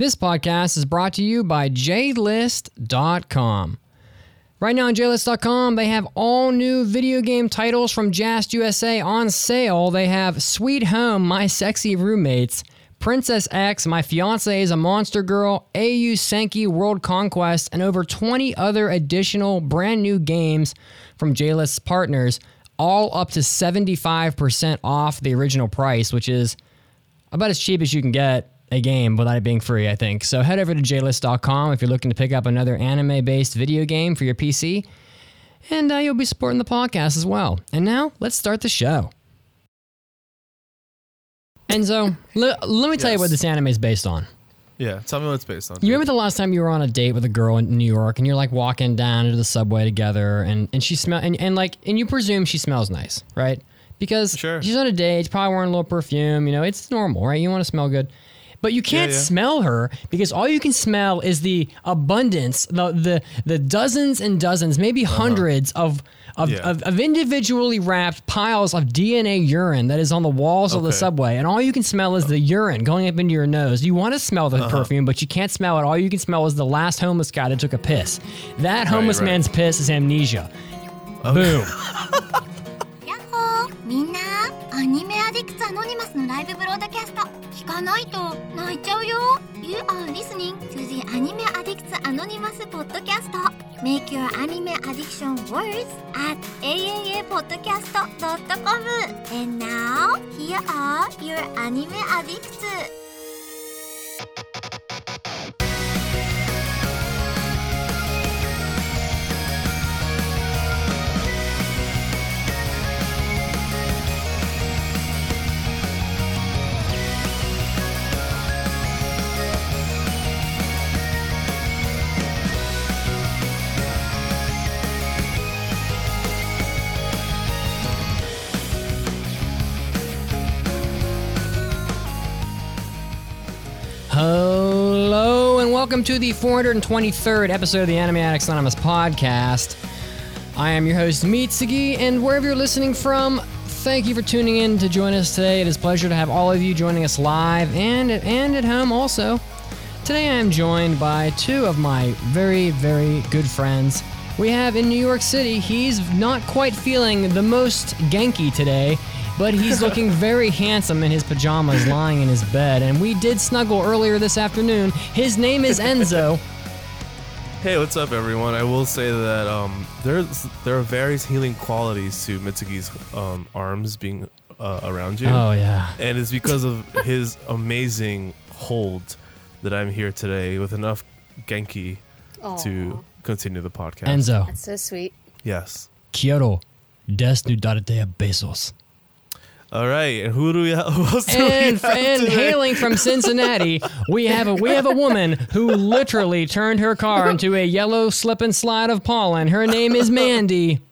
This podcast is brought to you by JList.com. Right now on JList.com, they have all new video game titles from Jast USA on sale. They have Sweet Home, My Sexy Roommates, Princess X, My Fiance is a Monster Girl, Eiyu Senki World Conquest, and over 20 other additional brand new games from JList's partners, all up to 75% off the original price, which is about as cheap as you can get a game without it being free, I think. So head over to jlist.com if you're looking to pick up another anime based video game for your PC, and uh, you'll be supporting the podcast as well. And now, let's start the show. Enzo, le- let me tell you what this anime is based on. Yeah, tell me what it's based on. You remember the last time you were on a date with a girl in New York and you're like walking down into the subway together and, and she smell and, and like and you presume she smells nice, right? Because Sure. she's on a date, she's probably wearing a little perfume, you know, it's normal, right? You want to smell good. But you can't yeah. smell her because all you can smell is the abundance, the the, the dozens and dozens, maybe hundreds of of, Uh-huh. Yeah. of of individually wrapped piles of DNA urine that is on the walls of the subway, and all you can smell is the urine going up into your nose. You want to smell the Uh-huh. perfume, but you can't smell it. All you can smell is the last homeless guy that took a piss. That homeless right. man's piss is amnesia. Boom. アニメアディクツアノニマスのライブブロードキャスト聞かないと泣いちゃうよ You are listening to the Anime Addicts Anonymous podcast Make your anime addiction worse at aaapodcast.com And now, here are your anime addicts Hello and welcome to the 423rd episode of the Anime Addicts Anonymous podcast. I am your host Mitsugi, and wherever you're listening from, thank you for tuning in to join us today. It is a pleasure to have all of you joining us live and and at home also. Today I am joined by two of my very very good friends. We have in New York City. He's not quite feeling the most Genki today. But he's looking very handsome in his pajamas lying in his bed. And we did snuggle earlier this afternoon. His name is Enzo. Hey, what's up, everyone? I will say that um, there's there are various healing qualities to Mitsugi's um, arms being uh, around you, Oh, yeah. and it's because of his amazing hold that I'm here today with enough Genki to continue the podcast. Enzo. That's so sweet. Yes. Quiero desnudarte a besos. All right, and who do we? Have, who do we And, have and hailing from Cincinnati, we have a we have a woman who literally turned her car into a yellow slip and slide of pollen. Her name is Mandy.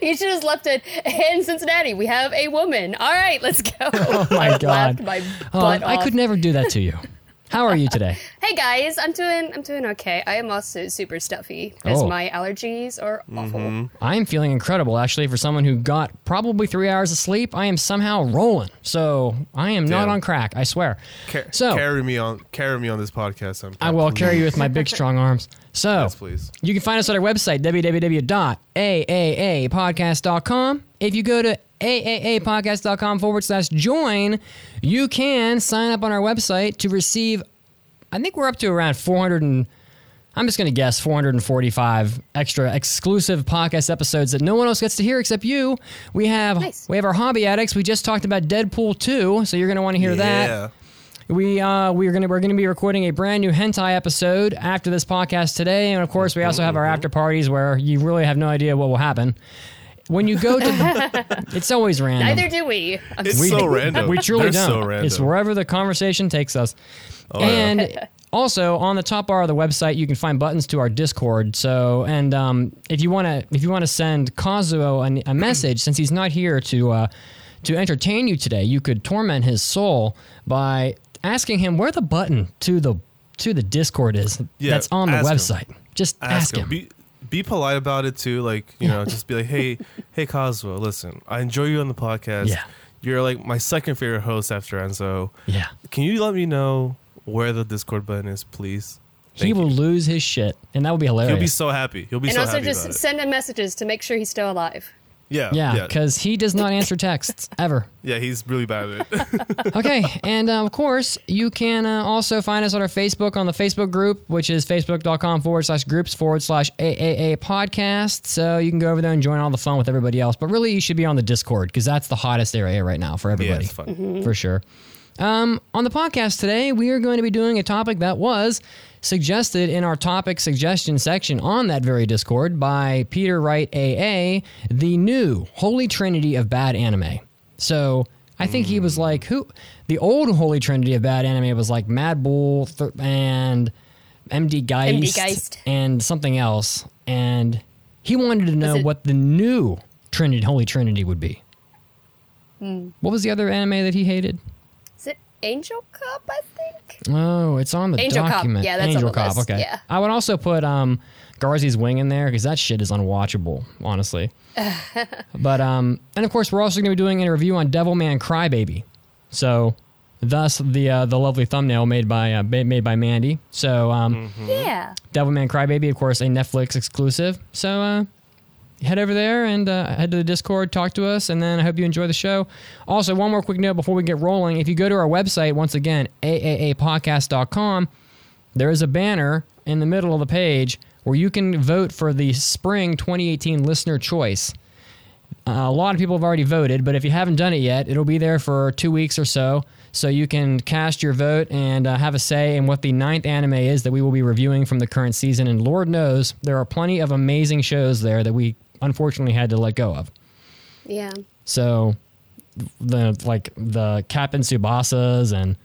You should have left it in Cincinnati. We have a woman. All right, let's go. Oh my I God. laughed my Oh, butt I could never do that to you. How are you today? Hey guys, I'm doing I'm doing okay. I am also super stuffy because Oh. my allergies are awful. Mm-hmm. I am feeling incredible, actually, for someone who got probably three hours of sleep. I am somehow rolling, so I am not Damn. on crack. I swear. Ca- So- carry me on, carry me on this podcast. I'm, I will carry you with my big, strong arms. So, Yes, please. you can find us at our website, www.aaapodcast.com. If you go to aaapodcast.com forward slash join, you can sign up on our website to receive, I think we're up to around 400 and, I'm just going to guess 445 extra exclusive podcast episodes that no one else gets to hear except you. We have Nice. we have our hobby addicts. We just talked about Deadpool 2, so you're going to want to hear that. We uh we're gonna we're gonna be recording a brand new hentai episode after this podcast today, and of course we also have our after parties where you really have no idea what will happen. When you go to the, it's always random. Neither do we. I'm It's just- so random. we truly They're don't. So random. It's wherever the conversation takes us. Oh, yeah. and also on the top bar of the website, you can find buttons to our Discord. So, and um, if you want to, if you want to send Kazuo a, a message, since he's not here to uh, to entertain you today, you could torment his soul by asking him where the button to the to the Discord is. Yeah, that's on the ask him. website. Just ask, him. Be be polite about it too. Like you know, just be like, hey, hey, Cosmo, listen, I enjoy you on the podcast. Yeah. You're like my second favorite host after Enzo. yeah. Can you let me know where the Discord button is, please. he will you. lose his shit, and that would be hilarious. He'll be so happy. He'll be and so also happy just about it. send him messages to make sure he's still alive. Yeah, yeah, yeah, because he does not answer texts ever. yeah. He's really bad at it. okay, and uh, of course, you can uh, also find us on our Facebook on the Facebook group, which is facebook.com forward slash groups forward slash AAA podcast. So you can go over there and join all the fun with everybody else. But really, you should be on the Discord because that's the hottest area right now for yeah, everybody, fun. Mm-hmm. for sure. Um, on the podcast today, we are going to be doing a topic that was suggested in our topic suggestion section on that very Discord by Peter Wright AA, the new Holy Trinity of bad anime. So I think he was like, who? The old Holy Trinity of bad anime was like Mad Bull th- and MD Geist, Geist. and something else. And he wanted to know it- what the new Trinity, Holy Trinity would be. Hmm. What was the other anime that he hated? Angel Cop? I think. Oh, it's on the Angel Cop. document. Yeah, that's on Angel the Cop. list. Okay. Yeah. I would also put um, Garzey's Wing in there because that shit is unwatchable, honestly. but um, and of course we're also going to be doing a review on Devilman Crybaby. So, thus the uh, the lovely thumbnail made by uh, made by Mandy. So um, Mm-hmm. Yeah. Devilman Crybaby, of course, a Netflix exclusive. So uh, head over there and uh, head to the Discord, talk to us, and then I hope you enjoy the show. Also, one more quick note before we get rolling. If you go to our website, once again, aaapodcast.com, there is a banner in the middle of the page where you can vote for the spring 2018 listener choice. Uh, a lot of people have already voted, but if you haven't done it yet, it'll be there for two weeks or so. So you can cast your vote and uh, have a say in what the ninth anime is that we will be reviewing from the current season. And Lord knows there are plenty of amazing shows there that we unfortunately had to let go of. Yeah. So the like the Captain Tsubasas and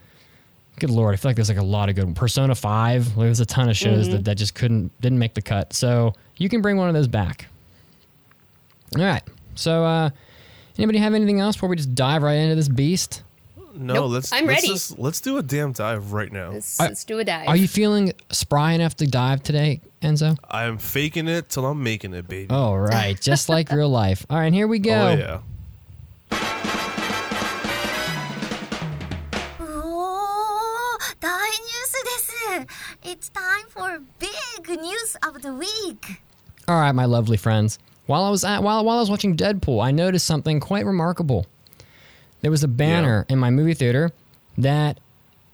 good lord, I feel like there's like a lot of good Persona Five. There's a ton of shows that, that just couldn't didn't make the cut. So you can bring one of those back. All right. So uh anybody have anything else before we just dive right into this beast? No, nope, let's. I'm let's ready. Just, let's do a damn dive right now. Let's, let's, do a dive. Are you feeling spry enough to dive today, Enzo? I'm faking it till I'm making it, baby. All right, just like real life. All right, here we go. Oh yeah. Oh, it's time for big news of the week. All right, my lovely friends. While I was at, while while I was watching Deadpool, I noticed something quite remarkable. There was a banner in my movie theater that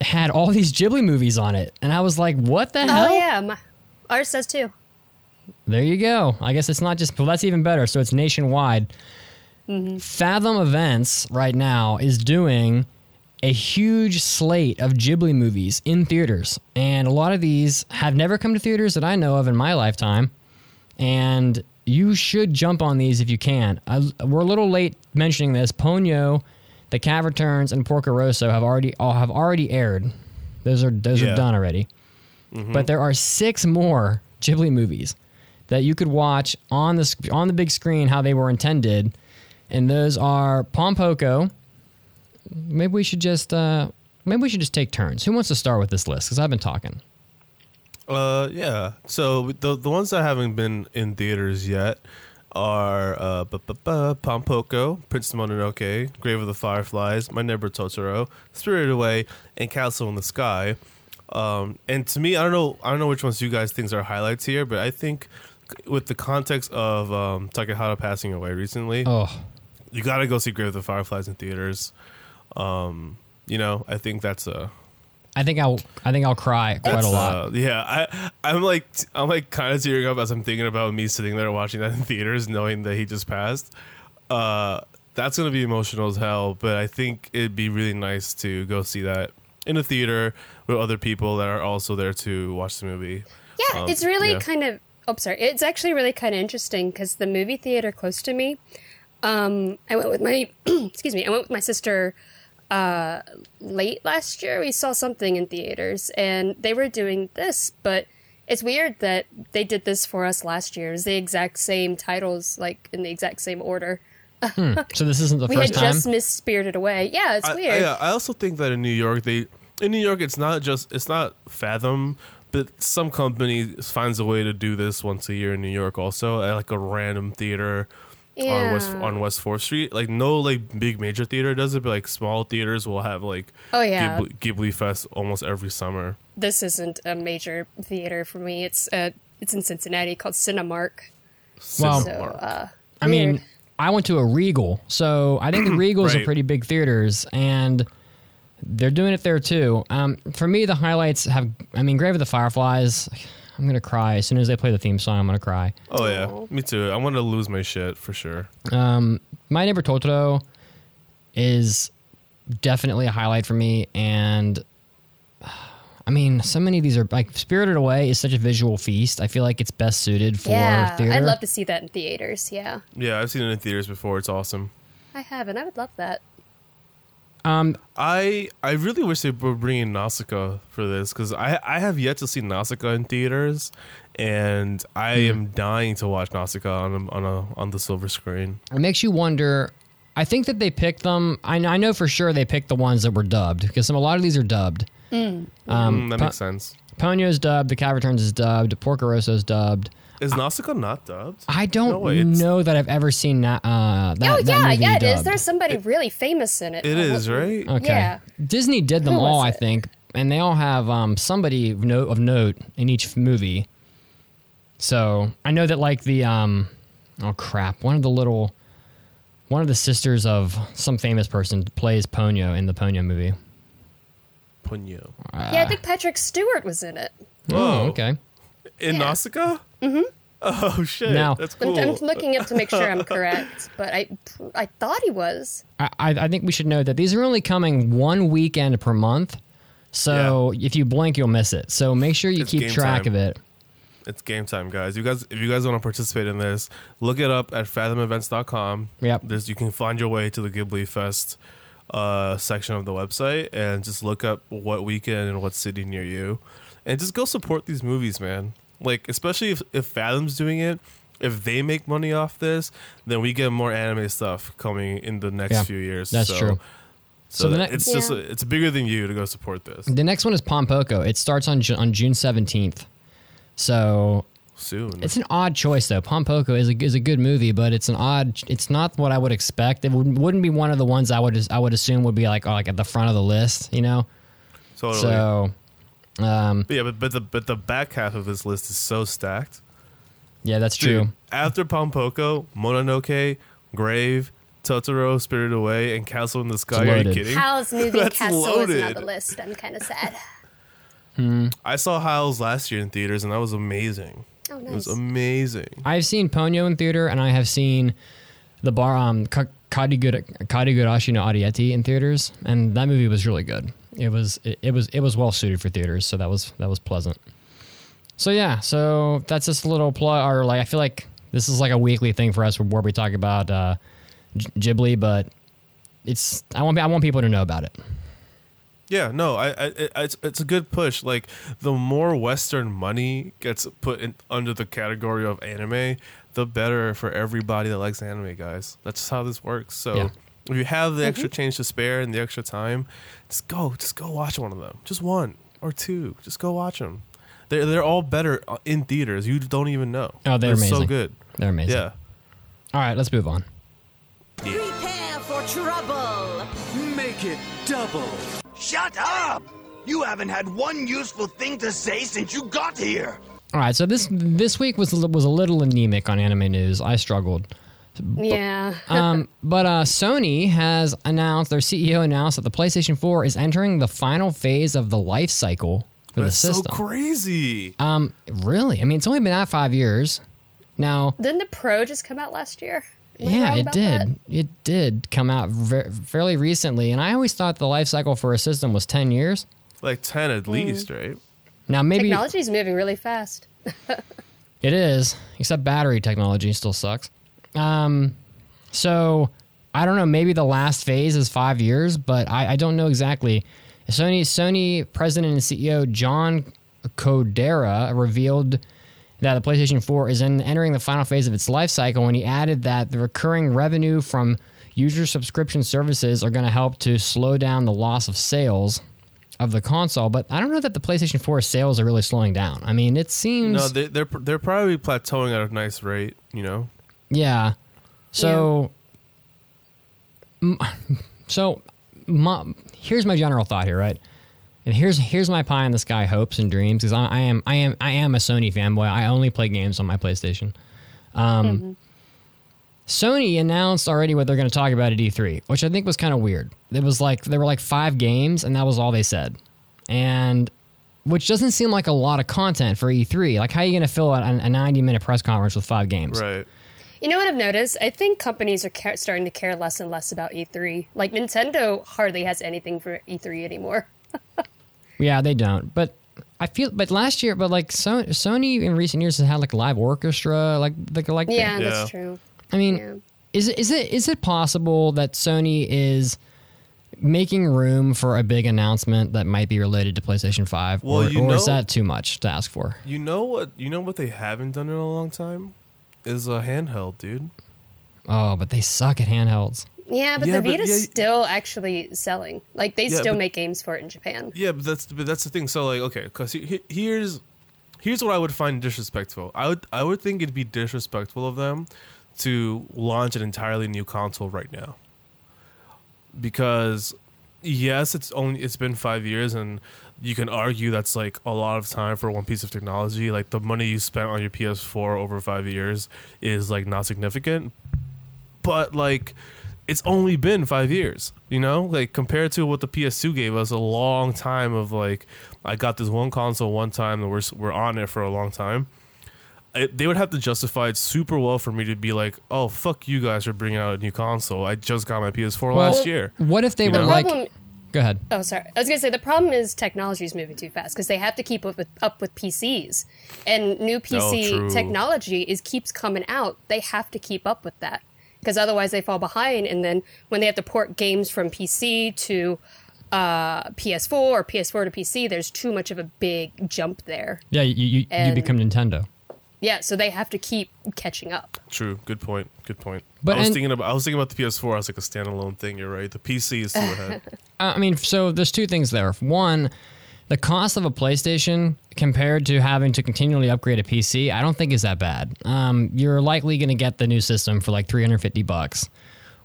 had all these Ghibli movies on it, and I was like, "What the oh, hell?" oh yeah, my, ours does too. There you go. I guess it's not just well, that's even better. So it's nationwide. Mm-hmm. Fathom Events right now is doing a huge slate of Ghibli movies in theaters, and a lot of these have never come to theaters that I know of in my lifetime. And you should jump on these if you can. I, we're a little late mentioning this. Ponyo, The Cat Returns, and Porco Rosso have already all have already aired. Those are those are done already. But there are six more Ghibli movies that you could watch on the on the big screen how they were intended, and those are Pompoko. Maybe we should just uh, maybe we should just take turns. Who wants to start with this list? Because I've been talking. Uh, yeah. So the the ones that haven't been in theaters yet are uh, Pompoko, Prince Mononoke, Grave of the Fireflies, My Neighbor Totoro, Spirited Away, and Castle in the Sky. Um, and to me, I don't know, I don't know which ones you guys think are highlights here, but I think with the context of um, Takahata passing away recently, Oh, you got to go see Grave of the Fireflies in theaters. Um, you know, I think that's a I think I'll I think I'll cry quite that's, a lot. uh, yeah, I I'm like I'm like kind of tearing up as I'm thinking about me sitting there watching that in theaters, knowing that he just passed. Uh, that's gonna be emotional as hell. But I think it'd be really nice to go see that in a theater with other people that are also there to watch the movie. Yeah, Um, it's really yeah. kind of. Oh, sorry. It's actually really kind of interesting because the movie theater close to me, um, I went with my. excuse me. I went with my sister uh, late last year. We saw something in theaters, and they were doing this, but it's weird that they did this for us last year. It's the exact same titles, like in the exact same order. So this isn't the We first had time. just missed Spirited Away. Yeah, it's I, weird. I, I also think that in New York, they in New York, it's not just it's not Fathom, but some company finds a way to do this once a year in New York, also at like a random theater on West Yeah. on West Fourth Street. Like no like big major theater does it, but like small theaters will have like Oh, yeah. Ghibli, Ghibli Fest almost every summer. This isn't a major theater for me. It's uh, it's in Cincinnati called Cinemark. Well, So, uh, I mean. I went to a Regal, so I think the Regals are pretty big theaters, and they're doing it there too. Um, for me, the highlights have, I mean, Grave of the Fireflies. I'm gonna cry as soon as they play the theme song. I'm gonna cry. oh yeah, Aw. me too. I want to lose my shit for sure. Um, My Neighbor Totoro is definitely a highlight for me, and I mean, so many of these are like Spirited Away is such a visual feast. I feel like it's best suited for yeah, theater. I'd love to see that in theaters. Yeah, Yeah, I've seen it in theaters before. It's awesome. I haven't. I would love that. Um, I I really wish they were bringing Nausicaa for this because I I have yet to see Nausicaa in theaters, and I Hmm. am dying to watch Nausicaa on a, on a on the silver screen. it makes you wonder. I think that they picked them. I, I know for sure they picked the ones that were dubbed because some a lot of these are dubbed. Um, Mm, that Po- makes sense. Ponyo's dubbed. The Cat Returns is dubbed. Porco Rosso's dubbed. Is Nausicaa not dubbed? I don't No way, know that I've ever seen that. Uh, that oh that yeah, movie yeah, it is. dubbed. There's somebody really famous in it. It Uh, is right. Okay. Yeah. Disney did them Who all, I think, and they all have um, somebody of note, of note in each movie. So I know that, like the um, oh crap, one of the little, one of the sisters of some famous person plays Ponyo in the Ponyo movie. Ponyo. Yeah, I think Patrick Stewart was in it. Oh, okay. In Nausicaa? Mm-hmm. Oh shit. Now- That's I'm. I'm looking up to make sure I'm correct, but I I thought he was. I, I I think we should know that these are only coming one weekend per month. So if you blink, you'll miss it. So make sure you It's keep track time. of it. It's game time, guys. You guys, if you guys want to participate in this, look it up at fathomevents.com. Yep. There's you can find your way to the Ghibli Fest uh, section of the website and just look up what weekend and what city near you, and just go support these movies, man. Like especially if if Fathom's doing it, if they make money off this, then we get more anime stuff coming in the next Yeah, few years. that's So- true. So, So the that- ne- it's just Yeah. it's bigger than you to go support this The next one is Pompoko. It starts on on June seventeenth. So soon. It's an odd choice though. Pompoko is a is a good movie, but it's an odd. It's not what I would expect. It wouldn't, wouldn't be one of the ones I would I would assume would be like oh, like at the front of the list, you know. totally. So, um, But yeah, but, but the but the back half of this list is so stacked. yeah, that's Dude, true. After Pompoko, Mononoke, Grave, Totoro, Spirited Away, and Castle in the Sky. Are you loaded. kidding? Howl's moving That's castle is not the list. I'm kind of sad. I saw Howl's last year in theaters, and that was amazing. Oh, It was amazing. I've seen Ponyo in theater, and I have seen the bar um Ka- Kadigura- Karigurashi no Arrietty in theaters, and that movie was really good. It was it, it was it was well suited for theaters, so that was that was pleasant. So yeah, so that's just a little plug, or like I feel like this is like a weekly thing for us where we talk about uh, Ghibli, but it's I want I want people to know about it. Yeah, no, I, I it's it's a good push. Like the more Western money gets put in under the category of anime, the better for everybody that likes anime, guys. That's just how this works. So Yeah. If you have the extra change to spare and the extra time, just go, just go watch one of them, just one or two, just go watch them. They're they're all better uh, in theaters. You don't even know. Oh, they're so amazing. good. They're amazing. Yeah. All right, let's move on. Prepare for trouble. Make it double. Shut up! You haven't had one useful thing to say since you got here. All right, so this this week was was a little anemic on anime news. I struggled. Yeah. um, but uh, Sony has announced, their CEO announced that the PlayStation 4 is entering the final phase of the life cycle for That's the so crazy. um, really? I mean, it's only been out five years. Now, Didn't the Pro just come out last year? Am yeah, it did. that? It did come out ver- fairly recently, and I always thought the life cycle for a system was 10 years. Like ten at least, right? Now, maybe Technology's moving really fast. It is, except battery technology still sucks. Um, so I don't know. Maybe the last phase is five years, but I, I don't know exactly. Sony Sony president and CEO John Kodera revealed that the PlayStation 4 is in, entering the final phase of its life cycle, and he added that the recurring revenue from user subscription services are going to help to slow down the loss of sales of the console. But I don't know that the PlayStation 4 sales are really slowing down. I mean, it seems No, they, they're they're probably plateauing at a nice rate. You know. Yeah. So, m- so my, here's my general thought here, right? And here's here's my pie in the sky hopes and dreams because I, I am I am I am a Sony fanboy. I only play games on my PlayStation. Um, Sony announced already what they're going to talk about at E3, which I think was kind of weird. It was like there were like five games, and that was all they said, and which doesn't seem like a lot of content for E3. Like, how are you going to fill out a 90 minute press conference with five games? Right. You know what I've noticed? I think companies are ca- starting to care less and less about E3. Like Nintendo hardly has anything for E3 anymore. Yeah, they don't. But I feel, but last year, but like so, Sony in recent years has had like live orchestra, like like like. Yeah, Yeah. that's true. I mean, Yeah. is it is it is it possible that Sony is making room for a big announcement that might be related to PlayStation Five, Well, or, you or is that too much to ask for? You know what? You know what they haven't done in a long time is a handheld, dude. Oh, but they suck at handhelds. Yeah, but Yeah, the but Vita's yeah- still actually selling. Like they Yeah, still but- make games for it in Japan. Yeah, but that's but that's the thing. So like, okay, because he, he- here's here's what I would find disrespectful. I would I would think it'd be disrespectful of them to launch an entirely new console right now. Because yes, it's only it's been five years, and you can argue that's like a lot of time for one piece of technology. Like the money you spent on your PS4 over five years is like not significant, but like it's only been five years you know like compared to what the ps2 gave us a long time of like i got this one console one time and we're, we're on it for a long time it, they would have to justify it super well for me to be like oh fuck you guys for bringing out a new console i just got my ps4 last year What if they You were know? like? Go ahead. Oh, sorry. I was gonna say the problem is technology is moving too fast because they have to keep up with up with PCs, and new PC true. technology is keeps coming out. They have to keep up with that because otherwise they fall behind. And then when they have to port games from PC to uh, PS4 or PS4 to PC, there's too much of a big jump there. Yeah, you you, you become Nintendo. Yeah, so they have to keep catching up. true good point good point But i was and- thinking about i was thinking about the ps4 as like a standalone thing you're right the pc is still ahead Uh, I mean, so there's two things there. One, the cost of a PlayStation compared to having to continually upgrade a PC, I don't think is that bad. Um, you're likely going to get the new system for like 350 bucks,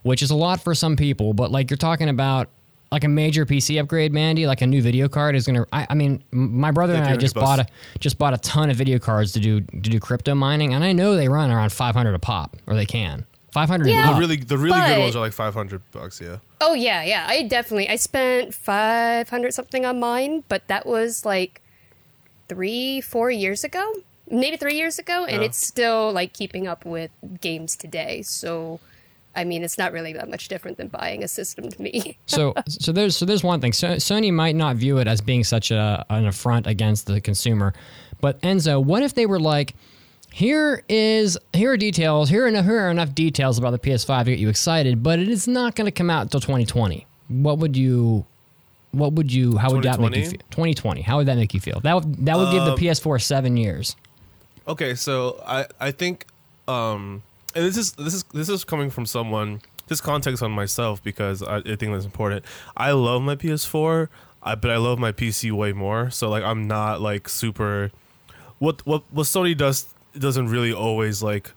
which is a lot for some people. But like you're talking about like a major PC upgrade, Mandy, like a new video card is going to. I I mean, my brother Yeah, and I just bucks. bought a just bought a ton of video cards to do to do crypto mining, and I know they run around 500 a pop, or they can 500. Yeah. a the really the really good ones are like 500 bucks yeah Oh yeah, yeah. I definitely I spent five hundred something on mine, but that was like three, four years ago, maybe three years ago, and Yeah. it's still like keeping up with games today. So, I mean, it's not really that much different than buying a system to me. so so there's so there's one thing. So, Sony might not view it as being such a an affront against the consumer, but Enzo, what if they were like, here is here are details, here are enough, here are enough details about the PS5 to get you excited, but it is not going to come out until 2020. What would you? What would you? How would that make you feel? 2020. How would that make you feel? That would that would give the Um, PS4 seven years. Okay, so I I think um and this is this is this is coming from someone this context on myself because I, I think that's important. I love my PS4, I but I love my PC way more. So like I'm not like super what what what Sony does doesn't really always like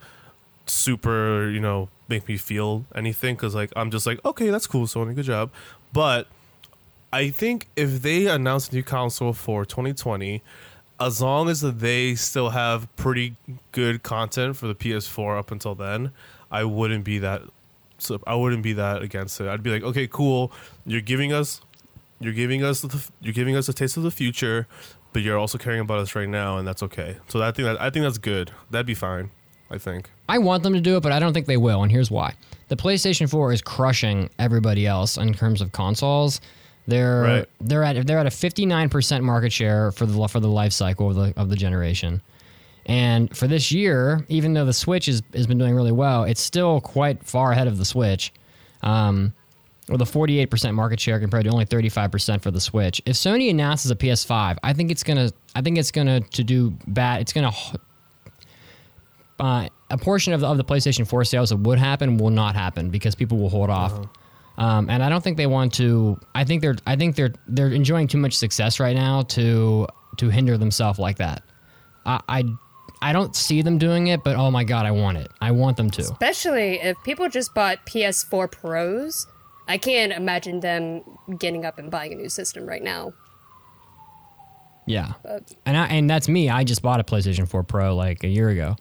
super, you know, make me feel anything cuz like I'm just like, okay, that's cool Sony, good job. But I think if they announce a new console for 2020, as long as they still have pretty good content for the PS4 up until then, I wouldn't be that. So I wouldn't be that against it. I'd be like, okay, cool. You're giving us, you're giving us, the, you're giving us a taste of the future, but you're also caring about us right now, and that's okay. So I think that I think that's good. That'd be fine. I think. I want them to do it, but I don't think they will, and here's why. The PlayStation 4 is crushing everybody else in terms of consoles. They're Right. they're at they're at a 59% market share for the for the life cycle of the of the generation. And for this year, even though the Switch is, has been doing really well, it's still quite far ahead of the Switch. Um, with a 48% market share compared to only 35% for the Switch. If Sony announces a PS5, I think it's gonna I think it's gonna to do bad. It's gonna uh, a portion of the, of the PlayStation 4 sales that would happen will not happen because people will hold off. Um, and I don't think they want to. I think they're. I think they're. They're enjoying too much success right now to to hinder themselves like that. I, I I don't see them doing it, but oh my god, I want it. I want them to. Especially if people just bought PS4 Pros. I can't imagine them getting up and buying a new system right now. Yeah, and I, and that's me. I just bought a PlayStation 4 Pro like a year ago.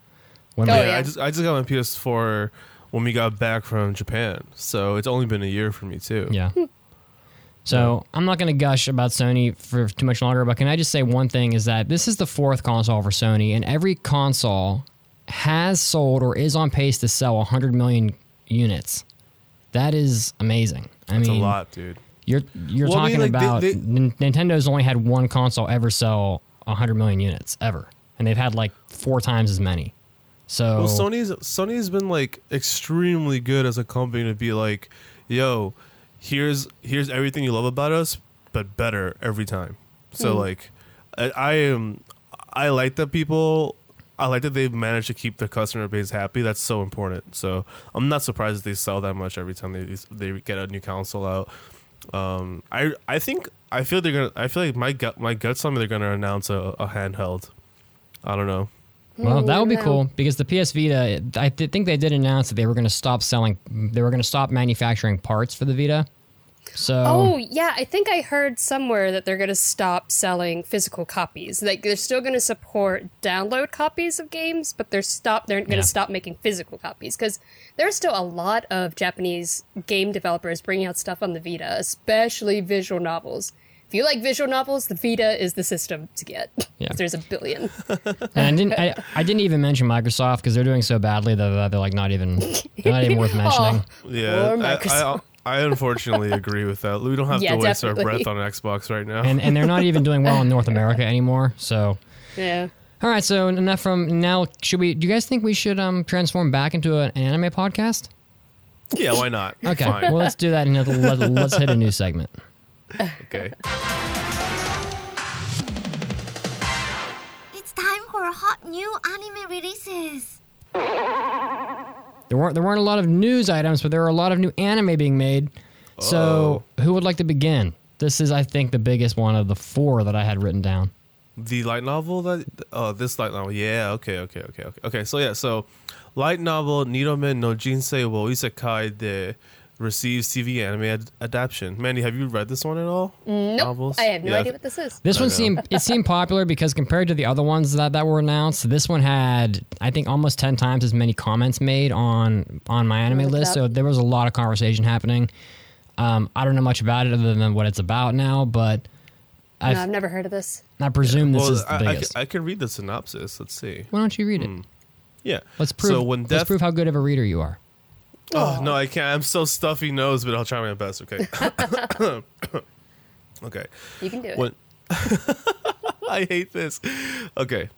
When Oh, we- yeah, yeah. I just I just got my PS4 when we got back from Japan, so it's only been a year for me too. Yeah. Hmm. So I'm not going to gush about Sony for too much longer, but can I just say one thing is that this is the fourth console for Sony, and every console has sold or is on pace to sell 100 million units. That is amazing. I It's mean, a lot, dude. You're you're Well, I talking mean, like, about they- Nin- Nintendo's only had one console ever sell 100 million units ever, and they've had like four times as many. So Well, Sony's Sony's been like extremely good as a company to be like, yo, here's here's everything you love about us, but better every time. So like, I, I am I like that people. I like that they've managed to keep their customer base happy. That's so important. So I'm not surprised that they sell that much every time they they get a new console out. Um, I I think I feel they're gonna. I feel like my gut my guts me they're gonna announce a, a handheld. I don't know. Well, that would be cool because the PS Vita, I th- think they did announce that they were going to stop selling, they were going to stop manufacturing parts for the Vita. So, Oh yeah, I think I heard somewhere that they're going to stop selling physical copies. Like they're still going to support download copies of games, but they're stop they're going to Yeah. stop making physical copies because there's still a lot of Japanese game developers bringing out stuff on the Vita, especially visual novels. If you like visual novels, the Vita is the system to get. Yeah. There's a billion. and I didn't, I, I didn't even mention Microsoft because they're doing so badly that they're like not even, they're not even worth mentioning. Yeah, Or I, I, I unfortunately agree with that. We don't have Yeah, to waste definitely. our breath on Xbox right now. And, and they're not even doing well in North America anymore. So, yeah. all right. So enough from now. Should we, do you guys think we should um, transform back into an anime podcast? yeah, why not? Okay. Fine. Well, let's do that and let, let, let's hit a new segment. Okay. It's time for hot new anime releases. There weren't there weren't a lot of news items, but there were a lot of new anime being made. So, who would like to begin? This is, I think, the biggest one of the four that I had written down. The light novel that oh this light novel yeah okay okay okay okay okay so yeah so light novel Nidome no Jinsei wo Isekai de receives TV anime ad- adaptation. Mandy, have you read this one at all? Nope. Novels? I have no Yeah. idea what this is. This I one know. seemed it seemed popular because compared to the other ones that, that were announced, this one had I think almost ten times as many comments made on on my anime list. up. So there was a lot of conversation happening. Um, I don't know much about it other than what it's about now, but I No, I've never heard of this. I presume this well, is the I, I, biggest. I can read the synopsis. Let's see. Why don't you read it? Yeah. Let's prove. So when death, let's prove how good of a reader you are. Oh, oh, no, I can't. I'm so stuffy nose, but I'll try my best. Okay. okay. You can do it. When I hate this. Okay.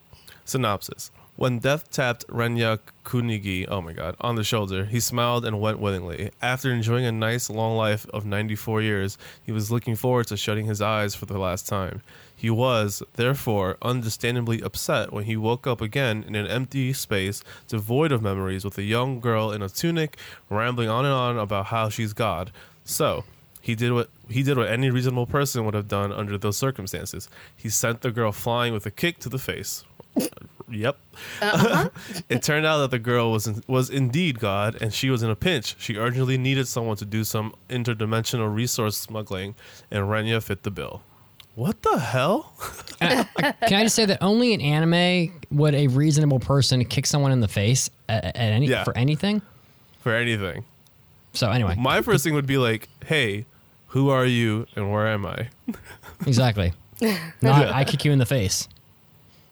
Synopsis. When death tapped Renya Kunugi, oh my god, on the shoulder, he smiled and went willingly. After enjoying a nice long life of 94 years, he was looking forward to shutting his eyes for the last time. He was, therefore, understandably upset when he woke up again in an empty space devoid of memories with a young girl in a tunic rambling on and on about how she's God. So, he did what he did what any reasonable person would have done under those circumstances. He sent the girl flying with a kick to the face. yep. Uh-huh. it turned out that the girl was in, was indeed God, and she was in a pinch. She urgently needed someone to do some interdimensional resource smuggling, and Renya fit the bill. What the hell? Uh, can I just say that only in anime would a reasonable person kick someone in the face at, at any Yeah. for anything? For anything. So anyway, My first thing would be like, "Hey, who are you, and where am I?" exactly. Not I kick you in the face.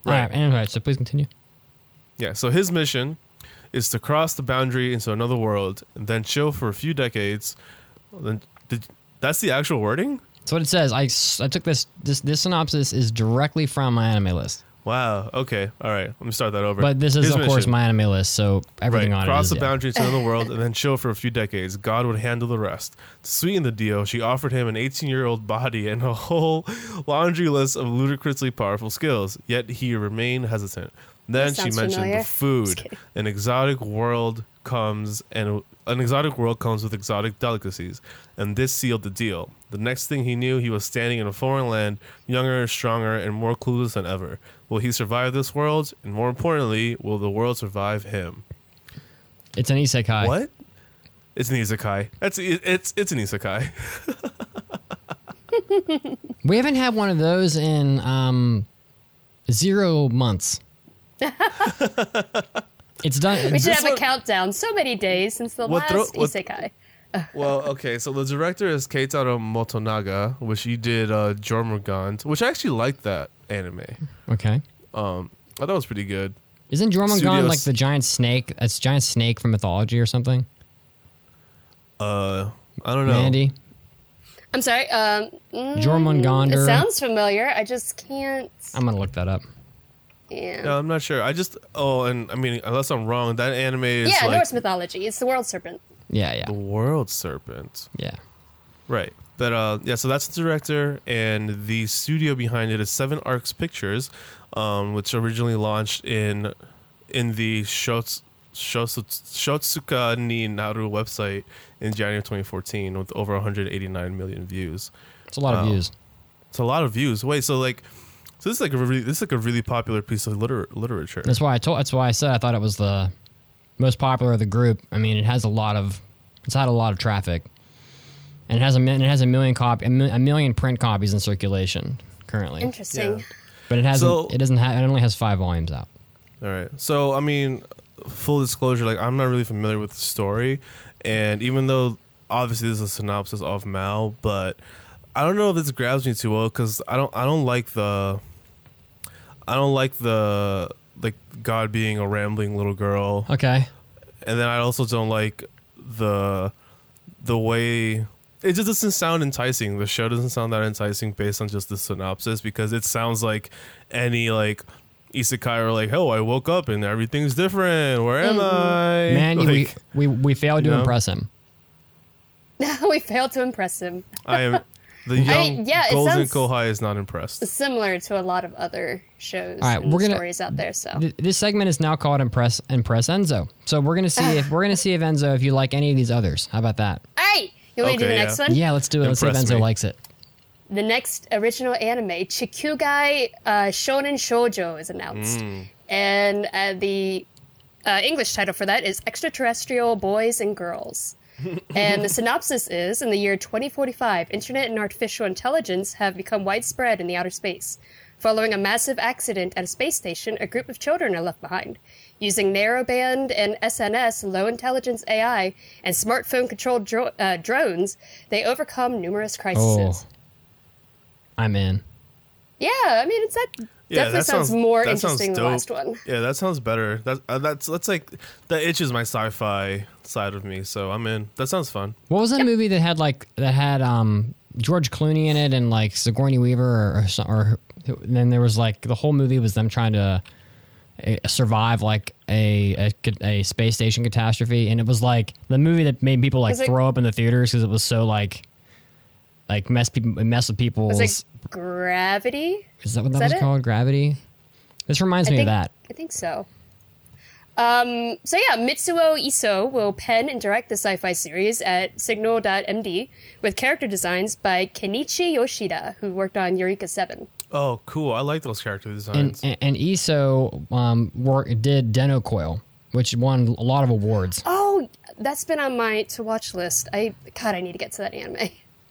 All Right. right. Anyway, so please continue. Yeah, so his mission is to cross the boundary into another world and then chill for a few decades. Then did, that's the actual wording? That's what it says. I, I took this, this this synopsis is directly from my anime list, Wow. Okay. All right. Let me start that over. but this is His of course my anime list, so everything right, on cross it is the yeah. boundary to another world and then chill for a few decades. God would handle the rest. To sweeten the deal, she offered him an 18-year-old body and a whole laundry list of ludicrously powerful skills. Yet he remained hesitant. Then she mentioned familiar. the food. An exotic world comes and an exotic world comes with exotic delicacies, and this sealed the deal. The next thing he knew, he was standing in a foreign land, younger, stronger, and more clueless than ever. Will he survive this world? And more importantly, will the world survive him? It's an isekai. What? It's an isekai. That's it- it's it's an isekai. We haven't had one of those in um, zero months. it's done. We should This have a countdown. So many days since the What thro- last what- isekai. well, okay, so the director is Keitaro Motonaga, which he did uh, Jormungand, which I actually liked that anime. okay. Um, I thought it was pretty good. Isn't Jormungand Studios- like the giant snake? It's giant snake from mythology or something. Uh, I don't know. Mandy. I'm sorry. Um, mm, it sounds familiar. I just can't. I'm gonna look that up. Yeah. Yeah, I'm not sure. I just oh, and I mean, unless I'm wrong, that anime is yeah, like Norse mythology. It's the world serpent. Yeah, yeah, the world serpent. yeah. Right. But uh, yeah, so that's the director, and the studio behind it is Seven Arcs Pictures, um, which originally launched in in the Shots, Shots, Shotsuka ni Naru website in January 2014 with over 189 million views. It's a lot of Wow. views. It's a lot of views. Wait, so like, so this is like a really this is like a really popular piece of liter- literature. That's why I told. That's why I said I thought it was the most popular of the group. I mean, it has a lot of. It's had a lot of traffic, and it has a mi- it has a million copy a, mi- a million print copies in circulation currently. Interesting. Yeah. But it hasn't. So- it doesn't have. It only has five volumes out. All right. So, I mean, full disclosure, like I'm not really familiar with the story, and even though obviously this is a synopsis of MAL, but I don't know if this grabs me too well because I don't I don't like the I don't like the like God being a rambling little girl, Okay. and then I also don't like the the way it just doesn't sound enticing. The show doesn't sound that enticing based on just the synopsis because it sounds like any like isekai or like, oh, I woke up and everything's different. Where am I? Man, like, we, we we failed to you know? impress him. we failed to impress him. I am the young yeah, it Golden sounds- Kohai is not impressed. Similar to a lot of other shows All right, and we're gonna- stories out there. So Th- This segment is now called Impress Impress Enzo. So we're gonna see if we're gonna see if Enzo if you like any of these others. How about that? Hey, you want me to do Okay, the yeah. next one? Yeah, let's do it. Let's see if Enzo me. likes it. The next original anime, Chikugai uh, Shonen Shoujo, is announced, Mm. and uh, the uh, English title for that is Extraterrestrial Boys and Girls. And the synopsis is: In the year 2045, internet and artificial intelligence have become widespread in the outer space. Following a massive accident at a space station, a group of children are left behind. Using narrowband and SNS, low intelligence AI, and smartphone controlled dro- uh, drones, they overcome numerous crises. Oh, I'm in. Yeah, I mean, it's that definitely sounds, more that sounds interesting than the last one. Yeah, that sounds better. That uh, that's that's like that itches my sci-fi side of me, so I'm in. That sounds fun. What was that movie that had like that had um George Clooney in it and like Sigourney Weaver or or, or then there was like the whole movie was them trying to uh, survive like a, a a space station catastrophe and it was like the movie that made people like Was it- throw up in the theaters because it was so like like mess people mess with people. Was it Gravity? is that what that that was it? called gravity this reminds I me think, of that I think so. Um, so yeah, Mitsuo Iso will pen and direct the sci-fi series at Signal.md with character designs by Kenichi Yoshida, who worked on Eureka 7. Oh, cool. I like those character and designs. and, and Iso um work did Dennou Coil which won a lot of awards Oh, that's been on my to-watch list. I God, I need to get to that anime.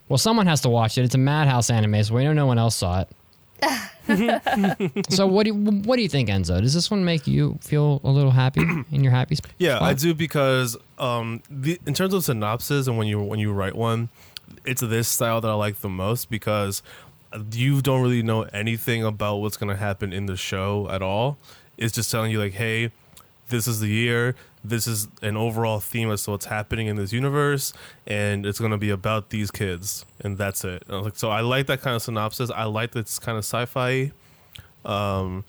Well, someone has to watch it. It's a Madhouse anime, so we know no one else saw it. so what do you, what do you think, Enzo? Does this one make you feel a little happy in your happy? sp- Yeah, I do because um, the, in terms of synopsis and when you when you write one, it's this style that I like the most because you don't really know anything about what's gonna happen in the show at all. It's just telling you like, hey, this is the year. This is an overall theme as to what's happening in this universe, and it's gonna be about these kids, and that's it. And I was like, so I like that kind of synopsis. I like that it's kind of sci-fi. Um,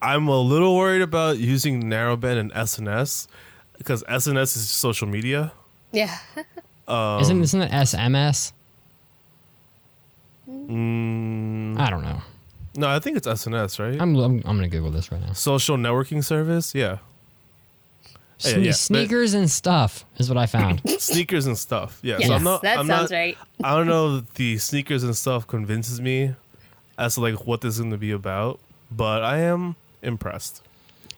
I'm a little worried about using narrowband and SNS because SNS is social media. Yeah. isn't isn't it SMS? Mm, I don't know. No, I think it's SNS, right? I'm, I'm, I'm going to Google this right now. Social networking service. Yeah. Yeah, Sne- yeah. Sneakers and stuff is what I found. Sneakers and stuff. Yeah. Yes, so I'm not, that I'm sounds not, right. I don't know if the sneakers and stuff convinces me as to like what this is going to be about, but I am impressed.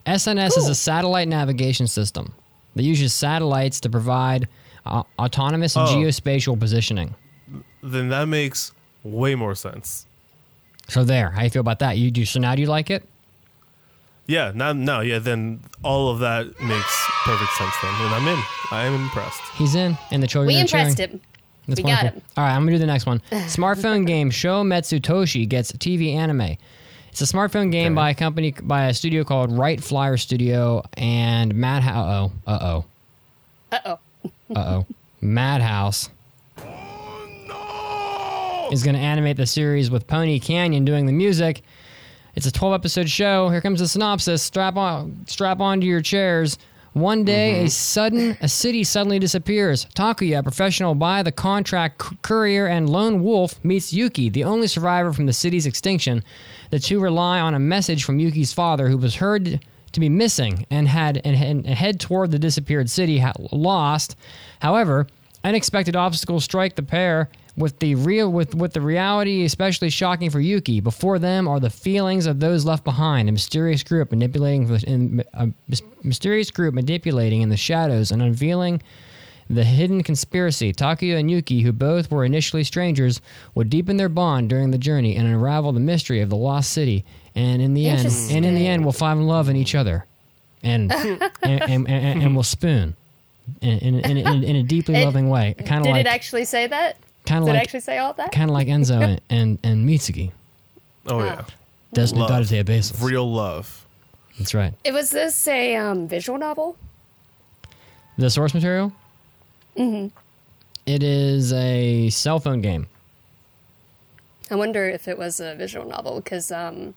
SNS is a satellite navigation system that uses satellites to provide uh, autonomous Oh. geospatial positioning. Then that makes way more sense. So there, how you feel about that? You do so now? Do you like it? Yeah, now, now, yeah, then all of that makes perfect sense then. And I'm in. I am impressed. He's in, and the children We are cheering. impressed him. That's We got him. All right, I'm gonna do the next one. Smartphone game Shoumetsu Toshi gets TV anime. It's a smartphone game by a company by a studio called Right Flyer Studio and Madhouse. Uh oh. Uh oh. Uh oh. Uh oh. Madhouse is going to animate the series with Pony Canyon doing the music. It's a 12 episode show. Here comes the synopsis. Strap on, strap onto your chairs. One day, a mm-hmm. sudden, a city suddenly disappears. Takuya, a professional by the contract c- courier and lone wolf, meets Yuki, the only survivor from the city's extinction. The two rely on a message from Yuki's father, who was heard to be missing and had and, and head toward the disappeared city, ha- lost. However, unexpected obstacles strike the pair with the real with with the reality especially shocking for Yuki. Before them are the feelings of those left behind. A mysterious group manipulating in a mysterious group manipulating in the shadows and unveiling the hidden conspiracy. Takuya and Yuki, who both were initially strangers, would deepen their bond during the journey and unravel the mystery of the lost city. And in the end, and in the end, will find love in each other, and and, and, and, and will spoon. In, in, in, in, in a deeply It- loving way, kind of Did like it actually say that? Kind of Did it like actually say all that? kind of like Enzo and, and and Mitsuki. Oh, yeah. Desde Love. Dados de Abesos. Real love. That's right. It was this a um, visual novel? The source material. Mm-hmm. is a cell phone game. I wonder if it was a visual novel because um,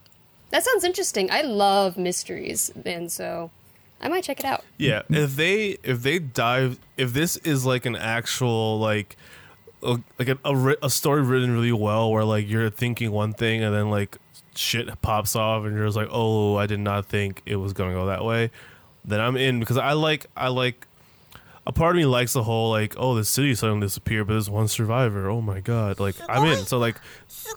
that sounds interesting. I love mysteries, and so I might check it out. Yeah, if they if they dive if this is like an actual like a, like a, a, a story written really well where like you're thinking one thing and then like shit pops off and you're just like oh I did not think it was gonna go that way, then I'm in because I like I like a part of me likes the whole like oh the city suddenly disappeared but there's one survivor oh my god like I'm in so like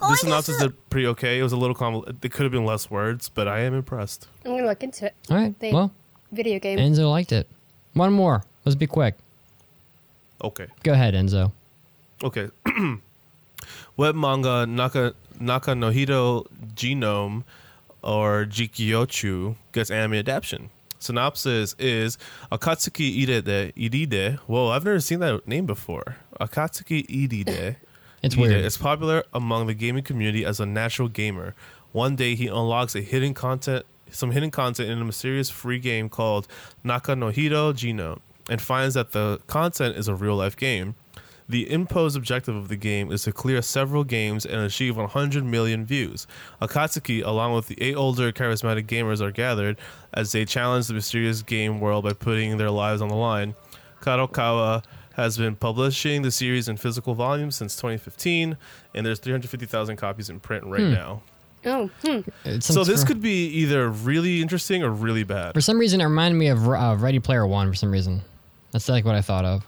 the synopsis did pretty okay it was a little convol- it could have been less words but I am impressed I'm gonna look into it. All right. The Well, video game. Enzo liked it. One more. Let's be quick. okay. Go ahead, Enzo. Okay. Web manga Naka Naka no Hiro Genome or Jikyochu gets anime adaptation. Synopsis is Akatsuki Iride Iride. Whoa, I've never seen that name before. Akatsuki Iride. It's Ide weird. is popular among the gaming community as a natural gamer. One day he unlocks a hidden content some hidden content in a mysterious free game called Naka no Hiro Genome and finds that the content is a real life game. The imposed objective of the game is to clear several games and achieve 100 million views. Akatsuki, along with the eight older charismatic gamers, are gathered as they challenge the mysterious game world by putting their lives on the line. Kadokawa has been publishing the series in physical volumes since 2015, and there's 350,000 copies in print right now. oh, hmm. So this for, could be either really interesting or really bad. for some reason it reminded me of uh, Ready Player One. For some reason, that's like what I thought of.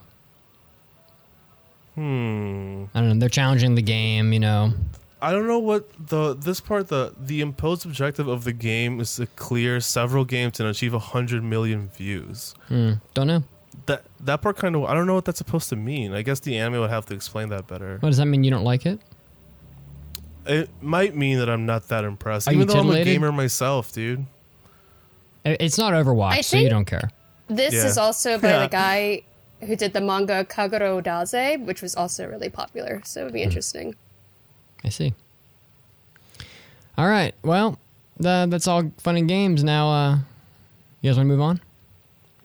Hmm. I don't know. They're challenging the game. You know. I don't know what the this part the the imposed objective of the game is to clear several games and achieve 100 million views. Hmm. Don't know. That that part kind of I don't know what that's supposed to mean. I guess the anime would have to explain that better. What does that mean? You don't like it? It might mean that I'm not that impressed, Are you even though I'm a titillated? gamer myself, dude. I- It's not Overwatch, I so you think- don't care. This Yeah. is also by Yeah. the guy who did the manga Kagerou Daze, which was also really popular. So it would be Hmm. interesting. I see. All right. Well, tha- that's all fun and games. Now, uh, you guys want to move on?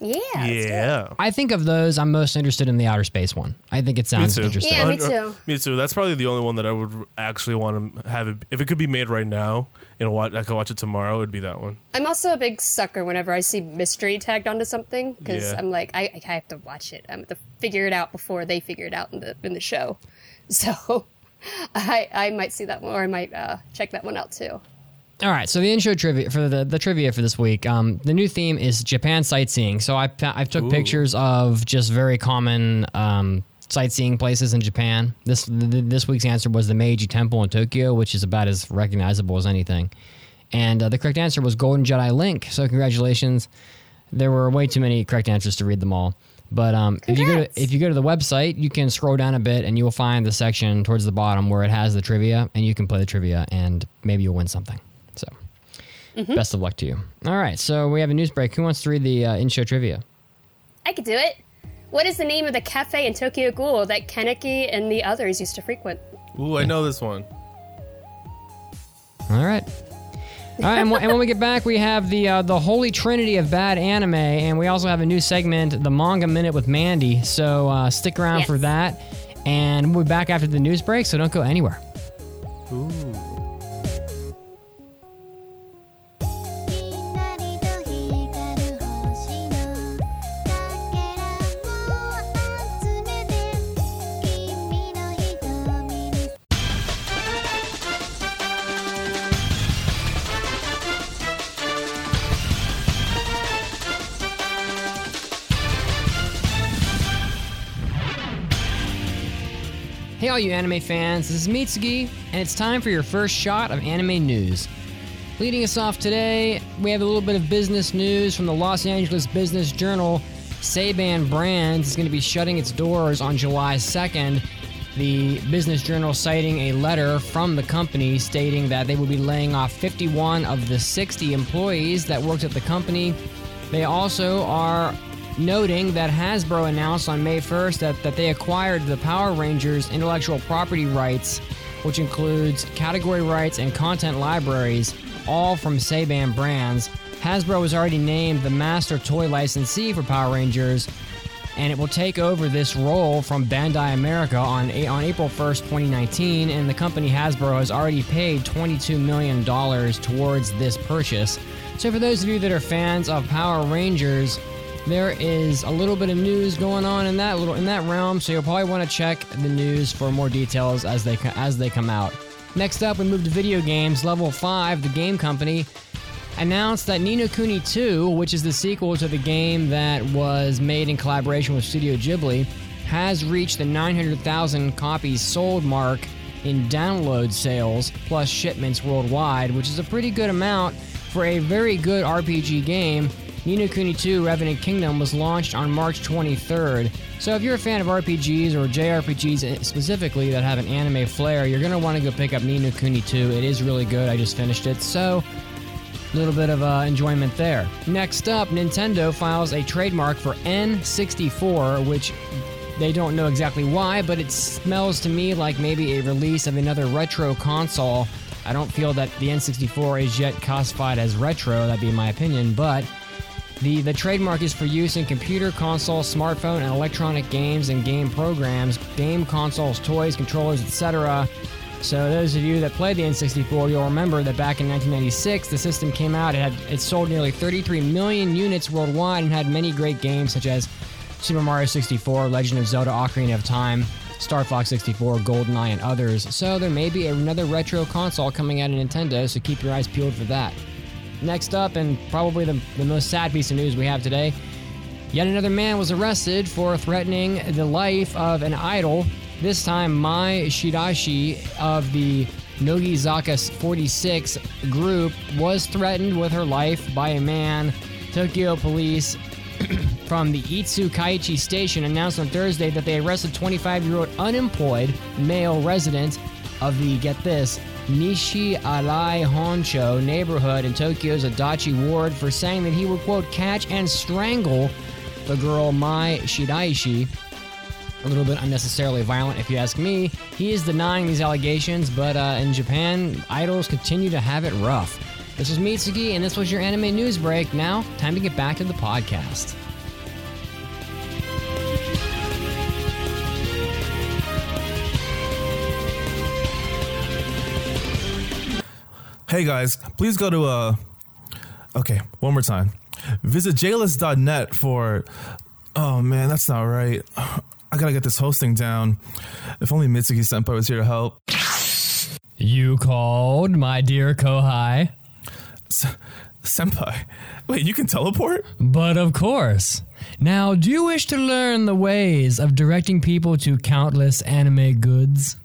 Yeah. let's do it. yeah. I think of those, I'm most interested in the outer space one. I think it sounds too. interesting. Yeah, me Uh, too. Me too. That's probably the only one that I would actually want to have. It, if it could be made right now and watch, I could watch it tomorrow. It would be that one. I'm also a big sucker whenever I see mystery tagged onto something because Yeah. I'm like, I, I have to watch it. I'm to figure it out before they figure it out in the in the show. So I I might see that one or I might uh, check that one out too. All right, so the intro trivia for the, the trivia for this week. Um, the new theme is Japan sightseeing. So I I took pictures of just very common um, sightseeing places in Japan. This th- this week's answer was the Meiji Temple in Tokyo, which is about as recognizable as anything. And uh, the correct answer was Golden Jedi Link. So congratulations. There were way too many correct answers to read them all. But um, if you go to if you go to the website, you can scroll down a bit and you will find the section towards the bottom where it has the trivia, and you can play the trivia, and maybe you'll win something. So, best of luck to you. All right, so we have a news break. Who wants to read the uh, in-show trivia? I could do it. What is the name of the cafe in Tokyo Ghoul that Kaneki and the others used to frequent? Ooh, I know this one. All right. All right, and, when- and when we get back, we have the uh, the holy trinity of bad anime, and we also have a new segment, the manga minute with Mandy. So uh, stick around Yes. for that, and we'll be back after the news break. So don't go anywhere. き all you anime fans, this is Mitsugi, and it's time for your first shot of anime news. Leading us off today, we have a little bit of business news from the Los Angeles Business Journal. Saban Brands is going to be shutting its doors on July 2nd. The Business Journal citing a letter from the company stating that they will be laying off 51 of the 60 employees that worked at the company. They also are noting that Hasbro announced on May 1st that, that they acquired the Power Rangers intellectual property rights, which includes category rights and content libraries, all from Saban Brands. Hasbro was already named the master toy licensee for Power Rangers, and it will take over this role from Bandai America on, on April 1st, 2019. And the company Hasbro has already paid $22 million towards this purchase. So, for those of you that are fans of Power Rangers, there is a little bit of news going on in that little in that realm. So you'll probably want to check the news for more details as they as they come out. Next up, we move to video games. Level five, the game company announced that Ni no Kuni 2, which is the sequel to the game that was made in collaboration with Studio Ghibli, has reached the 900,000 copies sold mark in download sales plus shipments worldwide, which is a pretty good amount for a very good RPG game. Ni no Kuni 2 Revenant Kingdom was launched on March 23rd. So if you're a fan of RPGs or JRPGs specifically that have an anime flair, you're going to want to go pick up Ni no Kuni 2. It is really good. I just finished it. So a little bit of uh, enjoyment there. Next up, Nintendo files a trademark for N64, which they don't know exactly why, but it smells to me like maybe a release of another retro console. I don't feel that the N64 is yet classified as retro, that'd be my opinion, but the, the trademark is for use in computer, console, smartphone, and electronic games and game programs, game consoles, toys, controllers, etc. So those of you that played the N64, you'll remember that back in 1996, the system came out. It had it sold nearly 33 million units worldwide and had many great games such as Super Mario 64, Legend of Zelda: Ocarina of Time, Star Fox 64, GoldenEye, and others. So there may be another retro console coming out of Nintendo. So keep your eyes peeled for that. Next up, and probably the, the most sad piece of news we have today, yet another man was arrested for threatening the life of an idol. This time, Mai Shiraishi of the Nogi Nogizaka 46 group was threatened with her life by a man. Tokyo police from the Itsu Kaichi station announced on Thursday that they arrested 25 year old unemployed male resident of the, get this, Nishi Arai Honcho neighborhood in Tokyo's Adachi ward for saying that he would, quote, catch and strangle the girl Mai Shiraishi. A little bit unnecessarily violent, if you ask me. He is denying these allegations, but uh, in Japan, idols continue to have it rough. This was Mitsugi, and this was your anime news break. Now, time to get back to the podcast. Hey guys, please go to uh Okay, one more time. Visit jlist.net for Oh man, that's not right. I gotta get this hosting down. If only Mitsuki Senpai was here to help. You called, my dear Kohai. S- senpai, wait, you can teleport? But of course. Now, do you wish to learn the ways of directing people to countless anime goods?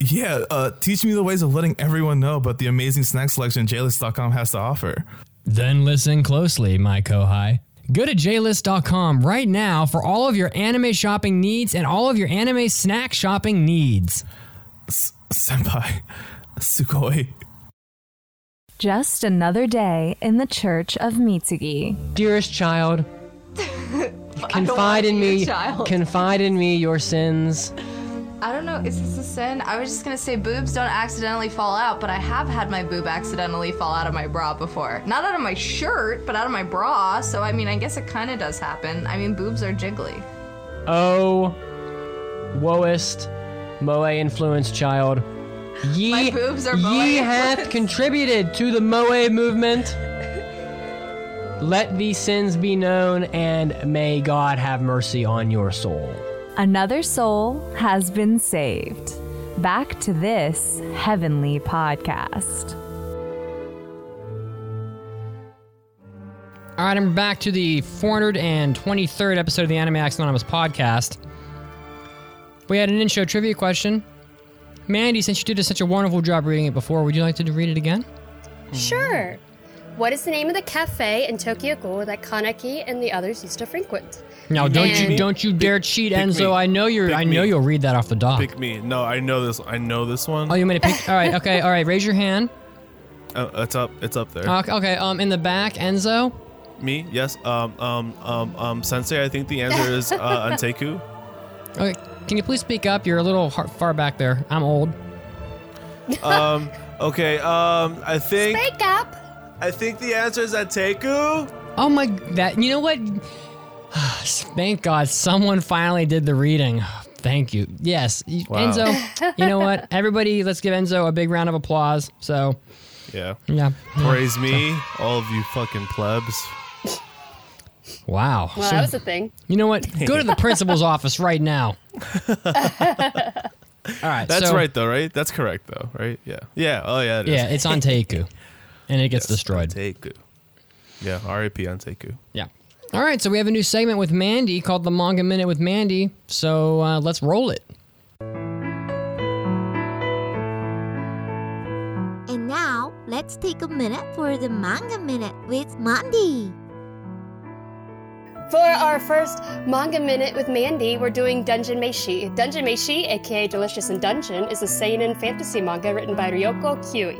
Y- Yeah, uh, teach me the ways of letting everyone know about the amazing snack selection JList.com has to offer. Then listen closely, my kohai. Go to jlist.com right now for all of your anime shopping needs and all of your anime snack shopping needs. Senpai, sugoi. Just another day in the Church of Mitsugi. Dearest child, confide in me. child. Confide in me your sins. I don't know, is this a sin? I was just gonna say boobs don't accidentally fall out, but I have had my boob accidentally fall out of my bra before. Not out of my shirt, but out of my bra, so I mean, I guess it kinda does happen. I mean, boobs are jiggly. Oh, woest, moe influenced child. Ye, My boobs are moe ye hath contributed to the moe movement. Let these sins be known, and may God have mercy on your soul. Another soul has been saved. Back to this heavenly podcast. All right, I'm back to the 423rd episode of the Anime Addicts Anonymous podcast. We had an intro trivia question. Mandy, since you did such a wonderful job reading it before, would you like to read it again? Sure. What is the name of the cafe in Tokyo Ghoul that Kaneki and the others used to frequent? Now, don't you don't you dare cheat, pick Enzo. me. I know you're. Pick I know me. you'll read that off the dock. Pick me. No, I know this. I know this one. Oh, you made a pick. all right. Okay. All right. Raise your hand. Uh, it's up. It's up there. Okay. okay, Um, in the back, Enzo. Me? Yes. Um. Um. Um. Um. Sensei. I think the answer is uh, Anteiku. Okay. Can you please speak up? You're a little har- far back there. I'm old. Um. Okay. Um. I think. Wake up! I think the answer is Anteiku. Oh my. That. You know what? Thank God, someone finally did the reading. Thank you. Yes, Wow. Enzo. You know what? Everybody, let's give Enzo a big round of applause. So, Yeah. yeah. Praise me, all of you fucking plebs. Wow. Well, So- that was a thing. You know what? Go to the principal's office right now. All right. That's so- right, though, right? That's correct, though, right? Yeah. Yeah. Oh, yeah. It is. Yeah, it's Anteiku, and it gets Yes, destroyed. Anteiku. Yeah. R.I.P. Anteiku. Yeah. All right. So we have a new segment with Mandy called the Manga Minute with Mandy. So uh, let's roll it. And now, let's take a minute for the manga minute with Mandy. For our first manga minute with Mandy, we're doing Dungeon Meshi. Dungeon Meshi, aka Delicious in Dungeon, is a seinen fantasy manga written by Ryoko Kui.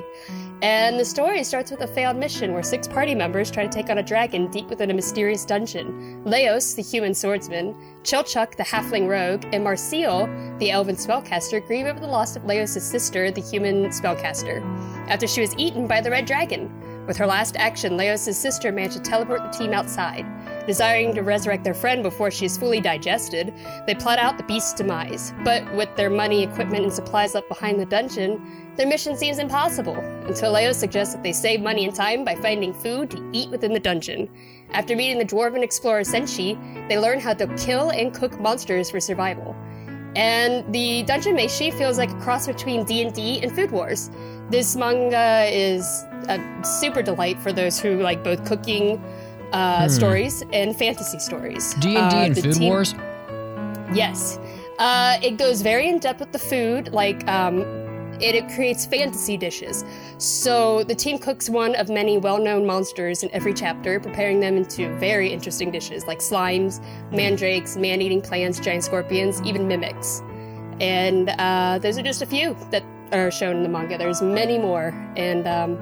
And the story starts with a failed mission where six party members try to take on a dragon deep within a mysterious dungeon. Laios, the human swordsman, Chilchuk, the halfling rogue, and Marcille, the elven spellcaster, grieve over the loss of Laios' sister, the human spellcaster, after she was eaten by the red dragon. With her last action, Laios' sister managed to teleport the team outside. Desiring to resurrect their friend before she is fully digested, they plot out the beast's demise. But with their money, equipment, and supplies left behind the dungeon, their mission seems impossible, until Leo suggests that they save money and time by finding food to eat within the dungeon. After meeting the dwarven explorer Senshi, they learn how to kill and cook monsters for survival. And the Dungeon Meshi feels like a cross between D&D and Food Wars. This manga is a super delight for those who like both cooking uh, stories and fantasy stories. D and Uh, D and Food team- Wars. Yes. Uh, it goes very in depth with the food, like, um, it, creates fantasy dishes. So the team cooks one of many well known monsters in every chapter, preparing them into very interesting dishes like slimes, mandrakes, man eating plants, giant scorpions, even mimics. And uh, those are just a few that are shown in the manga. There's many more. And um,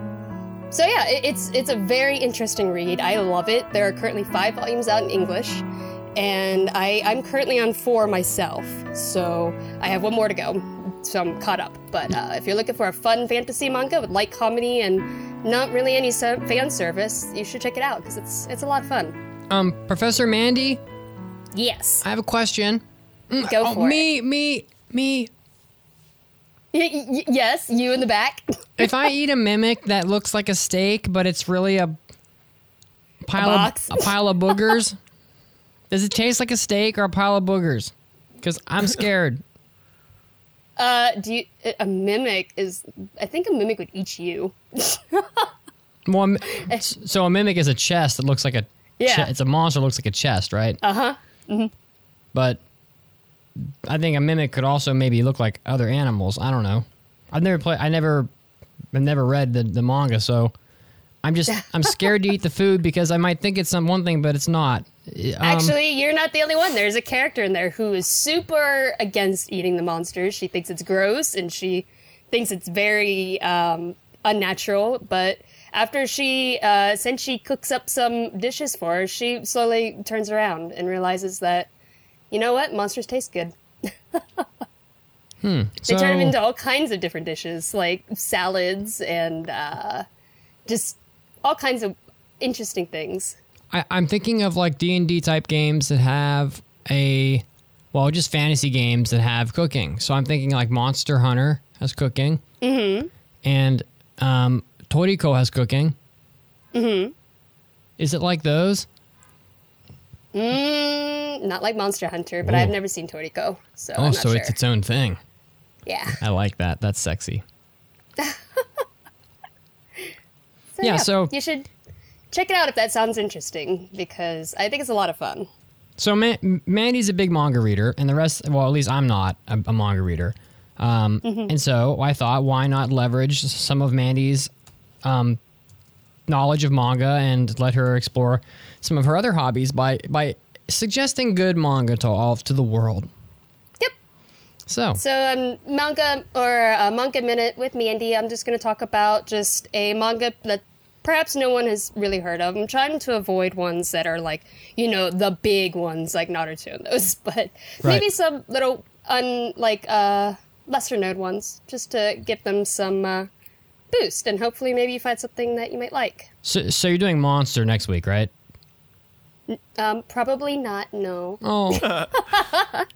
so yeah, it, it's it's a very interesting read. I love it. There are currently five volumes out in English, and I I'm currently on four myself. So I have one more to go. So I'm caught up. But uh, if you're looking for a fun fantasy manga with light comedy and not really any fan service, you should check it out because it's it's a lot of fun. Um, Professor Mandy, Yes, I have a question. go Oh, for me, me, me. it. Y- y- yes, you in the back. If I eat a mimic that looks like a steak, but it's really a pile of box? a pile of boogers, does it taste like a steak or a pile of boogers? Because I'm scared. Uh, do you, a mimic is? I think a mimic would eat you. Well, so a mimic is a chest that looks like a. Yeah. che- it's a monster that looks like a chest, right? Uh huh. hmm But I think a mimic could also maybe look like other animals. I don't know. I've never played. I never, I've never read the, the manga, so I'm just I'm scared to eat the food because I might think it's some one thing, but it's not. Um, Actually, you're not the only one. There's a character in there who is super against eating the monsters. She thinks it's gross and she thinks it's very um, unnatural. But after she, uh, since she cooks up some dishes for her, she slowly turns around and realizes that, you know what, monsters taste good. hmm. They so, turn them into all kinds of different dishes, like salads and uh, just all kinds of interesting things. I, I'm thinking of like D and D type games that have a, well, just fantasy games that have cooking. So I'm thinking like Monster Hunter has cooking, Mm-hmm. and um, Toriko has cooking. Mm-hmm. Is it like those? Mm, not like Monster Hunter, but Ooh. I've never seen Toriko, so oh, I'm not so sure. it's its own thing. yeah. I like that. That's sexy. So, Yeah, so- you should check it out if that sounds interesting because I think it's a lot of fun. So Man- Mandy's a big manga reader, and the rest, well, at least I'm not a, a manga reader. Um, Mhm. And so I thought, why not leverage some of Mandy's um, knowledge of manga and let her explore some of her other hobbies by by suggesting good manga to all to the world. Yep. So So um, manga or uh, manga minute with Mandy. I'm just going to talk about just a manga that perhaps no one has really heard of. I'm trying to avoid ones that are like you know the big ones like Naruto and those, but maybe some little un like uh, lesser known ones just to give them some uh, boost and hopefully maybe you find something that you might like. so, so you're doing Monster next week, right? Um, probably not. No. Oh.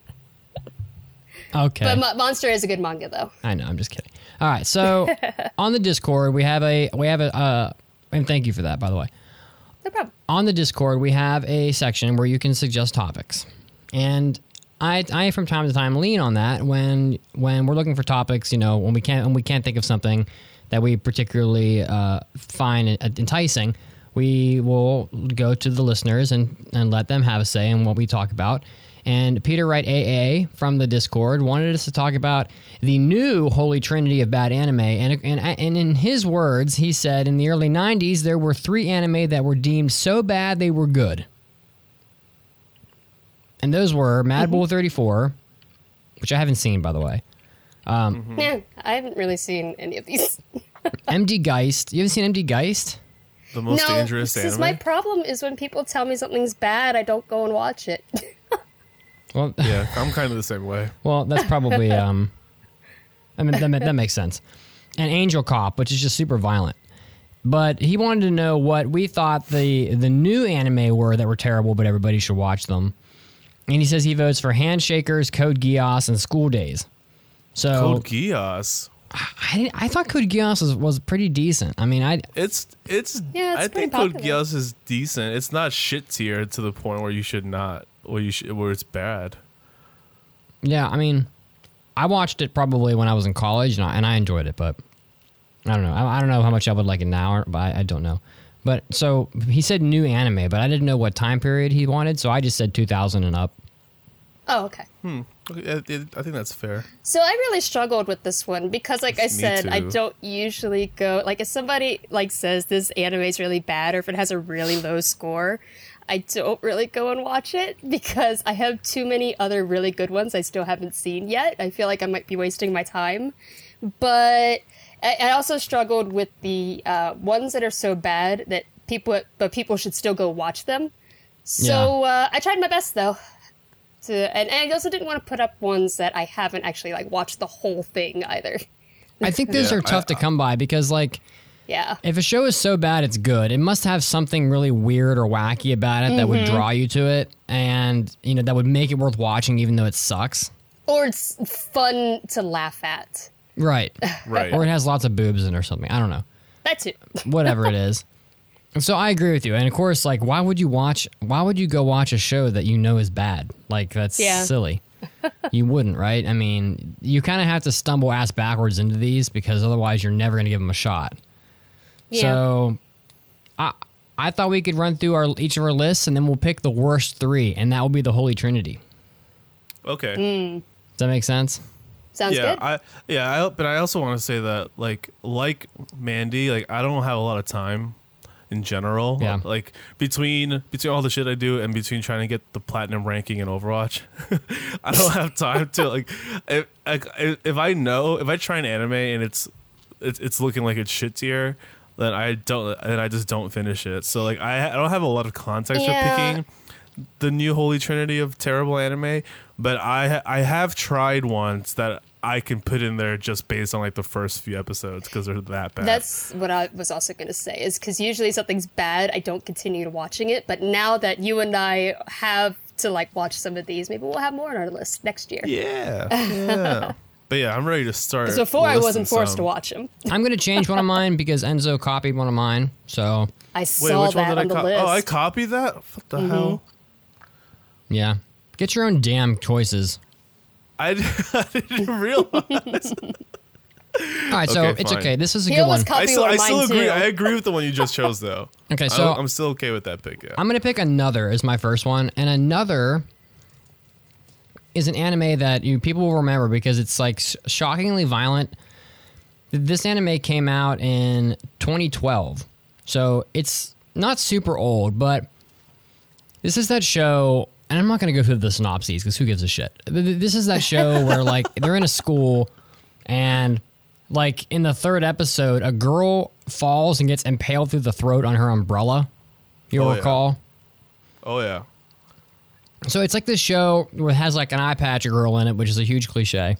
Okay. But Mo- Monster is a good manga though. I know. I'm just kidding. All right. So on the Discord, we have a we have a uh, and thank you for that, by the way. No problem. On the Discord, we have a section where you can suggest topics, and I I from time to time lean on that when when we're looking for topics. You know, when we can't when we can't think of something that we particularly uh, find enticing, we will go to the listeners and and let them have a say in what we talk about. And Peter Wright AA from the Discord wanted us to talk about the new Holy Trinity of bad anime. And, and, and in his words, he said in the early 90s, there were three anime that were deemed so bad they were good. And those were Mad Bull 34, which I haven't seen, by the way. Um, Yeah, I haven't really seen any of these. MD Geist. You haven't seen MD Geist? The most no, dangerous this is anime. my problem is when people tell me something's bad, I don't go and watch it. Well, yeah, I'm kind of the same way. Well, that's probably um, I mean that, that makes sense. And Angel Cop, which is just super violent. But he wanted to know what we thought the the new anime were that were terrible, but everybody should watch them. And he says he votes for Handshakers, Code Geass, and School Days. So Code Geass. I, I thought Code Geass was, was pretty decent. I mean, I It's it's. Yeah, it's I pretty think Code popular. Geass is decent. It's not shit tier to the point where you should not, where you should, where it's bad. Yeah, I mean, I watched it probably when I was in college, and I, and I enjoyed it, but I don't know. I, I don't know how much I would like it now, but I, I don't know. But so he said new anime, but I didn't know what time period he wanted, so I just said 2000 and up. oh, okay. Hmm. Okay, I, I think that's fair. So I really struggled with this one because, like I Me said, I don't usually go like if somebody like says this anime is really bad or if it has a really low score, I don't really go and watch it because I have too many other really good ones I still haven't seen yet. I feel like I might be wasting my time, but I, I also struggled with the uh, ones that are so bad that people, but people should still go watch them. So uh, I tried my best though. To, and, and I also didn't want to put up ones that I haven't actually like watched the whole thing either. I think those Yeah, are tough I- to come by because, like, Yeah. if a show is so bad it's good, it must have something really weird or wacky about it that would Mhm. draw you to it, and you know that would make it worth watching, even though it sucks. Or it's fun to laugh at. Right. Right. Or it has lots of boobs in it or something. I don't know. That too. whatever it is. And so I agree with you. And of course, like, why would you watch? Why would you go watch a show that you know is bad? Like, that's Yeah. silly. you wouldn't, right? I mean, you kind of have to stumble ass backwards into these because otherwise, you're never going to give them a shot. Yeah. So I I thought we could run through our each of our lists and then we'll pick the worst three, and that will be the Holy Trinity. Okay. Mm. Does that make sense? Sounds yeah, good. I yeah, I, but I also want to say that like like Mandy, like I don't have a lot of time in general. Yeah. Like between between all the shit I do and between trying to get the platinum ranking in Overwatch, I don't have time to like if, like, if I know if I try an anime and it's it's, it's looking like it's shit tier, then I don't and I just don't finish it. So like I I don't have a lot of context Yeah. for picking the new holy trinity of terrible anime, but I I have tried ones that I can put in there just based on like the first few episodes because they're that bad. That's what I was also going to say is because usually something's bad, I don't continue to watching it. But now that you and I have to like watch some of these, maybe we'll have more on our list next year. yeah, yeah. But yeah, I'm ready to start. 'Cause before I wasn't forced to watch him. I'm gonna change one of mine because Enzo copied one of mine. So I Wait, saw which one that did I on the co- list. Oh, I copied that. What the mm-hmm. hell? yeah, get your own damn choices. I, I didn't realize. All right, so Okay, it's fine. okay. This is a He good almost one. copied I still, one I of still mine agree. too. I agree with the one you just chose, though. Okay, so I'm still okay with that pick. Yeah. I'm gonna pick another as my first one, and another is an anime that you people will remember because it's like sh- shockingly violent. This anime came out in 2012, so it's not super old, but this is that show. And I'm not gonna go through the synopses because who gives a shit. Th- th- This is that show where like they're in a school, and like in the third episode, a girl falls and gets impaled through the throat on her umbrella. You'll Oh, yeah. recall. Oh yeah. So it's like this show where it has like an eye patch girl in it, which is a huge cliche.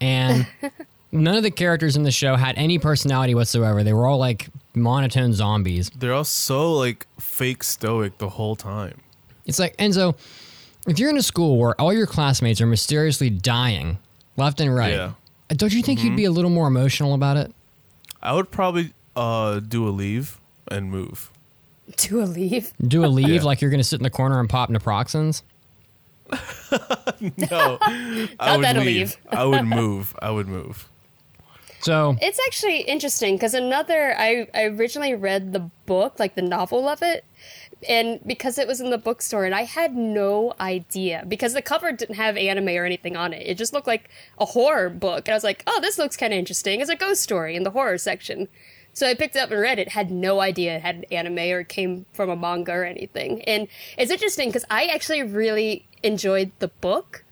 And none of the characters in the show had any personality whatsoever. They were all like monotone zombies. They're all so like fake stoic the whole time. It's like Enzo, if you're in a school where all your classmates are mysteriously dying left and right, Yeah. don't you think you'd be a little more emotional about it? I would probably uh do a leave and move. Do a leave. Do a leave Yeah. like you're going to sit in the corner and pop naproxens? No, I would that a leave. leave. I would move. I would move. So It's actually interesting because another I, I originally read the book, like the novel of it, and because it was in the bookstore, and I had no idea because the cover didn't have anime or anything on it. It just looked like a horror book, and I was like, "Oh, this looks kind of interesting." It's a ghost story in the horror section. So I picked it up and read it. Had no idea it had an anime or came from a manga or anything. And it's interesting because I actually really enjoyed the book,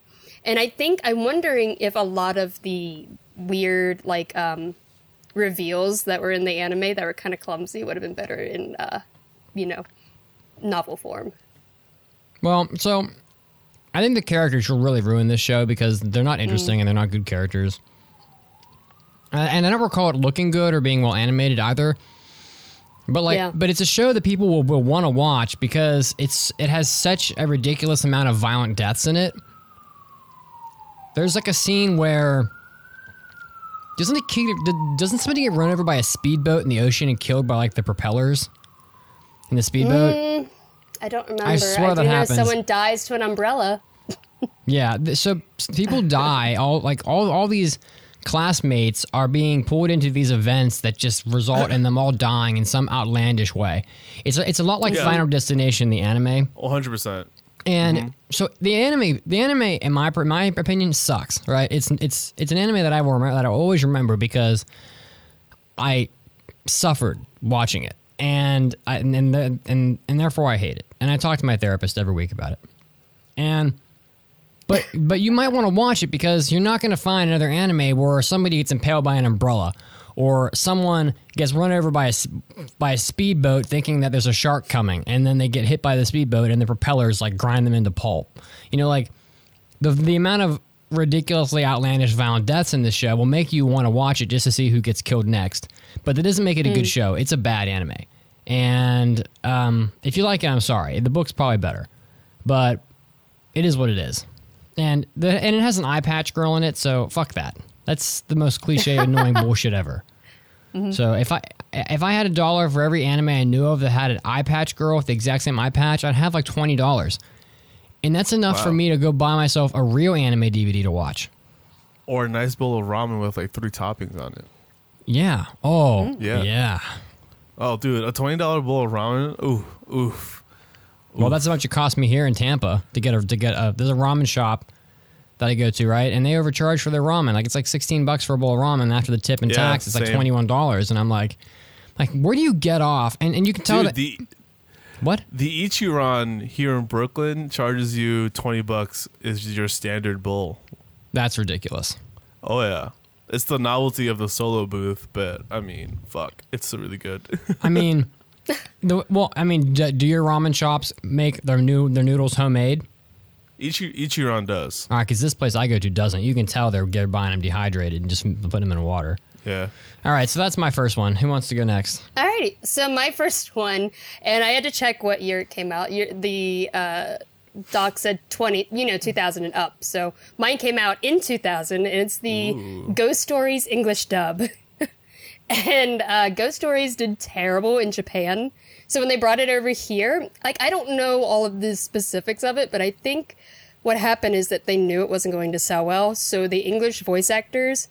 and I think I'm wondering if a lot of the weird like um reveals that were in the anime that were kind of clumsy would have been better in uh you know novel form Well, so I think the characters will really ruin this show because they're not interesting and they're not good characters. Uh, and I don't recall it looking good or being well animated either. But like, Yeah. but it's a show that people will, will want to watch because it's it has such a ridiculous amount of violent deaths in it. There's like a scene where doesn't it keep, doesn't somebody get run over by a speedboat in the ocean and killed by like the propellers in the speedboat? i don't remember I swear that do know happens. someone dies to an umbrella Yeah, so people die. All like all all these classmates are being pulled into these events that just result in them all dying in some outlandish way. It's a, it's a lot like Yeah. Final Destination, the anime. 100. percent And mm-hmm. so the anime, the anime, in my in my opinion, sucks. Right? It's it's it's an anime that I will remember that I always remember because I suffered watching it, and I, and and, the, and and therefore I hate it. And I talk to my therapist every week about it. And but but you might want to watch it because you're not going to find another anime where somebody gets impaled by an umbrella or someone gets run over by a by a speedboat thinking that there's a shark coming and then they get hit by the speedboat and the propellers like grind them into pulp. You know like the the amount of ridiculously outlandish violent deaths in this show will make you want to watch it just to see who gets killed next. But that doesn't make it a good show. It's a bad anime. And um, if you like it, I'm sorry. The book's probably better. But it is what it is. And the and it has an eye patch girl in it, so fuck that. That's the most cliche annoying bullshit ever. Mm-hmm. So if I if I had a dollar for every anime I knew of that had an eye patch girl with the exact same eye patch, I'd have like twenty dollars. And that's enough for me to go buy myself a real anime DVD to watch. Or a nice bowl of ramen with like three toppings on it. Yeah. Oh. Mm-hmm. Yeah. Yeah. Oh, dude, a twenty dollar bowl of ramen. Ooh, oof. Well, that's how much it cost me here in Tampa to get a to get a. There's a ramen shop that I go to, right? And they overcharge for their ramen. Like it's like 16 bucks for a bowl of ramen. After the tip and Yeah, tax, it's like 21 dollars. And I'm like, like where do you get off? And and you can tell Dude, that the what the Ichiran here in Brooklyn charges you twenty bucks is your standard bowl. that's ridiculous. Oh yeah, it's the novelty of the solo booth, but I mean, fuck, it's really good. I mean, the, well, I mean, do, do your ramen shops make their new their noodles homemade? Ichi, Ichiran does. All right, because this place I go to doesn't. You can tell they're, they're buying them dehydrated and just putting them in water. Yeah. All right, so that's my first one. Who wants to go next? Alrighty, so my first one, and I had to check what year it came out. Year, the uh, doc said 20, you know, 2000 and up. So mine came out in 2000, and it's the Ghost Stories English dub. and uh, Ghost Stories did terrible in Japan. So when they brought it over here, like, I don't know all of the specifics of it, but I think what happened is that they knew it wasn't going to sell well. So the English voice actors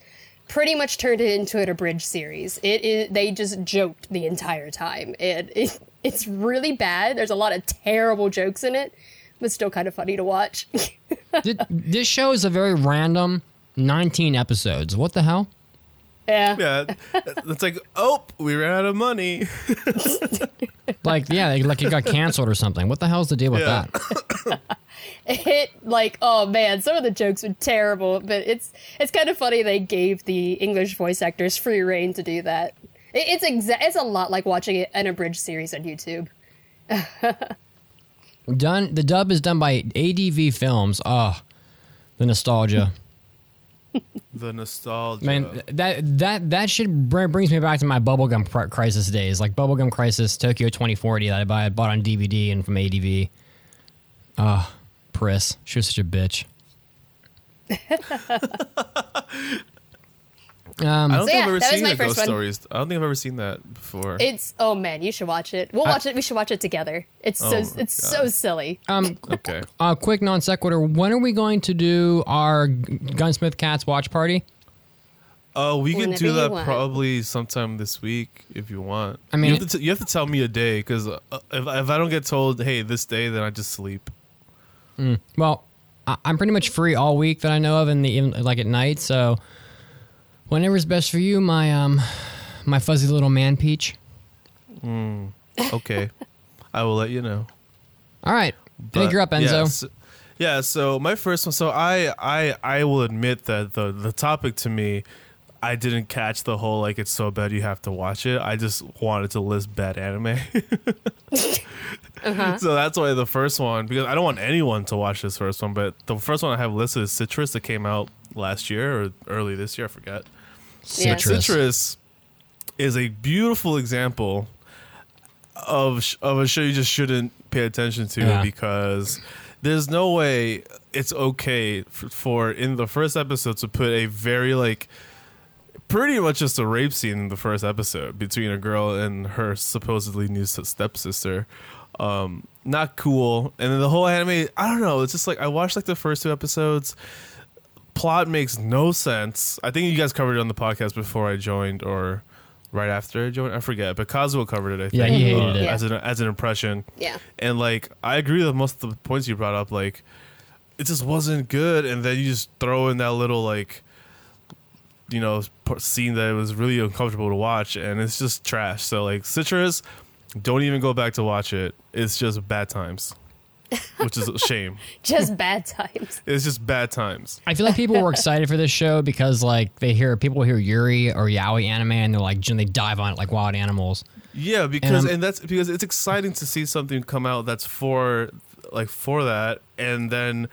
pretty much turned it into an abridged series. It is they just joked the entire time. And it, it's really bad. There's a lot of terrible jokes in it, but still kind of funny to watch. This show is a very random 19 episodes. What the hell? Yeah. Yeah, it's like, oh, we ran out of money. Like, yeah, like it got canceled or something. What the hell's the deal with Yeah. that? It like oh man, some of the jokes were terrible, but it's it's kind of funny they gave the English voice actors free reign to do that. It, it's exa- it's a lot like watching an abridged series on YouTube. Done. The dub is done by ADV Films. Oh, the nostalgia. The nostalgia. Man, that that that shit br- brings me back to my bubblegum cr- crisis days, like bubblegum crisis Tokyo 2040 that I buy, I bought on DVD and from ADV. Ah, Pris, she was such a bitch. um, I don't So think yeah, I've ever seen my the Ghost one. Stories. I don't think I've ever seen that before. It's oh man, you should watch it. We'll watch it. We should watch it together. It's so Oh it's my so silly. um, okay. uh, quick non sequitur. When are we going to do our Gunsmith Cats watch party? Oh, we can Whenever do you that probably sometime this week if you want. I mean- you have to, t- you have to tell me a day because uh, if, if I don't get told, hey, this day, then I just sleep. Well, I- I'm pretty much free all week that I know of in the in, like at night. So whenever's best for you, my um, my fuzzy little man peach. Okay, I will let you know. All right, But, pick her up, Enzo. yes. Yeah, so my first one. So I, I, I will admit that the the topic to me, I didn't catch the whole like it's so bad you have to watch it. I just wanted to list bad anime. uh-huh. So that's why the first one because I don't want anyone to watch this first one, but the first one I have listed is Citrus that came out last year or early this year, I forget. Yeah. Citrus. Citrus is a beautiful example of of a show you just shouldn't pay attention to Yeah. because there's no way it's okay for, for in the first episode to put a very like pretty much just a rape scene in the first episode between a girl and her supposedly new s- stepsister. Um, not cool. And then the whole anime, I don't know. It's just like I watched like the first two episodes plot makes no sense. I think you guys covered it on the podcast before I joined or right after I joined. I forget, but Kazuo covered it. I think, Yeah, he hated uh, it. as an as an impression. Yeah. And like I agree with most of the points you brought up. Like it just wasn't good, and then you just throw in that little like you know scene that was really uncomfortable to watch, and it's just trash. So like Citrus, don't even go back to watch it. It's just bad times, which is a shame. Just bad times. It's just bad times. I feel like people were excited for this show because like they hear people hear Yuri or Yaoi anime and they're like they dive on it like wild animals. Yeah, because I'm- and that's because it's exciting to see something come out that's for like for that, and then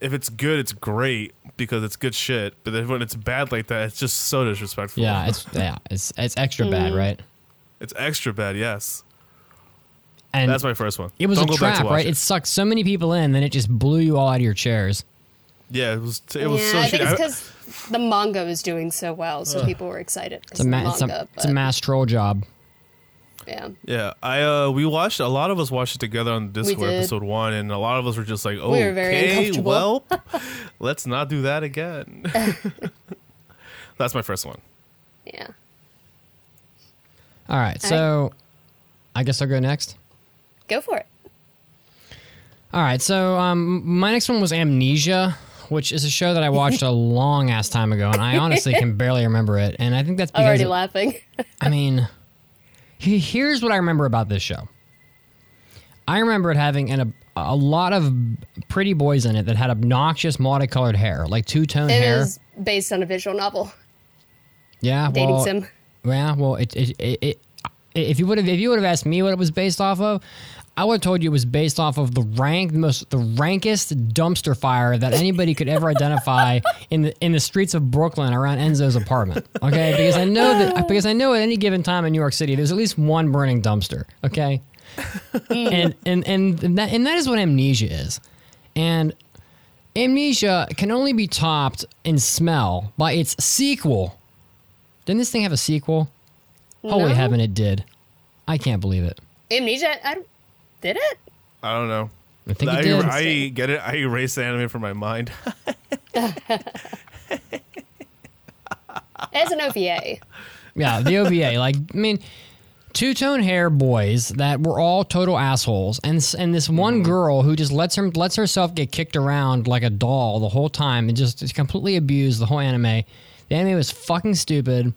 if it's good, it's great because it's good shit. But then when it's bad like that, it's just so disrespectful. Yeah, it's yeah, it's it's extra bad, Mm. right? it's extra bad. Yes, And that's my first one. it was Don't a go back to trap, right? It. It sucked so many people in, then it just blew you all out of your chairs. yeah, it was. It was yeah, so I think shitty. it's because the manga is doing so well, so people were excited. It's a, of the ma- it's, manga, a, it's a mass troll job. Yeah. Yeah, I uh we watched a lot of us watched it together on Discord episode one, and a lot of us were just like, "Oh, We okay, well, let's not do that again." That's my first one. Yeah. All right, so I guess I'll go next. Go for it. All right, so um, my next one was Amnesia, which is a show that I watched a long ass time ago, and I honestly can barely remember it. And I think that's because Already it- laughing. I mean, he- here's what I remember about this show. I remember it having an, a, a lot of pretty boys in it that had obnoxious multicolored hair, like two tone It hair. is based on a visual novel. yeah, Dating well, sim. Yeah, well, it, it, it, it if you would have if you would have asked me what it was based off of, I would have told you it was based off of the rank the most the rankest dumpster fire that anybody could ever identify in the in the streets of Brooklyn around Enzo's apartment. Okay, because I know that because I know at any given time in New York City there's at least one burning dumpster. Okay, and and and that and that is what amnesia is, and amnesia can only be topped in smell by its sequel. Didn't this thing have a sequel? Holy No. heaven, it did. I can't believe it. Amnesia. I don't, did it? I don't know. I think I, it did. I get it. I erased the anime from my mind. As an OVA. Yeah, the OVA. Like, I mean, two tone hair boys that were all total assholes, and and this one mm-hmm. girl who just lets her lets herself get kicked around like a doll the whole time and just, just completely abused the whole anime. The anime was fucking stupid.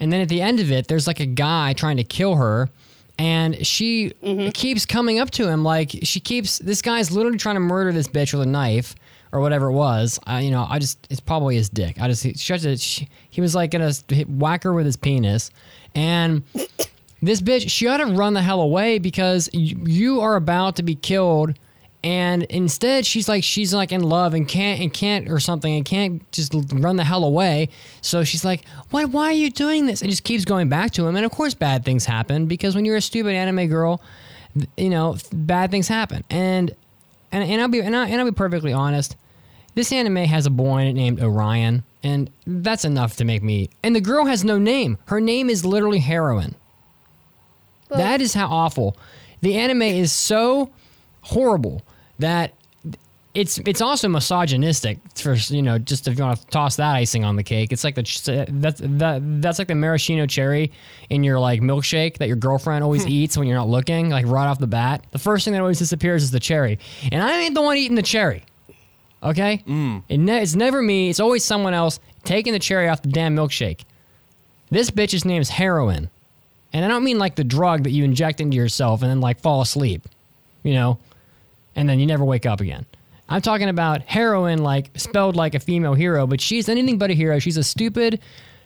And then at the end of it, there's like a guy trying to kill her, and she mm-hmm. keeps coming up to him like she keeps. This guy's literally trying to murder this bitch with a knife or whatever it was. I, you know, I just it's probably his dick. I just he, she, she, he was like gonna hit- whack her with his penis, and this bitch she ought to run the hell away because you, you are about to be killed. And instead, she's like she's like in love and can't and can't or something and can't just run the hell away. So she's like, "Why? Why are you doing this?" And just keeps going back to him. And of course, bad things happen because when you're a stupid anime girl, you know, bad things happen. And and, and I'll be and, I, and I'll be perfectly honest. This anime has a boy named Orion, and that's enough to make me. And the girl has no name. Her name is literally Heroine. that is how awful. The anime is so horrible that it's it's also misogynistic for you know just if you want to toss that icing on the cake. It's like the that's that that's like the maraschino cherry in your like milkshake that your girlfriend always hmm. eats when you're not looking like right off the bat. The first thing that always disappears is the cherry. And I ain't the one eating the cherry okay? Hmm. It ne- it's never me. It's always someone else taking the cherry off the damn milkshake. This bitch's name is heroin. And I don't mean like the drug that you inject into yourself and then like fall asleep you know and then you never wake up again. I'm talking about heroin, like spelled like a female hero, but she's anything but a hero. She's a stupid,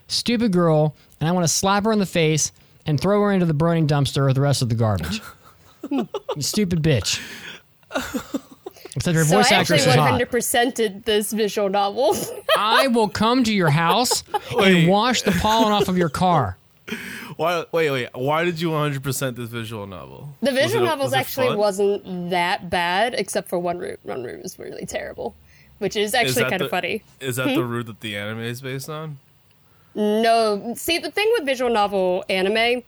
stupid girl, and I want to slap her in the face and throw her into the burning dumpster with the rest of the garbage. you stupid bitch. Except her so voice I actually actress is hot. 100%ed this visual novel. I will come to your house Wait. and wash the pollen off of your car. Why? Wait, wait. Why did you 100 percent this visual novel? The visual it- novels was actually fun? wasn't that bad, except for one room. One room is really terrible, which is actually kind of funny. Is that Hmm? the route that the anime is based on? No, see the thing with visual novel anime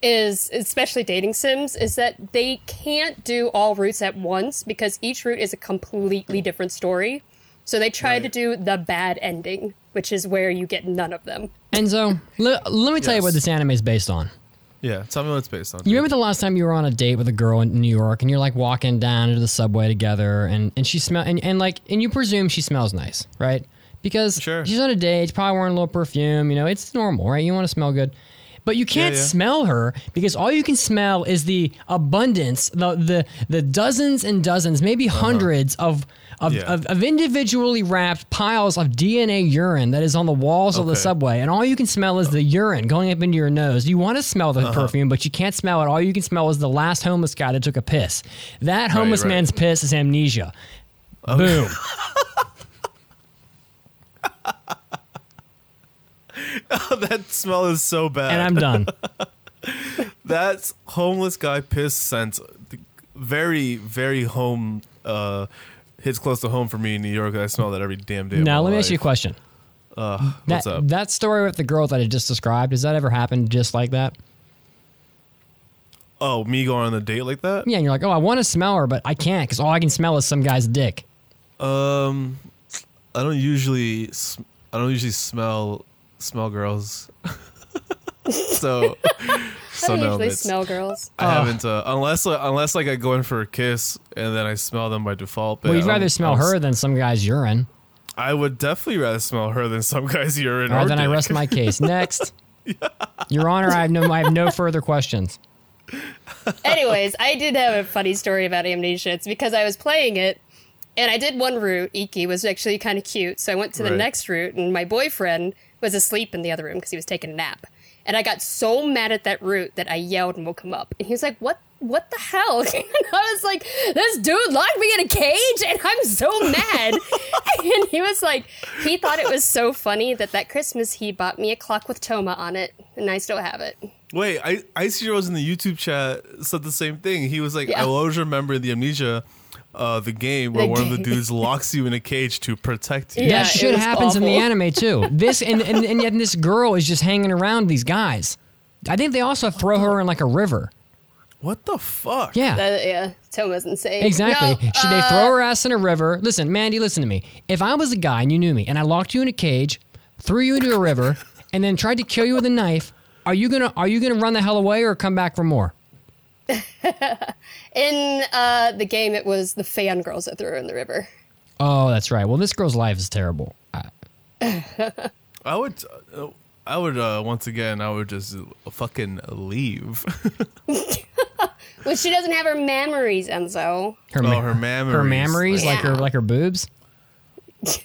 is, especially dating sims, is that they can't do all routes at once because each route is a completely different story. So they try to do the bad ending, which is where you get none of them. Enzo, le- let me tell you what this anime is based on. Yeah, tell me what it's based on. You remember the last time you were on a date with a girl in New York and you're like walking down into the subway together and, and she smell and, and like and you presume she smells nice, right? Because Sure. she's on a date, she's probably wearing a little perfume, you know, it's normal, right? You want to smell good. But you can't yeah. smell her because all you can smell is the abundance, the the the dozens and dozens, maybe hundreds of of, Uh-huh. Yeah. of of individually wrapped piles of DNA urine that is on the walls of the subway, and all you can smell is the urine going up into your nose. You want to smell the Uh-huh. perfume, but you can't smell it. All you can smell is the last homeless guy that took a piss. That homeless right. man's piss is amnesia. Boom. that smell is so bad. and I'm done. That's homeless guy piss scent. Very, very home. Uh, hits close to home for me in New York. I smell that every damn day. now let me ask you a question. Uh, That what's up? that story with the girl that I just described, has that ever happened just like that? oh, me going on a date like that? Yeah, and you're like, oh, I want to smell her, but I can't because all I can smell is some guy's dick. Um, I don't usually. I don't usually smell smell girls. so So no, usually it's- smell girls. I haven't uh, unless unless like I go in for a kiss and then I smell them by default. But Well, you'd I'm- rather smell I'm- her than some guy's urine. I would definitely rather smell her than some guy's urine. All right, or then I rest my case. Next, Your Honor, I have no, I have no further questions. Anyways, I did have a funny story about amnesia. It's because I was playing it and I did one route. Ikki was actually kind of cute. So I went to the Right. next route and my boyfriend was asleep in the other room because he was taking a nap. And I got so mad at that route that I yelled and woke him up. And he was like, What what the hell? and I was like, This dude locked me in a cage and I'm so mad. and he was like, he thought it was so funny that that Christmas he bought me a clock with Toma on it, and I still have it. Wait, I Ice Heroes in the YouTube chat said the same thing. He was like, Yeah. I always remember the amnesia, uh, the game where The one of the dudes locks you in a cage to protect you. Yeah, that shit was happens in the anime too. This and, and and yet this girl is just hanging around these guys. I think they also throw her in like a river. What the fuck? Yeah. That, yeah, Toma's insane. Exactly. No, Should they uh, throw her ass in a river? Listen, Mandy, listen to me. If I was a guy and you knew me and I locked you in a cage, threw you into a river, and then tried to kill you with a knife, are you gonna are you gonna run the hell away or come back for more? In uh, the game, it was the fangirls that threw her in the river. Oh, that's right. Well, this girl's life is terrible. Uh, I would, uh, I would uh, once again, I would just fucking leave. Well, she doesn't have her memories, Enzo. her, oh, her memories, her memories, like her Yeah. like her boobs.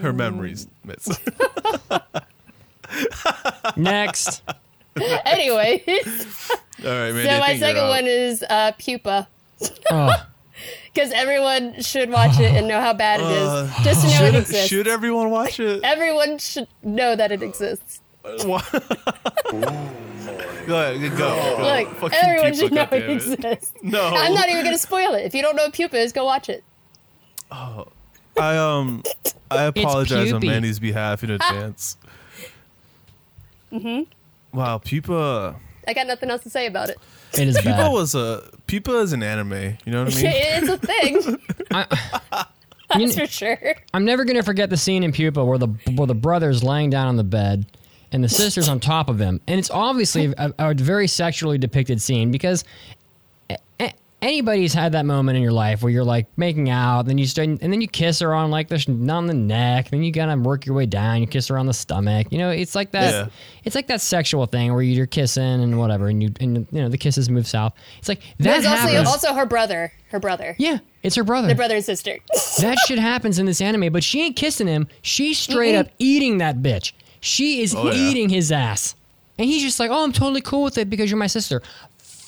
her memories. Mitz. Next. anyway, All right, man. so my second one is uh, Pupa. Oh, Because everyone should watch it and know how bad it is, Uh. Just to know it should, exists. should everyone watch it? Everyone should know that it exists. What? go ahead, go. go. Look, Fucking everyone Pupa, should know it goddammit. exists. No, I'm not even going to spoil it. If you don't know what Pupa is, go watch it. Oh, I um, I apologize on Mandy's behalf in advance. Mm-hmm. Wow, Pupa. I got nothing else to say about it. it is Pupa bad. was a Pupa is an anime. You know what I mean? it's a thing. You That's kn- for sure. I'm never gonna forget the scene in Pupa where the where the brother's laying down on the bed and the sister's on top of him, and it's obviously a, a very sexually depicted scene because a- a- anybody's had that moment in your life where you're like making out, then you start, and then you kiss her on like the sh- on the neck, then you gotta work your way down, you kiss her on the stomach. You know, it's like that. Yeah. It's like that sexual thing where you're kissing and whatever, and you and you know the kisses move south. It's like that There's also, happens. also her brother. Her brother. yeah, it's her brother The brother and sister. that shit happens in this anime, but she ain't kissing him. She's straight up eating that bitch. She is Oh, yeah. eating his ass. And he's just like, oh, I'm totally cool with it because you're my sister.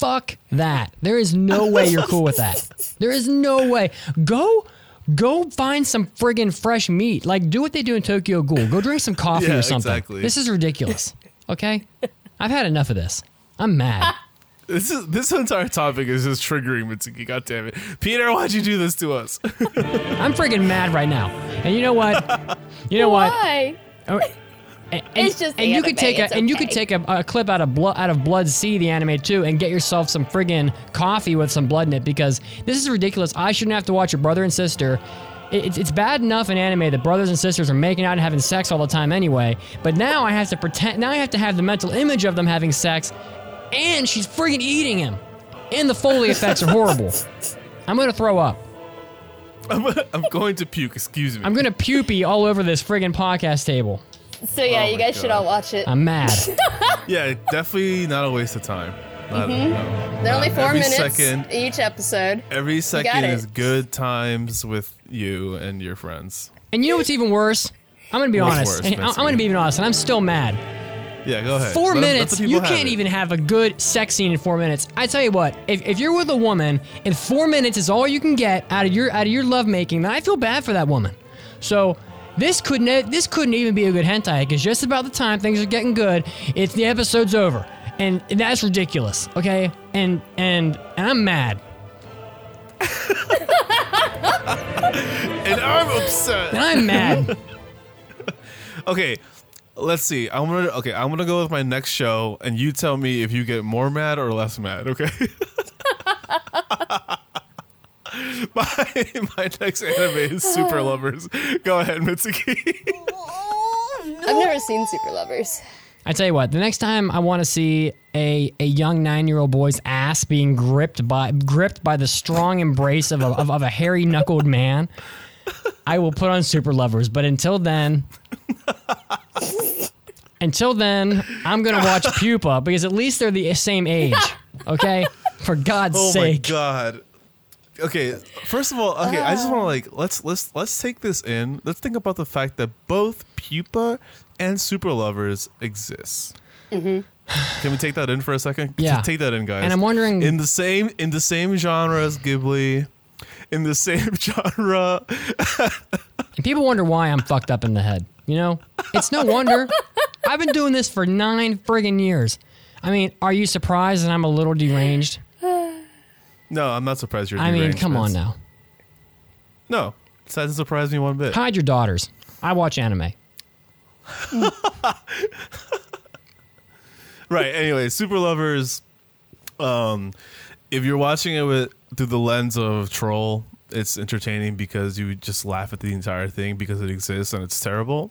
Fuck that. There is no way you're cool with that. There is no way. Go. Go find some friggin' fresh meat. Like, do what they do in Tokyo Ghoul. Go drink some coffee Yeah, or something. exactly. This is ridiculous. Okay? I've had enough of this. I'm mad. This is this entire topic is just triggering Mitsuki. God damn it, Peter! Why'd you do this to us? I'm friggin' mad right now. And you know what? You know what? Why? Oh, and, It's just and you could take a it's and you could take a, a clip out of blood out of Blood-C the anime too and get yourself some friggin' coffee with some blood in it because this is ridiculous. I shouldn't have to watch a brother and sister. It- It's, it's bad enough in anime that brothers and sisters are making out and having sex all the time anyway, but now I have to pretend. Now I have to have the mental image of them having sex, and she's friggin' eating him, and the foley effects are horrible. I'm gonna throw up. I'm, I'm going to puke. Excuse me. I'm gonna pupy all over this friggin' podcast table. So yeah, Oh you my guys should God. all watch it. I'm mad. yeah, definitely not a waste of time. Not, mm-hmm. no. They're only four every minutes second- each episode. Every got second it. is good times with you and your friends. And you know what's even worse? I'm gonna be What's honest. worse, and I- I'm gonna be even honest, and I'm still mad. Yeah, go ahead. Four Let 'em- let minutes, the people you have can't it. even have a good sex scene in four minutes. I tell you what, if, if you're with a woman and four minutes is all you can get out of your out of your lovemaking, then I feel bad for that woman. So this couldn't e, this couldn't even be a good hentai because just about the time things are getting good, it's the episode's over, and that's ridiculous. Okay, and and and I'm mad. And I'm upset. And I'm mad. Okay, let's see. I'm gonna okay. I'm gonna go with my next show, and you tell me if you get more mad or less mad. Okay. my my next anime is Super Lovers. Go ahead, Mitsuki. I've never seen Super Lovers. I tell you what, the next time I want to see a, a young nine year old boy's ass being gripped by gripped by the strong embrace of a, of, of a hairy knuckled man, I will put on Super Lovers. But until then, until then, I'm gonna watch Pupa because at least they're the same age. Okay, for God's Oh sake. my god. Okay, first of all, okay, I just want to oh. like let's let's let's take this in. Let's think about the fact that both Pupa and Super Lovers exist. Mm-hmm. Can we take that in for a second? Yeah. take that in, guys. And I'm wondering- in the same in the same genre as Ghibli, in the same genre. And people wonder why I'm fucked up in the head. You know, it's no wonder. I've been doing this for nine friggin' years. I mean, are you surprised that I'm a little deranged? No, I'm not surprised you're. I mean, deranged, come on Vince. now. No, it doesn't surprise me one bit. Hide your daughters. I watch anime. right. Anyway, Super Lovers. Um, if you're watching it with through the lens of Troll, it's entertaining because you just laugh at the entire thing because it exists and it's terrible.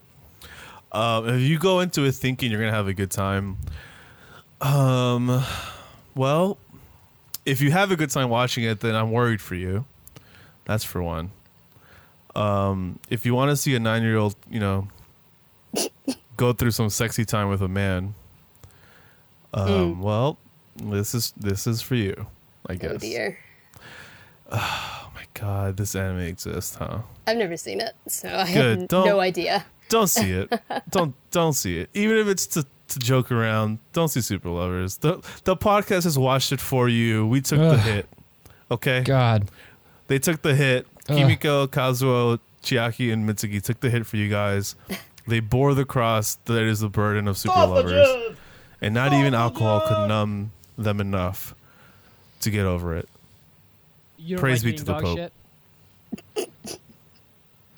Um, if you go into it thinking you're gonna have a good time, um, well, if you have a good time watching it, then I'm worried for you. That's for one. Um, if you want to see a nine year old, you know, go through some sexy time with a man, um, well, this is this is for you, I guess. Oh dear. Oh my god, this anime exists, huh? I've never seen it, so I Good, have don't- no idea. Don't see it. don't don't see it. Even if it's to, to joke around, don't see Super Lovers. The the podcast has watched it for you. We took the hit. Okay? God. They took the hit. Ugh. Kimiko, Kazuo, Chiaki, and Mitsuki took the hit for you guys. They bore the cross that is the burden of super lovers. And not even alcohol could numb them enough to get over it. You Praise be to the Pope.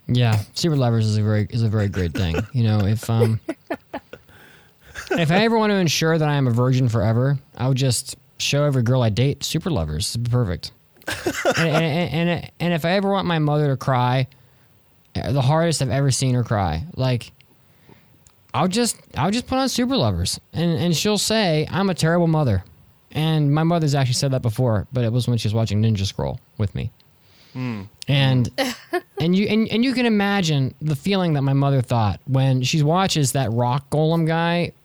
Yeah, Super Lovers is a very is a very great thing. You know, if um if I ever want to ensure that I am a virgin forever, I would just show every girl I date Super Lovers. It's perfect. and, and, and, and if I ever want my mother to cry, uh, the hardest I've ever seen her cry, like I'll just I'll just put on Super Lovers, and and she'll say I'm a terrible mother, and my mother's actually said that before, but it was when she was watching Ninja Scroll with me and and you and, and you can imagine the feeling that my mother thought when she watches that rock golem guy it's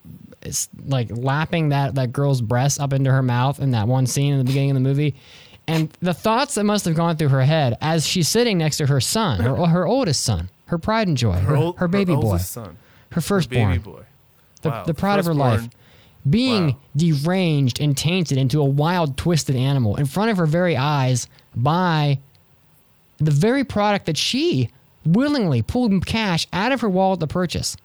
like lapping that that girl's breast up into her mouth in that one scene in the beginning of the movie and the thoughts that must have gone through her head as she's sitting next to her son her, her oldest son her pride and joy her, her, old- baby boy oldest son. her firstborn Baby boy. the, Wow, the pride of her life being Wow. deranged and tainted into a wild twisted animal in front of her very eyes by the very product that she willingly pulled cash out of her wallet to purchase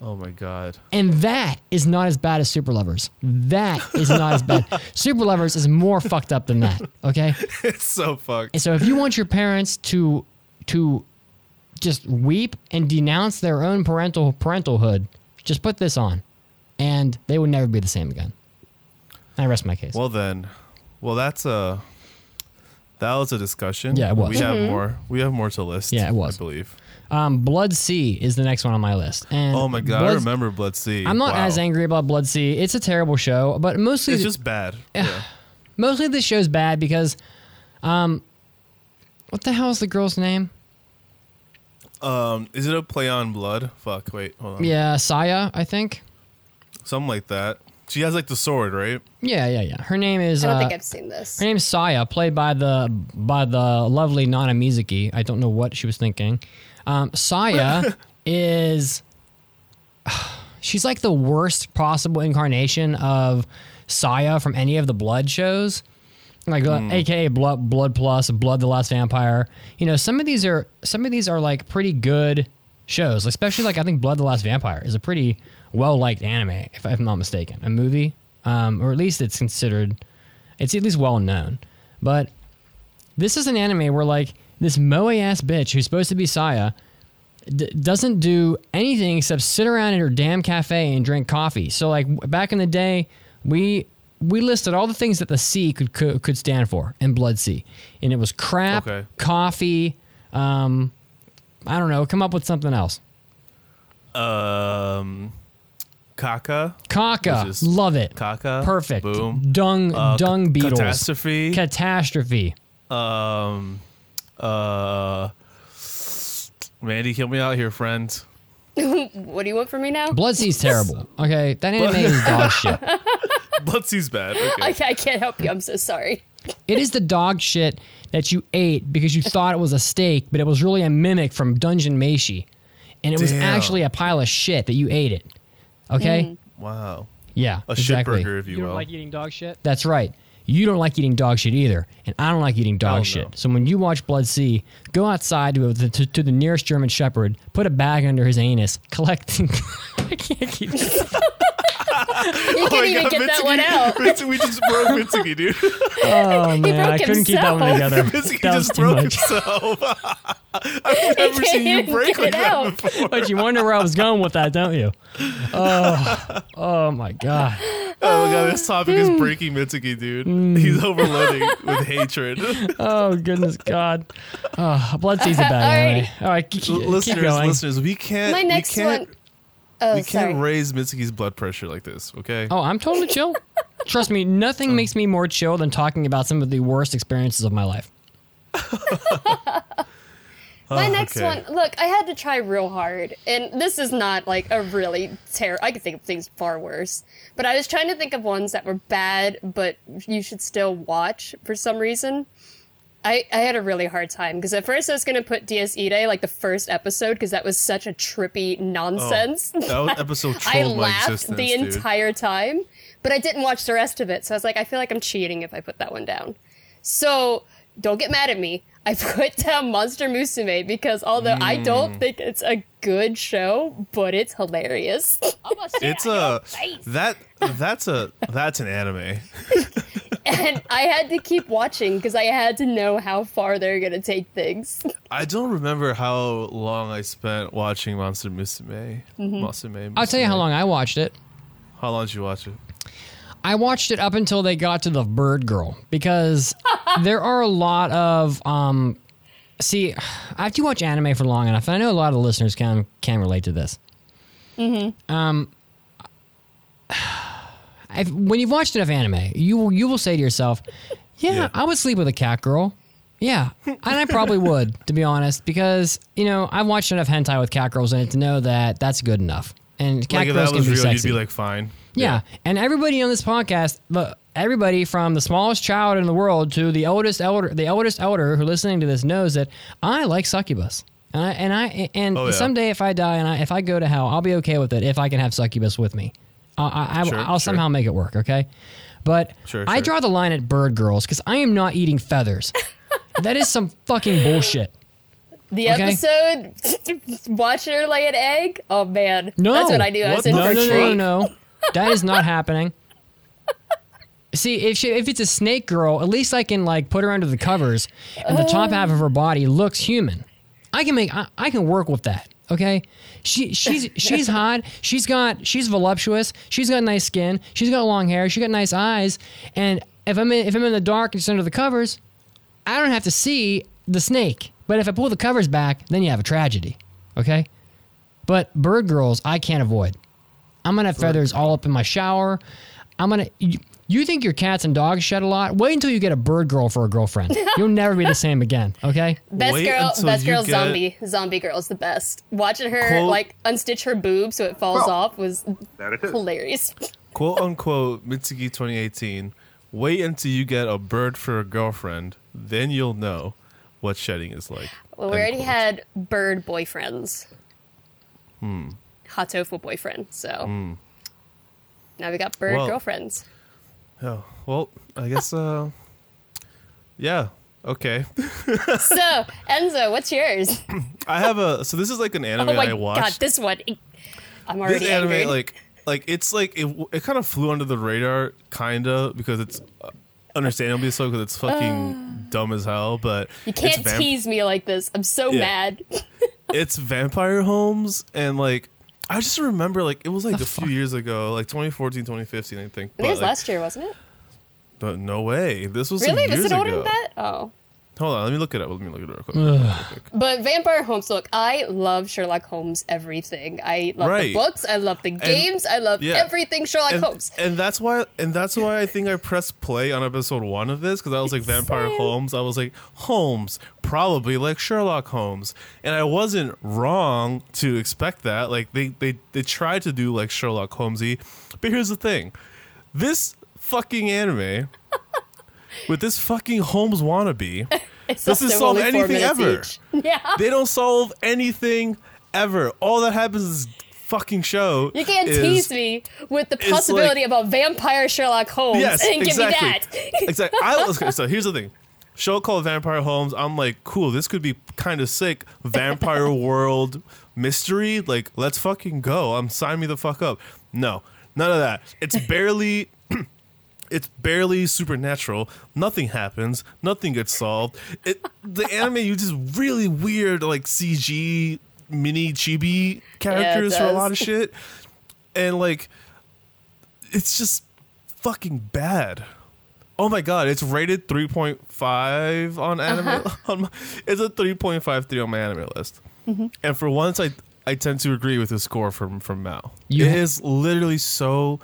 Oh my god. and that is not as bad as super lovers that is not as bad super lovers is more fucked up than that okay It's so fucked. and so if you want your parents to to just weep and denounce their own parental parentalhood, just put this on, and they would never be the same again. I rest my case. Well then, well that's a that was a discussion. Yeah, it was. We have Mm-hmm. more. We have more to list. Yeah, it was. I believe. Um, Blood-C is the next one on my list. And Oh my god, I Blood- remember Blood-C. I'm not Wow. as angry about Blood-C. It's a terrible show, but mostly It's just bad. Yeah. mostly this show's bad because, um, what the hell is the girl's name? Um, is it a play on blood? Fuck. Wait. Hold on. Yeah, Saya, I think. Something like that. She has like the sword, right? Yeah, yeah, yeah. Her name is. I don't uh, think I've seen this. Her name's Saya, played by the by the lovely Nana Mizuki. I don't know what she was thinking. Um, Saya is she's like the worst possible incarnation of Saya from any of the Blood shows, like uh, AKA Blood Blood Plus, Blood the Last Vampire. You know, some of these are some of these are like pretty good shows, especially like I think Blood the Last Vampire is a pretty well liked anime, if I'm not mistaken, a movie, um, or at least it's considered it's at least well known. But this is an anime where like this moe ass bitch who's supposed to be Saya d- doesn't do anything except sit around in her damn cafe and drink coffee. So like back in the day, we we listed all the things that the C could could, could stand for in Blood-C, and it was crap, Okay. coffee. Um, I don't know. Come up with something else. Um, Kaka. Kaka, love it. Kaka. Perfect. Boom. Dung Uh, dung beetles. Catastrophe. Catastrophe. um. Uh. Mandy, kill me out here, friend. what do you want from me now? Blood-C's terrible. Okay, that anime is dog shit. Blood-C's bad. Okay. I can't help you. I'm so sorry. It is the dog shit that you ate because you thought it was a steak, but it was really a mimic from Dungeon Meshi. And it was Damn. actually a pile of shit that you ate it. Okay? Wow. Yeah. A exactly. shitburger, if you, will. eating dog shit? That's right. You don't like eating dog shit either, and I don't like eating dog Oh, shit. no. So when you watch Blood-C, go outside to, the- to, to the nearest German Shepherd, put a bag under his anus, collect. I can't keep. You can't even get that one out. Mitsuki, we just broke Mitsuki, dude. Oh man, broke I couldn't keep that one together. Mitsuki that was just too broke much. himself. I've never seen you break get like it that out. before. But you wonder where I was going with that, don't you? Oh, oh my god. Oh my god, this topic is breaking Mitsuki, dude. Mm. He's overloading with hatred. Oh goodness God. Oh, Blood-C's a bad All anime. right. All right, keep, keep listeners, going. listeners, we can't. My next we can't, one. Oh, we can't raise Mitsuki's blood pressure like this. Okay. Oh, I'm totally chill. Trust me, nothing makes me more chill than talking about some of the worst experiences of my life. My Oh, next okay. one, look, I had to try real hard, and this is not like a really terrible. I could think of things far worse, but I was trying to think of ones that were bad, but you should still watch for some reason. I, I had a really hard time because at first I was going to put Dies Irae like the first episode because that was such a trippy nonsense. Oh, that episode I trolled my laughed the dude. entire time, but I didn't watch the rest of it. So I was like, I feel like I'm cheating if I put that one down. So don't get mad at me. I put down Monster Musume because although I don't Mm. think it's a good show, but it's hilarious. It's a that that's a that's an anime. and I had to keep watching because I had to know how far they're gonna take things. I don't remember how long I spent watching Monster Musume. Mhm. Musume. I'll tell you how long I watched it. How long did you watch it? I watched it up until they got to the bird girl because there are a lot of um see after you watch anime for long enough, and I know a lot of listeners can can relate to this. Mm-hmm. Um if, when you've watched enough anime, you you will say to yourself, yeah, I would sleep with a cat girl. Yeah, and I probably would, to be honest, because you know I've watched enough hentai with cat girls in it to know that that's good enough. And cat like if girls that can was be real, sexy. you'd be like, fine. Yeah. And everybody on this podcast, everybody from the smallest child in the world to the oldest elder, the oldest elder who listening to this knows that I like succubus. And I and I and Oh, yeah. someday if I die and I, if I go to hell, I'll be okay with it if I can have succubus with me. I, I, I, Sure, I'll sure. somehow make it work. Okay. But Sure, I draw the line at bird girls because I am not eating feathers. that is some fucking bullshit. The Okay. episode, watching her lay an egg. Oh man, No, that's what I do. I was in no, a no, no, treat. no, no. That is not happening. See, if she, if it's a snake girl, at least I can like put her under the covers, and the top oh. half of her body looks human. I can make, I, I can work with that. Okay, she she's she's hot. She's got she's voluptuous. She's got nice skin. She's got long hair. She got nice eyes. And if I'm in, if I'm in the dark and it's under the covers, I don't have to see the snake. But if I pull the covers back, then you have a tragedy. Okay? But bird girls, I can't avoid. I'm gonna have feathers all up in my shower. I'm gonna. You, you think your cats and dogs shed a lot? Wait until you get a bird girl for a girlfriend. You'll never be the same again. Okay? Best Wait girl, best you girl, get- zombie, zombie girl's the best. Watching her Quote- like unstitch her boob so it falls Bro. off was That it is. hilarious. quote unquote Mitsugi 2018. Wait until you get a bird for a girlfriend, then you'll know what shedding is like. Well, we End already quote. had bird boyfriends, Hmm. hot tofu boyfriend. So Hmm. now we got bird Well- girlfriends. Oh well, I guess. uh Yeah. Okay. so Enzo, what's yours? I have a. So this is like an anime oh my I watched. god, this one. I'm already this anime angry. like like it's like it, it kind of flew under the radar kinda because it's uh, understandably so because it's fucking dumb as hell but you can't vamp- tease me like this. I'm so Yeah. mad. it's Vampire Holmes and like I just remember like it was like a few years ago like 2014 2015 I think it was like, last year, wasn't it? but no way this was Really? years it older than that? Oh. Hold on, let me look it up. Let me look at it up. Real quick. But Vampire Holmes, look, I love Sherlock Holmes everything. I love Right. the books, I love the games, I love yeah. everything Sherlock and, Holmes. and that's why and that's why I think I pressed play on episode one of this because I was like Vampire Holmes. I was like Holmes, probably like Sherlock Holmes, and I wasn't wrong to expect that. Like they they they tried to do like Sherlock Holmesy, but here's the thing: this fucking anime with this fucking Holmes wannabe It's doesn't solve anything ever. each. Yeah. they don't solve anything ever. All that happens is fucking show. You can't is- tease me with the possibility like- of a vampire Sherlock Holmes Yes, and give exactly. me that. exactly. I was okay, so here's the thing. Show called Vampire Holmes. I'm like, cool. This could be kind of sick. Vampire world mystery. Like, let's fucking go. I'm sign me the fuck up. No, none of that. It's barely. It's barely supernatural. Nothing happens. Nothing gets solved. It the anime uses really weird like CG mini chibi characters for a lot of shit, and like it's just fucking bad. Oh my god, it's rated 3.5 on anime. Uh-huh. On my, it's a 3.53 on my anime list. Mm-hmm. And for once, I I tend to agree with the score from from MAL. You it ha- is literally so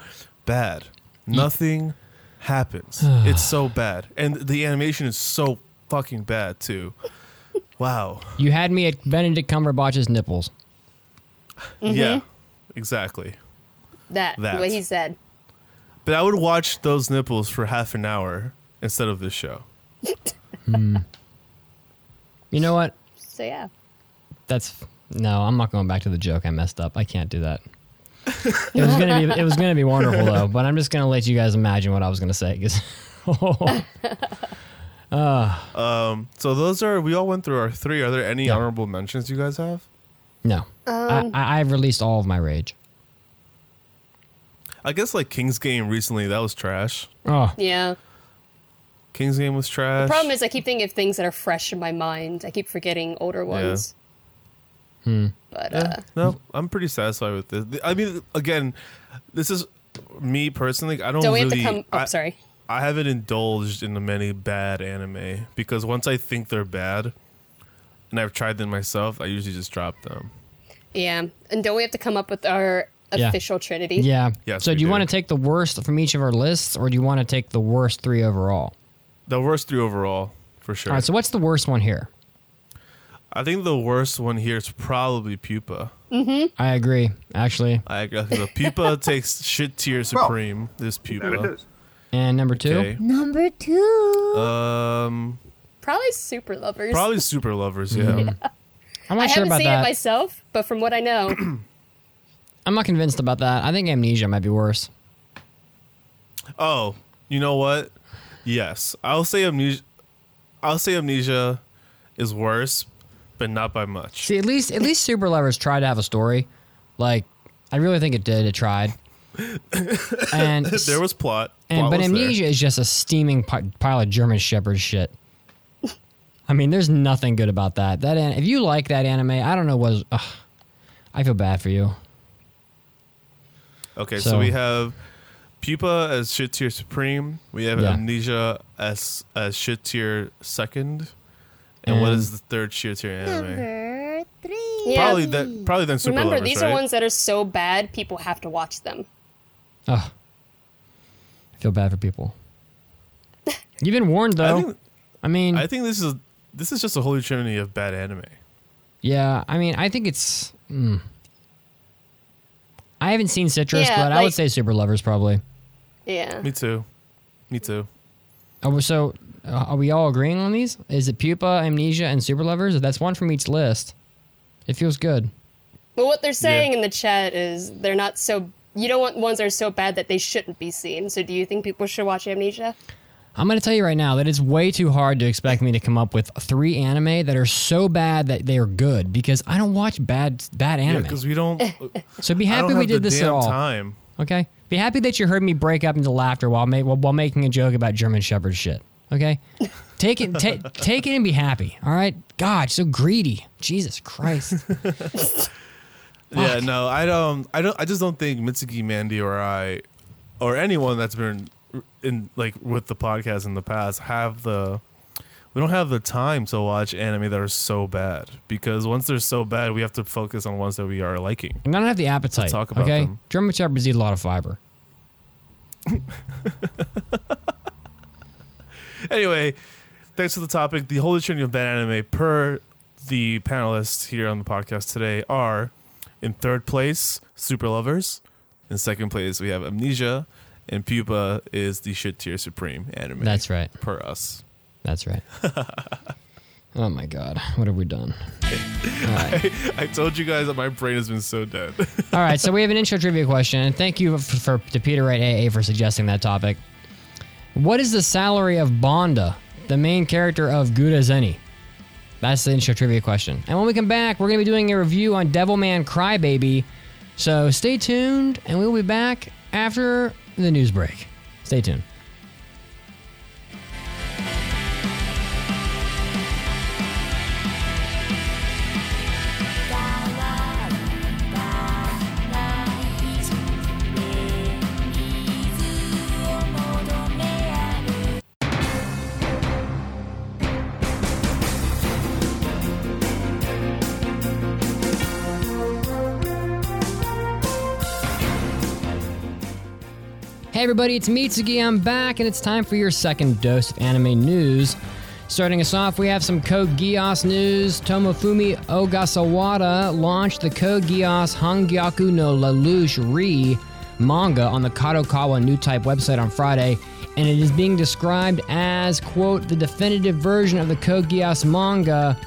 bad. Nothing happens. it's so bad, and the animation is so fucking bad too. Wow. You had me at Benedict Cumberbatch's nipples. Mm-hmm. Yeah. Exactly. that, That. what he said. But I would watch those nipples for half an hour instead of this show. You know what? So yeah. That's no. I'm not going back to the joke. I messed up. I can't do that. It was gonna be. It was gonna be wonderful though. But I'm just gonna let you guys imagine what I was gonna say. 'cause- So those are we all went through our three. Are there any Yeah. honorable mentions you guys have? no, Um, I, I, I've released all of my rage. I guess like King's Game recently that was trash. Oh, Yeah. King's Game was trash. The problem is I keep thinking of things that are fresh in my mind. I keep forgetting older ones. Hmm. But Yeah, uh, no, I'm pretty satisfied with this. I mean, again, this is me personally. I don't, don't we really. have to come? Oh, I, sorry. I haven't indulged in the many bad anime because once I think they're bad, and I've tried them myself, I usually just drop them. Yeah, and don't we have to come up with our Yeah. official trinity? yeah. Yes, so do you do. want to take the worst from each of our lists, or do you want to take the worst three overall? The worst three overall, for sure. All right. So what's the worst one here? I think the worst one here is probably Pupa. I agree. Actually, I agree. The Pupa takes shit tier supreme. This Pupa. and number two. Okay. Number two. Um, Probably super lovers. probably super lovers. Yeah. I'm I not sure haven't about seen that. it myself, but from what I know, I'm not convinced about that. I think Amnesia might be worse. Oh, you know what? Yes, I'll say amnesia. I'll say amnesia is worse, but not by much. See, at least at least Super Lovers tried to have a story. Like, I really think it did. It tried. And there was plot. and Plot but. Amnesia is just a steaming pi- pile of German Shepherd shit. I mean, there's nothing good about that. That if you like that anime, I don't know what. Ugh, I feel bad for you. Okay, so, So- we have Pupa as shit tier supreme. We have Yeah. amnesia as as shit tier second. And what And- is the third shit tier anime? Number three. Yeah. Probably that. Probably then super remember lovers, these right? are ones that are so bad people have to watch them. Ugh. I feel bad for people. You've been warned, I though. I, think, mean, I think this is this is just a holy trinity of bad anime. yeah. I mean, I think it's. Mm. I haven't seen Citrus, Yeah, but I would say Super Lovers probably. Yeah. Me too. Me too. Oh, so Uh, are we all agreeing on these? Is it Pupa, Amnesia, and Super Lovers? That's one from each list. It feels good. Well, what they're saying in the chat is they're not so. You don't want ones that are so bad that they shouldn't be seen. So do you think people should watch Amnesia? I'm going to tell you right now that it's way too hard to expect me to come up with three anime that are so bad that they are good because I don't watch bad bad Yeah, anime. because we don't. so be I happy don't we have did the this at all. time. Okay? Be happy that you heard me break up into laughter while, ma- while, while making a joke about German Shepherd shit. Okay? take it ta- take it and be happy. All right? God, so greedy. Jesus Christ. Yeah, no, I don't. I don't. I just don't think Mitsuki, Mandy, or I, or anyone that's been in like with the podcast in the past have the we don't have the time to watch anime that are so bad because once they're so bad, we have to focus on ones that we are liking. And I don't have the appetite. To talk about okay, them. German shepherds eat a lot of fiber. Anyway, thanks for the topic. The Holy Trinity of bad anime, per the panelists here on the podcast today, are in third place, Super Lovers. In second place, we have Amnesia. And Pupa is the shit tier supreme anime. That's right. Per us. That's right. oh my god, what have we done? I, I told you guys that my brain has been so dead. All right, so we have an intro trivia question, and thank you for, for to Peter Wright AA for suggesting that topic. What is the salary of Bonda, the main character of Gouda Zeni? That's the intro trivia question. And when we come back, we're going to be doing a review on Devilman Crybaby. So stay tuned, and we'll be back after the news break. Stay tuned. Everybody, it's Mitsugi. I'm back, and it's time for your second dose of anime news. Starting us off, we have some Code Geass news. Tomofumi Ogasawara launched the Code Geass Hangyaku no Lelouch Re manga on the Kadokawa New Type website on Friday, and it is being described as, quote, the definitive version of the Code Geass manga.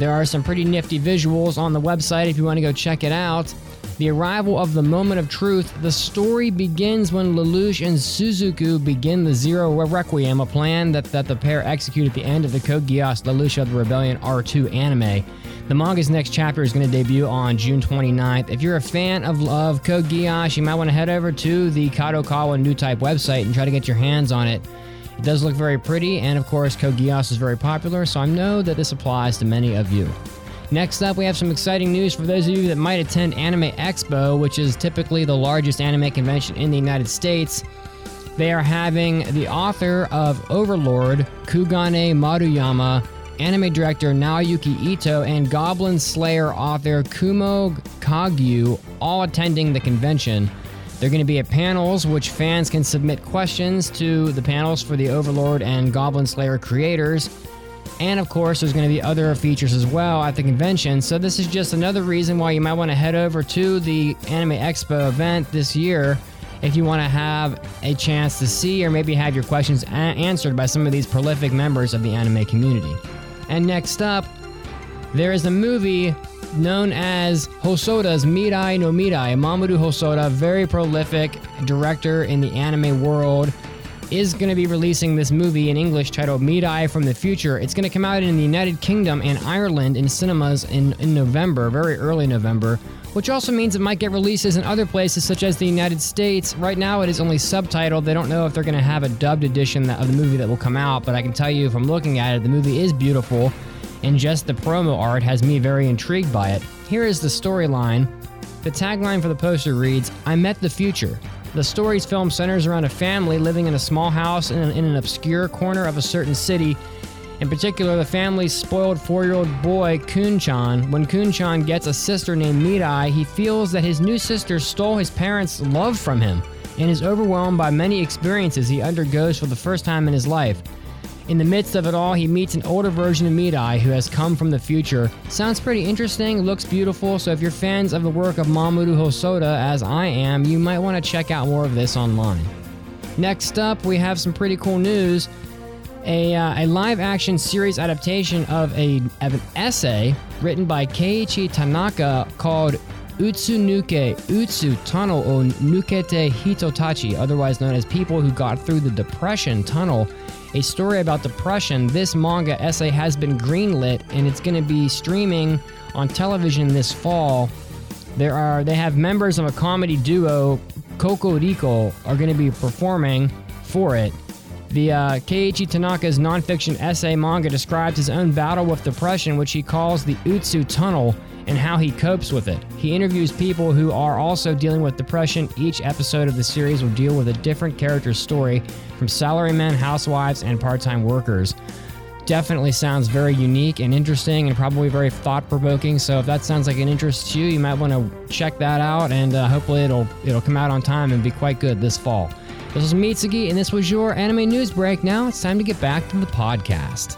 There are some pretty nifty visuals on the website if you want to go check it out. The arrival of the moment of truth, the story begins when Lelouch and Suzaku begin the Zero Requiem, a plan that, that the pair execute at the end of the Code Geass Lelouch of the Rebellion R2 anime. The manga's next chapter is going to debut on June 29th. If you're a fan of, of Code Geass, you might want to head over to the Kadokawa New Type website and try to get your hands on it. It does look very pretty, and of course, Code Geass is very popular, so I know that this applies to many of you. Next up, we have some exciting news for those of you that might attend Anime Expo, which is typically the largest anime convention in the United States. They are having the author of Overlord, Kugane Maruyama, anime director Naoyuki Ito, and Goblin Slayer author Kumo Kagyu all attending the convention. They're going to be at panels, which fans can submit questions to the panels for the Overlord and Goblin Slayer creators. And of course, there's going to be other features as well at the convention. So, this is just another reason why you might want to head over to the Anime Expo event this year if you want to have a chance to see or maybe have your questions a- answered by some of these prolific members of the anime community. And next up, there is a movie known as Hosoda's Mirai no Mirai. Mamoru Hosoda, very prolific director in the anime world is going to be releasing this movie in English titled Mirai from the Future. It's going to come out in the United Kingdom and Ireland in cinemas in, in November, very early November, which also means it might get releases in other places such as the United States. Right now, it is only subtitled. They don't know if they're going to have a dubbed edition of the movie that will come out, but I can tell you from looking at it, the movie is beautiful, and just the promo art has me very intrigued by it. Here is the storyline. The tagline for the poster reads I met the future. The story's film centers around a family living in a small house in an, in an obscure corner of a certain city. In particular, the family's spoiled four year old boy, Kun-chan. When Kun-chan gets a sister named Mirai, he feels that his new sister stole his parents' love from him and is overwhelmed by many experiences he undergoes for the first time in his life. In the midst of it all, he meets an older version of Mirai who has come from the future. Sounds pretty interesting, looks beautiful, so if you're fans of the work of Mamoru Hosoda, as I am, you might want to check out more of this online. Next up, we have some pretty cool news. A, uh, a live action series adaptation of, a, of an essay written by Keiichi Tanaka called Utsunuke Utsu Tunnel o Nukete Hitotachi, otherwise known as People Who Got Through the Depression Tunnel, a story about depression. This manga essay has been greenlit and it's going to be streaming on television this fall. There are they have members of a comedy duo, Cocorico, are going to be performing for it. The uh, Keiichi Tanaka's nonfiction essay manga describes his own battle with depression, which he calls the Utsu Tunnel, and how he copes with it. He interviews people who are also dealing with depression. Each episode of the series will deal with a different character's story, from salarymen, housewives, and part time workers. definitely sounds very unique and interesting and probably very thought provoking. So if that sounds like an interest to you, you might want to check that out and uh, hopefully it'll it'll come out on time and be quite good this fall. This was Mitsugi and this was your anime news break. Now it's time to get back to the podcast.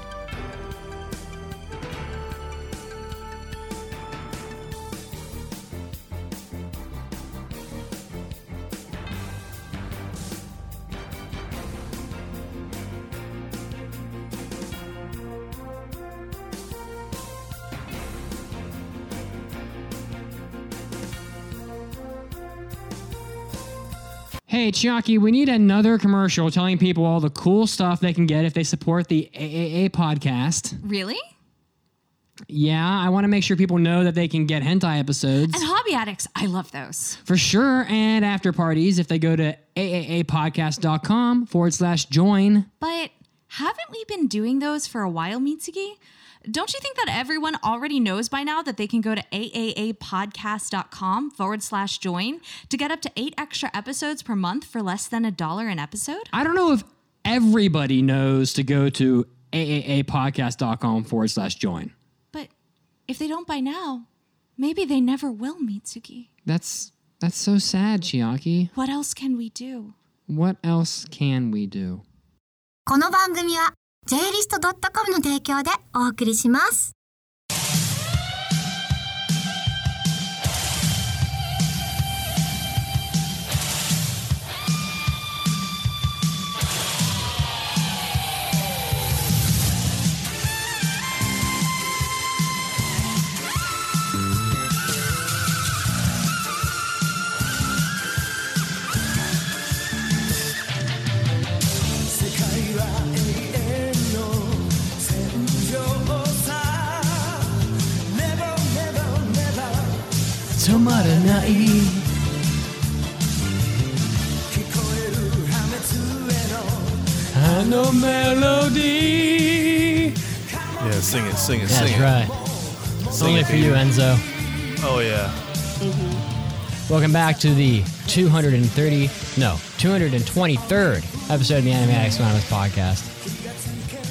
Hey, Chiaki, we need another commercial telling people all the cool stuff they can get if they support the AAA podcast. Really? Yeah, I want to make sure people know that they can get hentai episodes. And hobby addicts, I love those. For sure, and after parties if they go to aaapodcast.com forward slash join. But haven't we been doing those for a while, Mitsuki? Don't you think that everyone already knows by now that they can go to aaapodcast.com forward slash join to get up to eight extra episodes per month for less than a dollar an episode? I don't know if everybody knows to go to aaapodcast.com forward slash join. But if they don't by now, maybe they never will, Mitsuki. That's that's so sad, Chiaki. What else can we do? What else can we do? この番組は JList.com の提供でお送りします。Yeah, sing it, sing it, sing it. right. Sing Only it, for you. Enzo. Oh yeah. Mm-hmm. Welcome back to the 230, no, 223rd episode of the Anime Addicts Anonymous podcast.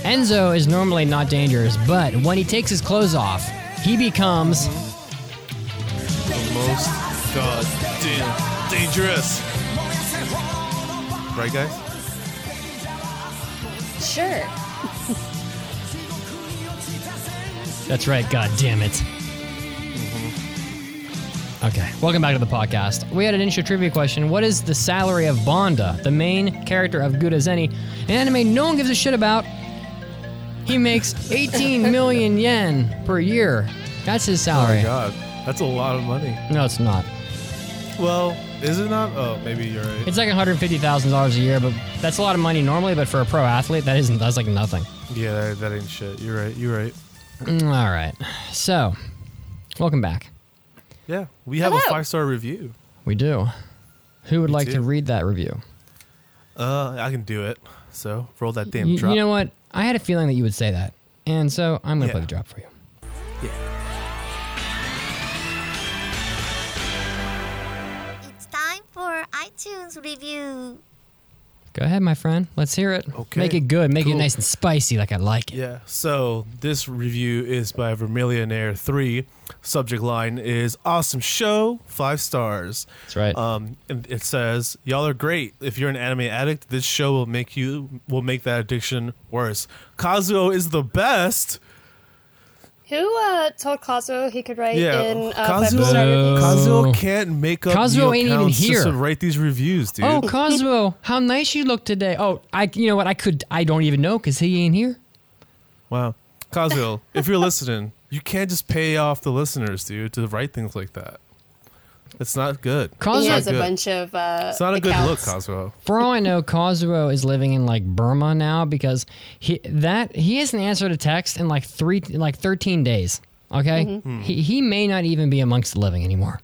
Enzo is normally not dangerous, but when he takes his clothes off, he becomes The most goddamn dangerous. Right, guys? Sure. That's right, god damn it. Mm-hmm. Okay, welcome back to the podcast. We had an intro trivia question. What is the salary of Bonda, the main character of Gurazeni, an anime no one gives a shit about? He makes 18 million yen per year. That's his oh salary. Oh salary. my god, that's a lot of money. No, it's not. Well, is it not? Oh, maybe you're right. It's like $150,000 a year, but that's a lot of money normally, but for a pro athlete, that isn't, that's like nothing. Yeah, that, that ain't shit. You're right. You're right. Mm, All right. So, welcome back. Yeah, we have a Hello. five star review. We do. Who would Me like to read that review? Uh, I can do it. So roll that damn You, drop. you know what? I had a feeling that you would say that. And so I'm going to play Yeah. the drop for you. It's iTunes review. Go ahead, my friend. Let's hear it. Okay, Make it good. Make it nice and spicy like I like it. Yeah. So this review is by Vermillionaire Three. Subject line is awesome show, five stars. That's right. Um, and it says y'all are great. If you're an anime addict, this show will make you will make that addiction worse. Kazuo is the best. Who uh, told Kazuo he could write Yeah, in uh, Kazuo, five-star reviews? Kazuo can't make up Kazuo new ain't even accounts just here. to write these reviews, dude. Oh, Kazuo, how nice you look today. Oh, I you know what? I could I don't even know cuz he ain't here. Wow. Kazuo, if you're listening, you can't just pay off the listeners, dude, to write things like that. It's not good. He Kazuo has a good. bunch of. Uh, It's not a good look, accounts. Kazuo. For all I know, Kazuo is living in like Burma now because he that he hasn't answered a text in like three like 13 days. Okay? Mm-hmm. He he may not even be amongst the living anymore.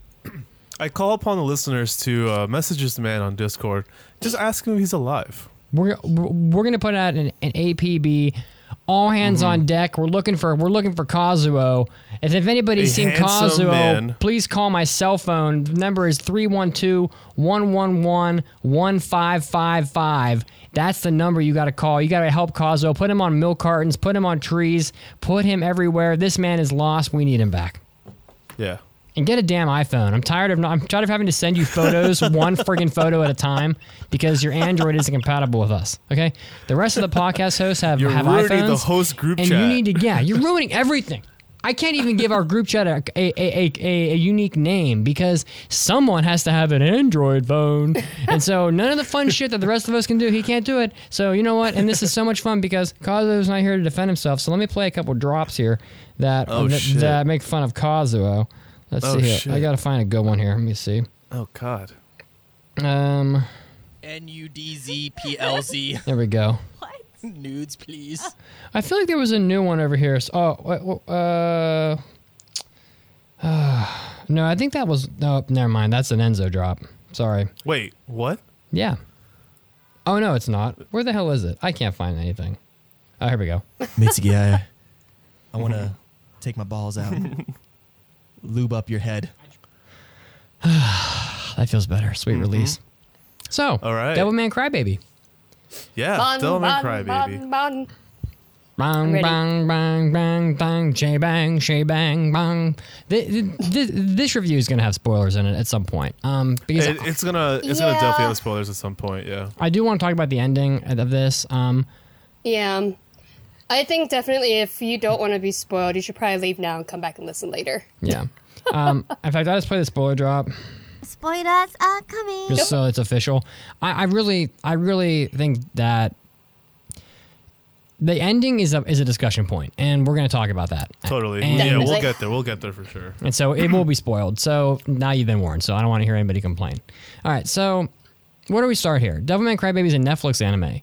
I call upon the listeners to uh, message this man on Discord. Just ask him if he's alive. We're we're we're gonna put out an, an APB All hands Mm-hmm. on deck. We're looking for we're looking for Kazuo. If, if anybody's A seen Kazuo, man. please call my cell phone. The number is 312-111-1555. That's the number you got to call. You got to help Kazuo. Put him on milk cartons, put him on trees, put him everywhere. This man is lost. We need him back. Yeah. And get a damn iPhone. I'm tired of not, I'm tired of having to send you photos, one friggin' photo at a time, because your Android isn't compatible with us. Okay, the rest of the podcast hosts have You're have ruining iPhones. the host group and chat. you need to yeah, you're ruining everything. I can't even give our group chat a, a, a, a, a unique name because someone has to have an Android phone. And so none of the fun shit that the rest of us can do, he can't do it. So you know what? And this is so much fun because Kazuo's not here to defend himself. So let me play a couple drops here that Oh, that, that make fun of Kazuo. Let's Oh, see here. shit. I gotta find a good one here. Let me see. Oh God. Um, N U D Z P L Z. there we go. What? Nudes, please. I feel like there was a new one over here. So, oh, wait, wh- uh, no, I think that was no. Never mind. That's an Enzo drop. Sorry. Wait, what? Yeah. Oh no, it's not. Where the hell is it? I can't find anything. Oh, here we go. Mitsuki, I, I want to take my balls out. Lube up your head. That feels better. Sweet release. So, All right. Devilman Crybaby. Yeah, Bon, Devilman bon, Crybaby. bon, bon. Bang, ready. bang, bang, bang, bang, shay bang, shay bang, bang. This, this, this review is going to have spoilers in it at some point. Um, because It, it's gonna it's gonna Yeah. definitely have spoilers at some point. Yeah. I do want to talk about the ending of this. Um, Yeah. I think definitely if you don't want to be spoiled, you should probably leave now and come back and listen later. yeah. Um, in fact, I just play the spoiler drop Spoilers are coming. just so it's official. I, I really, I really think that the ending is a is a discussion point, and we're going to talk about that. Totally. And- yeah, we'll get there. We'll get there for sure. And so it will be spoiled. So now you've been warned. So I don't want to hear anybody complain. All right. So where do we start here? Devilman Crybaby is a Netflix anime.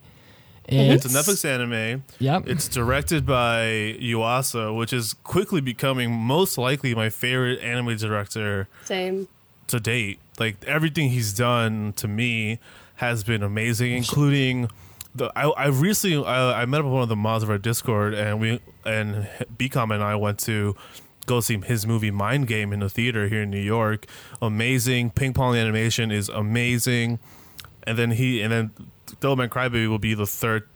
It's a Netflix anime. Yep. It's directed by Yuasa, which is quickly becoming most likely my favorite anime director Same. to date. Like everything he's done to me has been amazing, including the. I, I recently I, I met up with one of the mods of our Discord, and we and Bcom and I went to go see his movie Mind Game in the theater here in New York. Amazing, ping pong animation is amazing, and then he and then Devilman Crybaby will be the third.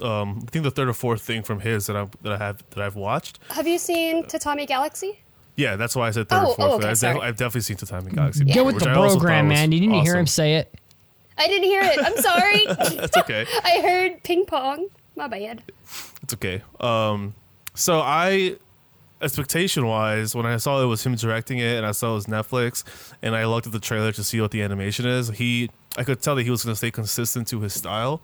Um, I think the third or fourth thing from his that I that I have that I've watched. Have you seen Tatami Galaxy? Yeah, that's why I said third Oh, or fourth. oh, okay, I've, def- I've definitely seen Tatami Galaxy. Get with the I program, man. You didn't hear him say it. I didn't hear it. I'm sorry. It's okay. I heard ping pong. My bad. It's okay. Um, so I, expectation wise, when I saw it was him directing it, and I saw it was Netflix, and I looked at the trailer to see what the animation is, he, I could tell that he was going to stay consistent to his style,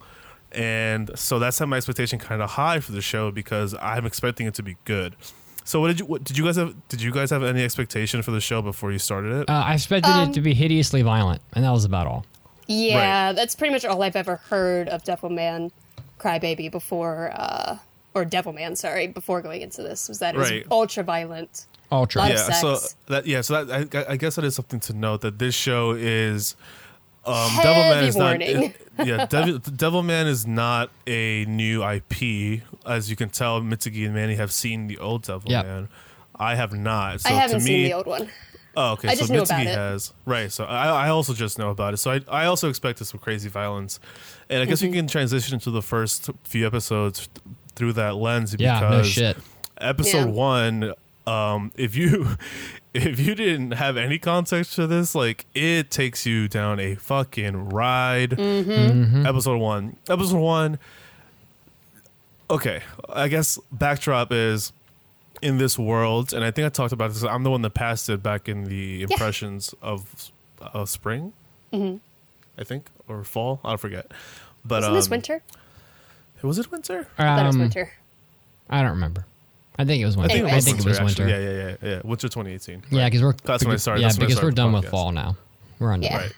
and so that's had my expectation kind of high for the show because I'm expecting it to be good. So what did you what, did you guys have did you guys have any expectation for the show before you started it? Uh, I expected Um, it to be hideously violent, and that was about all. Yeah, that's pretty much all I've ever heard of Devilman Crybaby before, uh, or Devilman, sorry, before going into this, was that it was ultra violent. Ultra. Lot of yeah, so sex. that yeah, so that I, I guess that is something to note that this show is um, Heavy Devilman is warning. not yeah, Devil, Devilman is not a new IP. As you can tell, Mitsuki and Manny have seen the old Devilman. Yep. I have not. So I haven't to seen the old one. Oh, okay. I so just knew about it. has right. So I, I also just know about it. So I, I also expected some crazy violence, and I guess Mm-hmm. we can transition to the first few episodes through that lens Yeah, no because shit. episode Yeah. one um if you if you didn't have any context to this like it takes you down a fucking ride. Mm-hmm. episode one. Episode one. Okay i guess backdrop is in this world and i think i talked about this i'm the one that passed it back in the impressions of of spring. I think or fall i forget. But Isn't um this winter? was it winter? I thought it was Um, winter. I don't remember. I think it was I winter. think, I it was think it was winter. Yeah, yeah, yeah, yeah. Winter 2018. Yeah, because we're That's when I started. Yeah, because we're done the with fall now. We're on. Yeah. Right.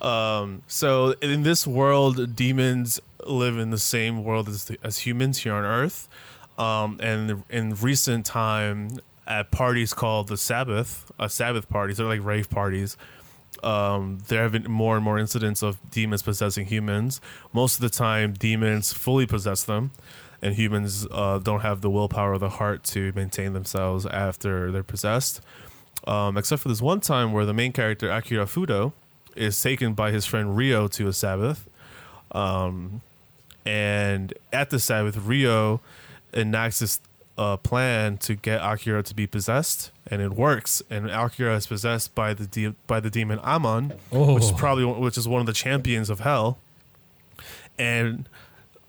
Um, so in this world, demons live in the same world as, as humans here on Earth. Um, and in recent time, at parties called the Sabbath, uh, Sabbath parties, they're like rave parties. Um, there have been more and more incidents of demons possessing humans. Most of the time, demons fully possess them, and humans uh, don't have the willpower or the heart to maintain themselves after they're possessed. Um, except for this one time where the main character Akira Fudo is taken by his friend Ryo to a Sabbath, um, and at the Sabbath, Ryo enacts this uh, plan to get Akira to be possessed, and it works. And Akira is possessed by the de- by the demon Amon, which is Oh. probably which is one of the champions of hell. And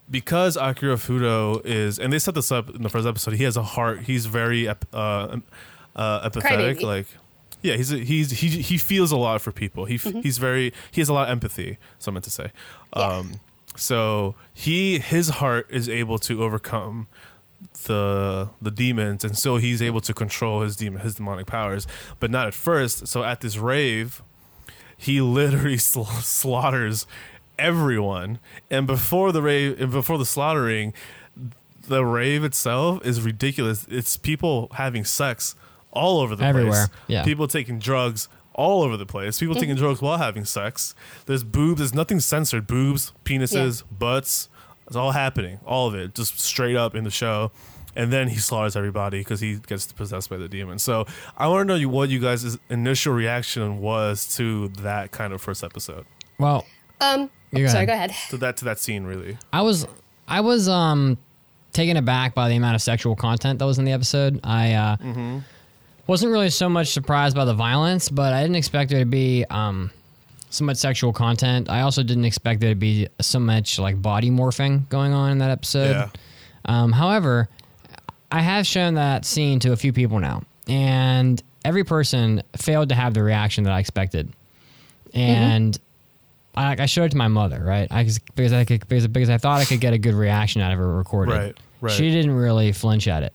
because Akira Fudo is, and they set this up in the first episode, he has a heart. He's very uh, uh, empathetic. Crybaby. Like, yeah, he's a, he's he he feels a lot for people. He Mm-hmm. he's very he has a lot of empathy. So I meant to say. Um, so he his heart is able to overcome the the demons, and so he's able to control his demon his demonic powers, but not at first. So at this rave, he literally sla- slaughters everyone, and before the rave and before the slaughtering, the rave itself is ridiculous. It's people having sex all over the Everywhere, place. yeah. People taking drugs all over the place. People taking drugs while having sex. There's boobs. There's nothing censored. Boobs, penises, butts. It's all happening. All of it, just straight up in the show. And then he slaughters everybody because he gets possessed by the demon. So I want to know what you guys' initial reaction was to that kind of first episode. Well, Um, You go sorry, ahead. go ahead. To that to that scene, really. I was I was um taken aback by the amount of sexual content that was in the episode. I uh, wasn't really so much surprised by the violence, but I didn't expect there to be um so much sexual content. I also didn't expect there to be so much like body morphing going on in that episode. Yeah. Um, however, I have shown that scene to a few people now, and every person failed to have the reaction that I expected. And I, I showed it to my mother, right? I because I could, because, because I thought I could get a good reaction out of her recorded. Right, right. She didn't really flinch at it.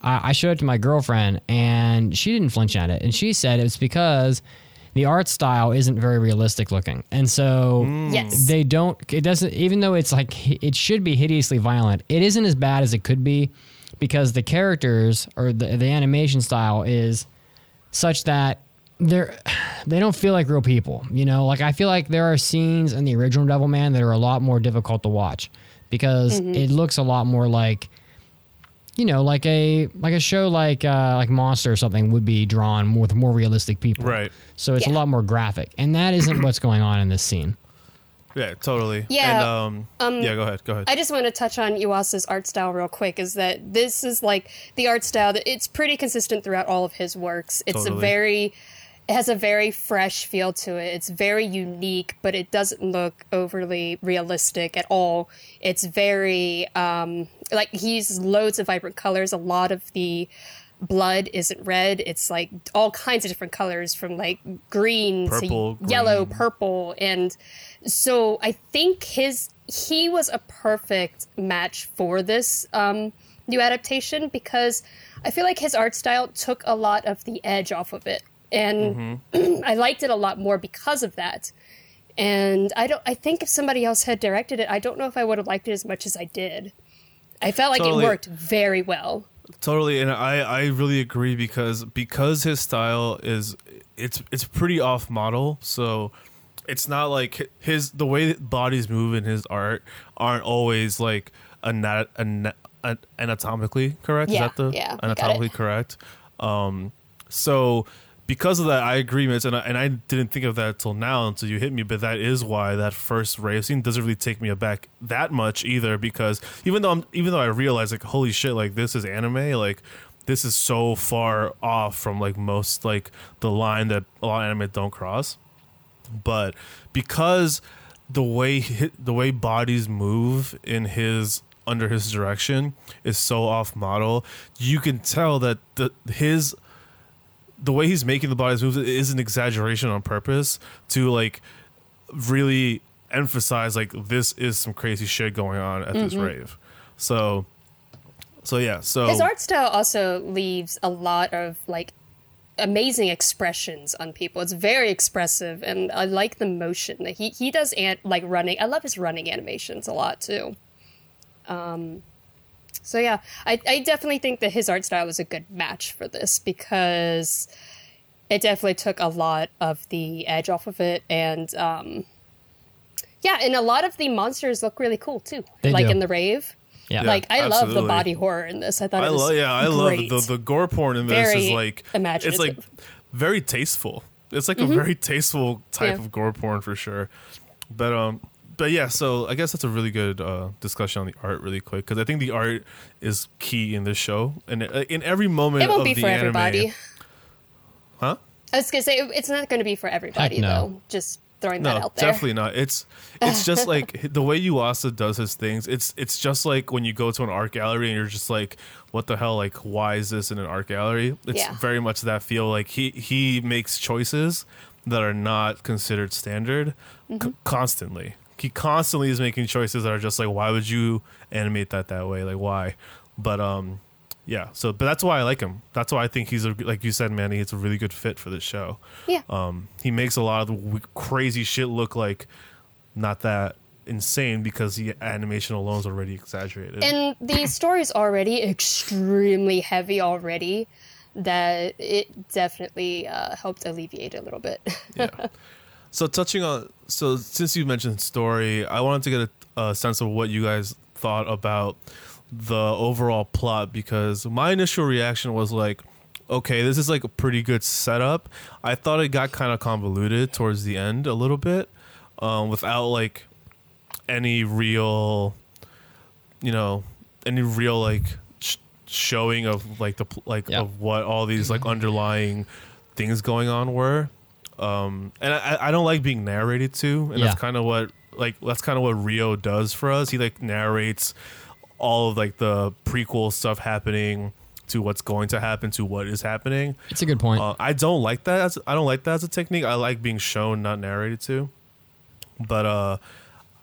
I, I showed it to my girlfriend, and she didn't flinch at it, and she said it's because the art style isn't very realistic looking, and so mm. Yes. they don't. It doesn't. Even though it's like it should be hideously violent, it isn't as bad as it could be because the characters or the the animation style is such that they're they don't feel like real people. You know, like I feel like there are scenes in the original Devilman that are a lot more difficult to watch because it looks a lot more like you know, like a like a show like uh, like Monster or something would be drawn with more realistic people. Right. So it's a lot more graphic, and that isn't what's going on in this scene. Yeah, totally. Yeah, And, um, um, yeah, go ahead. Go ahead. I just want to touch on Yuasa's art style real quick. Is that this is like the art style that it's pretty consistent throughout all of his works. It's Totally. a very it has a very fresh feel to it. It's very unique, but it doesn't look overly realistic at all. It's very um, like he uses loads of vibrant colors. A lot of the blood isn't red. It's like all kinds of different colors from like green Purple, to yellow, purple, and so I think his he was a perfect match for this um, new adaptation because I feel like his art style took a lot of the edge off of it, and I liked it a lot more because of that. And I don't. I think if somebody else had directed it, I don't know if I would have liked it as much as I did. I felt like Totally. it worked very well. Totally, and I I really agree because because his style is it's it's pretty off model, so it's not like his the way that bodies move in his art aren't always like anat- ana- an- anatomically correct. Yeah, Is that the yeah, anatomically correct? Um, so because of that, I agree, Mitch, and I, and I didn't think of that till now until you hit me. But that is why that first rave scene doesn't really take me aback that much either. Because even though I'm, even though I realize like holy shit, like this is anime, like this is so far off from like most like the line that a lot of anime don't cross. But because the way the way bodies move in his under his direction is so off model, you can tell that the his the way he's making the bodies move is an exaggeration on purpose to like really emphasize like this is some crazy shit going on at this rave. So so yeah, so His art style also leaves a lot of like amazing expressions on people. It's very expressive, and I like the motion that he he does. An- like running, I love his running animations a lot too. Um, so yeah, I I definitely think that his art style was a good match for this because it definitely took a lot of the edge off of it, and um, yeah, and a lot of the monsters look really cool too. They like do. in the rave. Yeah. like I love the body horror in this. I thought I it was love yeah, I great. love the the gore porn in this Very is like imaginative. it's like very tasteful. It's like Mhm. a very tasteful type Yeah. of gore porn for sure. But um but yeah, so I guess that's a really good uh, discussion on the art, really quick, because I think the art is key in this show, and uh, in every moment It won't of be the for anime. everybody. Huh? I was gonna say it's not going to be for everybody no. though. Just throwing that out there. definitely not. It's it's just like the way Yuasa does his things. It's it's just like when you go to an art gallery and you're just like, what the hell? Like, why is this in an art gallery? It's Yeah. very much that feel. Like he he makes choices that are not considered standard c- Mhm. constantly. He constantly is making choices that are just like, why would you animate that that way? Like, why? But um, yeah. So, but that's why I like him. That's why I think he's a like you said, Manny. It's a really good fit for this show. Yeah. Um, he makes a lot of the w- crazy shit look like not that insane because the animation alone is already exaggerated. And the story's already extremely heavy already. That it definitely uh, helped alleviate a little bit. So touching on so since you mentioned story, I wanted to get a, a sense of what you guys thought about the overall plot because my initial reaction was like, okay, this is like a pretty good setup. I thought it got kind of convoluted towards the end a little bit, um, without like any real, you know, any real like sh- showing of like the like of what all these like underlying things going on were. Um, and I, I don't like being narrated to, and Yeah. that's kind of what like that's kind of what Ryo does for us. He like narrates all of like the prequel stuff happening to what's going to happen to what is happening. It's a good point. Uh, I don't like that. As, I don't like that as a technique. I like being shown, not narrated to. But uh,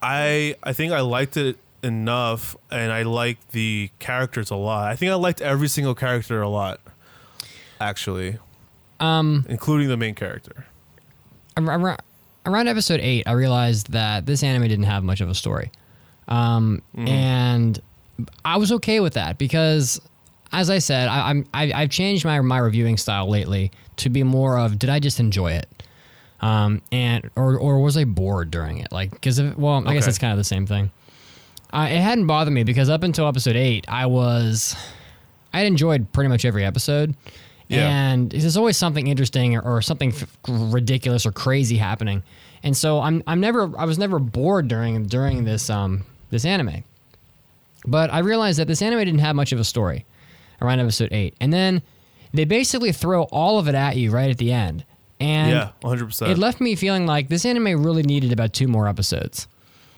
I I think I liked it enough, and I liked the characters a lot. I think I liked every single character a lot, actually, Um, including the main character. Around, around episode eight, I realized that this anime didn't have much of a story, um, and I was okay with that because, as I said, I, I'm I, I've changed my my reviewing style lately to be more of did I just enjoy it, um, and or or was I bored during it? Like because well, I guess Okay. it's kind of the same thing. Uh, it hadn't bothered me because up until episode eight, I was I had enjoyed pretty much every episode. Yeah. And there's always something interesting or, or something f- ridiculous or crazy happening. And so I'm I'm never I was never bored during during this um this anime. But I realized that this anime didn't have much of a story around episode 8. And then they basically throw all of it at you right at the end. And yeah, one hundred percent. it left me feeling like this anime really needed about two more episodes.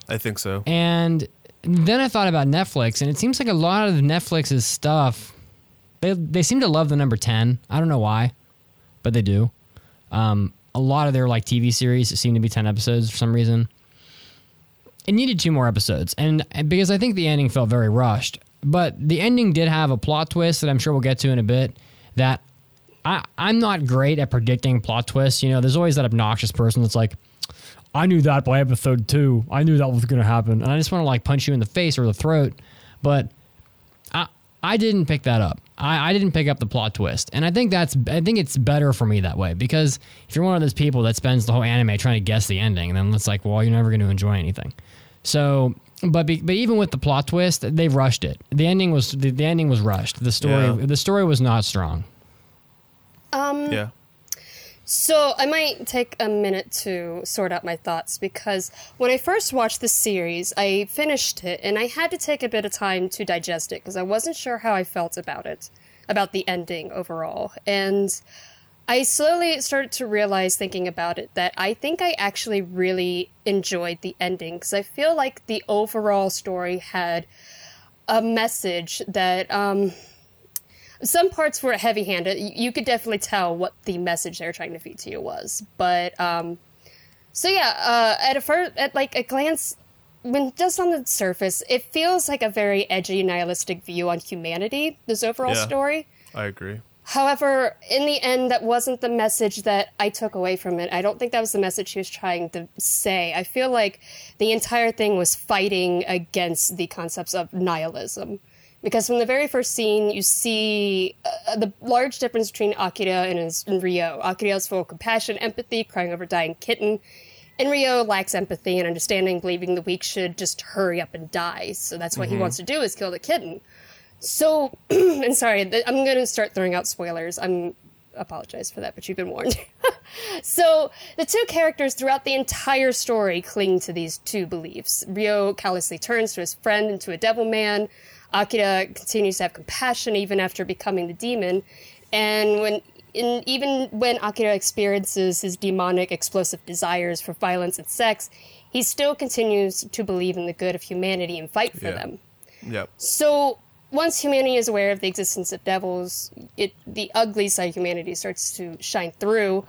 I think so. And then I thought about Netflix, and it seems like a lot of Netflix's stuff, they they seem to love the number ten. I don't know why, but they do. Um, a lot of their like TV series seem to be ten episodes for some reason. It needed two more episodes, and and because I think the ending felt very rushed. But the ending did have a plot twist that I'm sure we'll get to in a bit. That I I'm not great at predicting plot twists. You know, there's always that obnoxious person that's like, I knew that by episode two. I knew that was going to happen, and I just want to like punch you in the face or the throat. But I I didn't pick that up. I, I didn't pick up the plot twist, and I think that's I think it's better for me that way because if you're one of those people that spends the whole anime trying to guess the ending, then it's like, well, you're never going to enjoy anything. So, but be, but even with the plot twist, they rushed it. The ending was the, the ending was rushed. The story Yeah. the story was not strong. Um, Yeah. So I might take a minute to sort out my thoughts because when I first watched the series, I finished it and I had to take a bit of time to digest it because I wasn't sure how I felt about it, about the ending overall. And I slowly started to realize, thinking about it, that I think I actually really enjoyed the ending because I feel like the overall story had a message that um, some parts were heavy handed. You could definitely tell what the message they were trying to feed to you was. But um, so yeah, uh, at a first, at like a glance, when just on the surface, it feels like a very edgy, nihilistic view on humanity. This overall Yeah. story. I agree. However, in the end, that wasn't the message that I took away from it. I don't think that was the message she was trying to say. I feel like the entire thing was fighting against the concepts of nihilism. Because from the very first scene, you see uh, the large difference between Akira and, his, and Ryo. Akira is full of compassion, empathy, crying over a dying kitten. And Ryo lacks empathy and understanding, believing the weak should just hurry up and die. So that's what he Mhm. wants to do is kill the kitten. So, and sorry, th- I'm going to start throwing out spoilers. I'm apologize for that, but you've been warned. so the two characters throughout the entire story cling to these two beliefs. Ryo callously turns to his friend into a devil man. Akira continues to have compassion even after becoming the demon. And when in, even when Akira experiences his demonic explosive desires for violence and sex, he still continues to believe in the good of humanity and fight for Yeah. them. Yep. So once humanity is aware of the existence of devils, it the ugly side of humanity starts to shine through,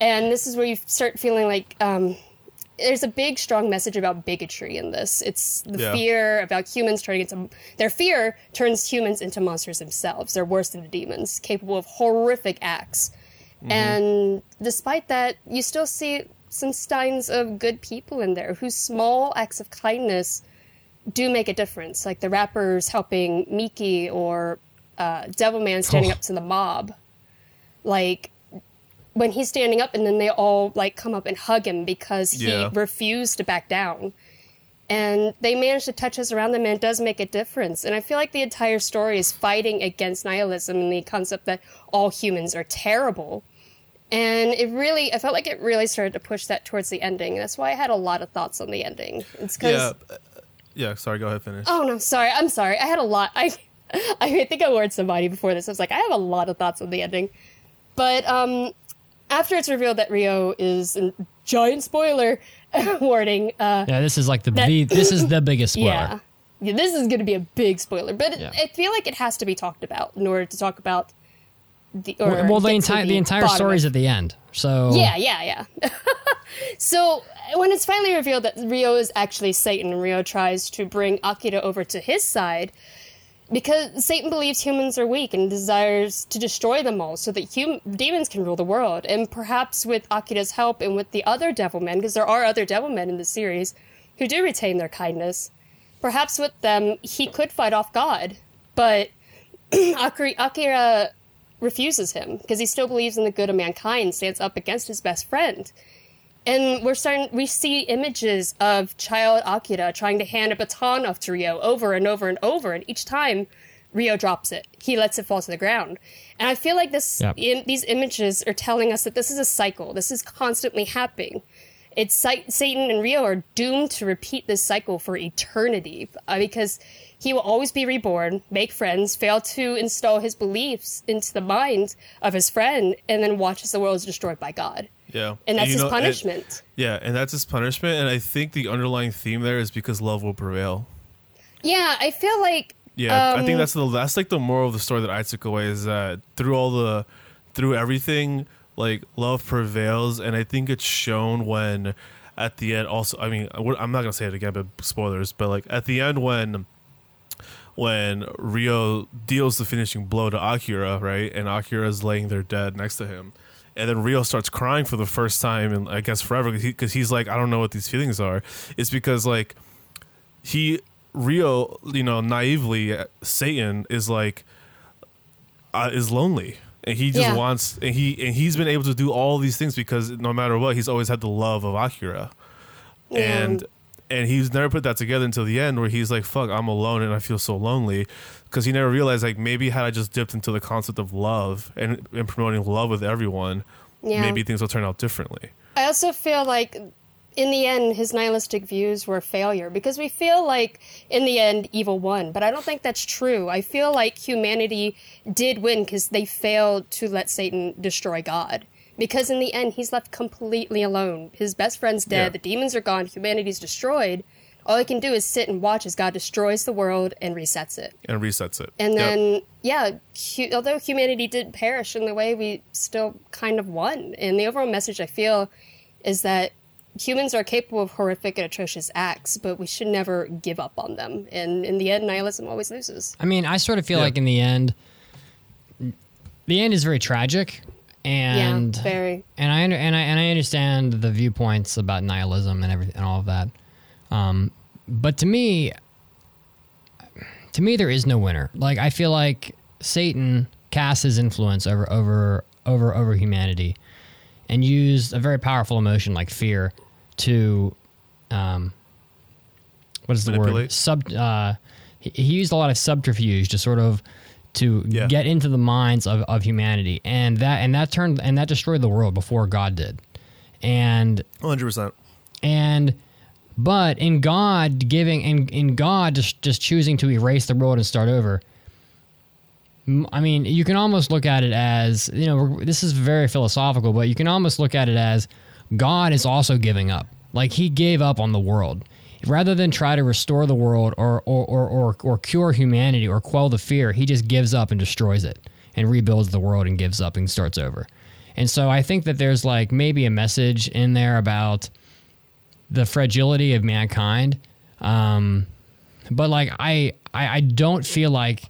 and this is where you start feeling like um, there's a big, strong message about bigotry in this. It's the Yeah. fear about humans turning into their fear turns humans into monsters themselves. They're worse than the demons, capable of horrific acts. Mhm. And despite that, you still see some signs of good people in there whose small acts of kindness do make a difference. Like the rappers helping Miki or uh, Devilman standing Oh. up to the mob. Like when he's standing up and then they all like come up and hug him because he Yeah. refused to back down. And they manage to touch us around them and it does make a difference. And I feel like the entire story is fighting against nihilism and the concept that all humans are terrible. And it really, I felt like it really started to push that towards the ending. That's why I had a lot of thoughts on the ending. It's because Yeah. uh, Yeah. Sorry. Go ahead. Finish. Oh no, sorry. I'm sorry. I had a lot. I I think I warned somebody before this. I was like, I have a lot of thoughts on the ending. But um after it's revealed that Ryo is a giant spoiler warning, uh Yeah, this is like the, That- the this is the biggest spoiler. Yeah. Yeah, this is going to be a big spoiler, but it, Yeah. I feel like it has to be talked about in order to talk about the or Well, well, the entire the entire bottom of story's at the end. So yeah, yeah, yeah. so when it's finally revealed that Ryo is actually Satan, Ryo tries to bring Akira over to his side because Satan believes humans are weak and desires to destroy them all so that hum- demons can rule the world. And perhaps with Akira's help and with the other devil men, because there are other devil men in the series who do retain their kindness, perhaps with them he could fight off God. But Akira, Akira refuses him because he still believes in the good of mankind, stands up against his best friend. And we're starting, we see images of child Akira trying to hand a baton off to Ryo over and over and over. And each time Ryo drops it, he lets it fall to the ground. And I feel like this, Yep. in, these images are telling us that this is a cycle. This is constantly happening. It's Sa- Satan and Ryo are doomed to repeat this cycle for eternity uh, because he will always be reborn, make friends, fail to install his beliefs into the mind of his friend, and then watch as the world is destroyed by God. Yeah. And that's you his know, and- punishment. yeah, and that's his punishment. And I think the underlying theme there is because love will prevail. Yeah, I feel like. Yeah, I think um, that's the that's like the moral of the story that I took away is that through all the through everything, like love prevails, and I think it's shown when at the end. Also, I mean, I'm not gonna say it again, but spoilers. But like at the end when when Ryo deals the finishing blow to Akira, right, and Akira is laying there dead next to him. And then Ryo starts crying for the first time, and I guess forever, because he's like, I don't know what these feelings are. It's because like he Ryo, you know, naively uh, Satan is like uh, is lonely, and he just Yeah. wants, and he and he's been able to do all these things because no matter what, he's always had the love of Akira, Yeah. and and he's never put that together until the end, where he's like, "Fuck, I'm alone and I feel so lonely," because he never realized like maybe had I just dipped into the concept of love and, and promoting love with everyone, Yeah. maybe things will turn out differently. I also feel like in the end, his nihilistic views were a failure because we feel like in the end, evil won. But I don't think that's true. I feel like humanity did win because they failed to let Satan destroy God. Because in the end, he's left completely alone. His best friend's dead, Yeah. the demons are gone, humanity's destroyed. All he can do is sit and watch as God destroys the world and resets it. And resets it. And Yep. then, yeah, hu- although humanity did perish in the way, we still kind of won. And the overall message I feel is that humans are capable of horrific and atrocious acts, but we should never give up on them. And in the end, nihilism always loses. I mean, I sort of feel like in the end, the end is very tragic, and yeah, very. and I under, and I and I understand the viewpoints about nihilism and everything and all of that. Um, but to me, to me, there is no winner. Like I feel like Satan cast his influence over over over over humanity, and used a very powerful emotion like fear to um, what is the word? Sub uh, he, he used a lot of subterfuge to sort of to get into the minds of, of humanity. And that and that turned and that destroyed the world before god did. And 100%. and but in god giving in, in god just just choosing to erase the world and start over I mean you can almost look at it as you know this is very philosophical but you can almost look at it as god is also giving up. Like he gave up on the world. Rather than try to restore the world or or, or, or, or cure humanity or quell the fear he just gives up and destroys it and rebuilds the world and gives up and starts over. And so i think that there's like maybe a message in there about the fragility of mankind. Um, but like I, I, I don't feel like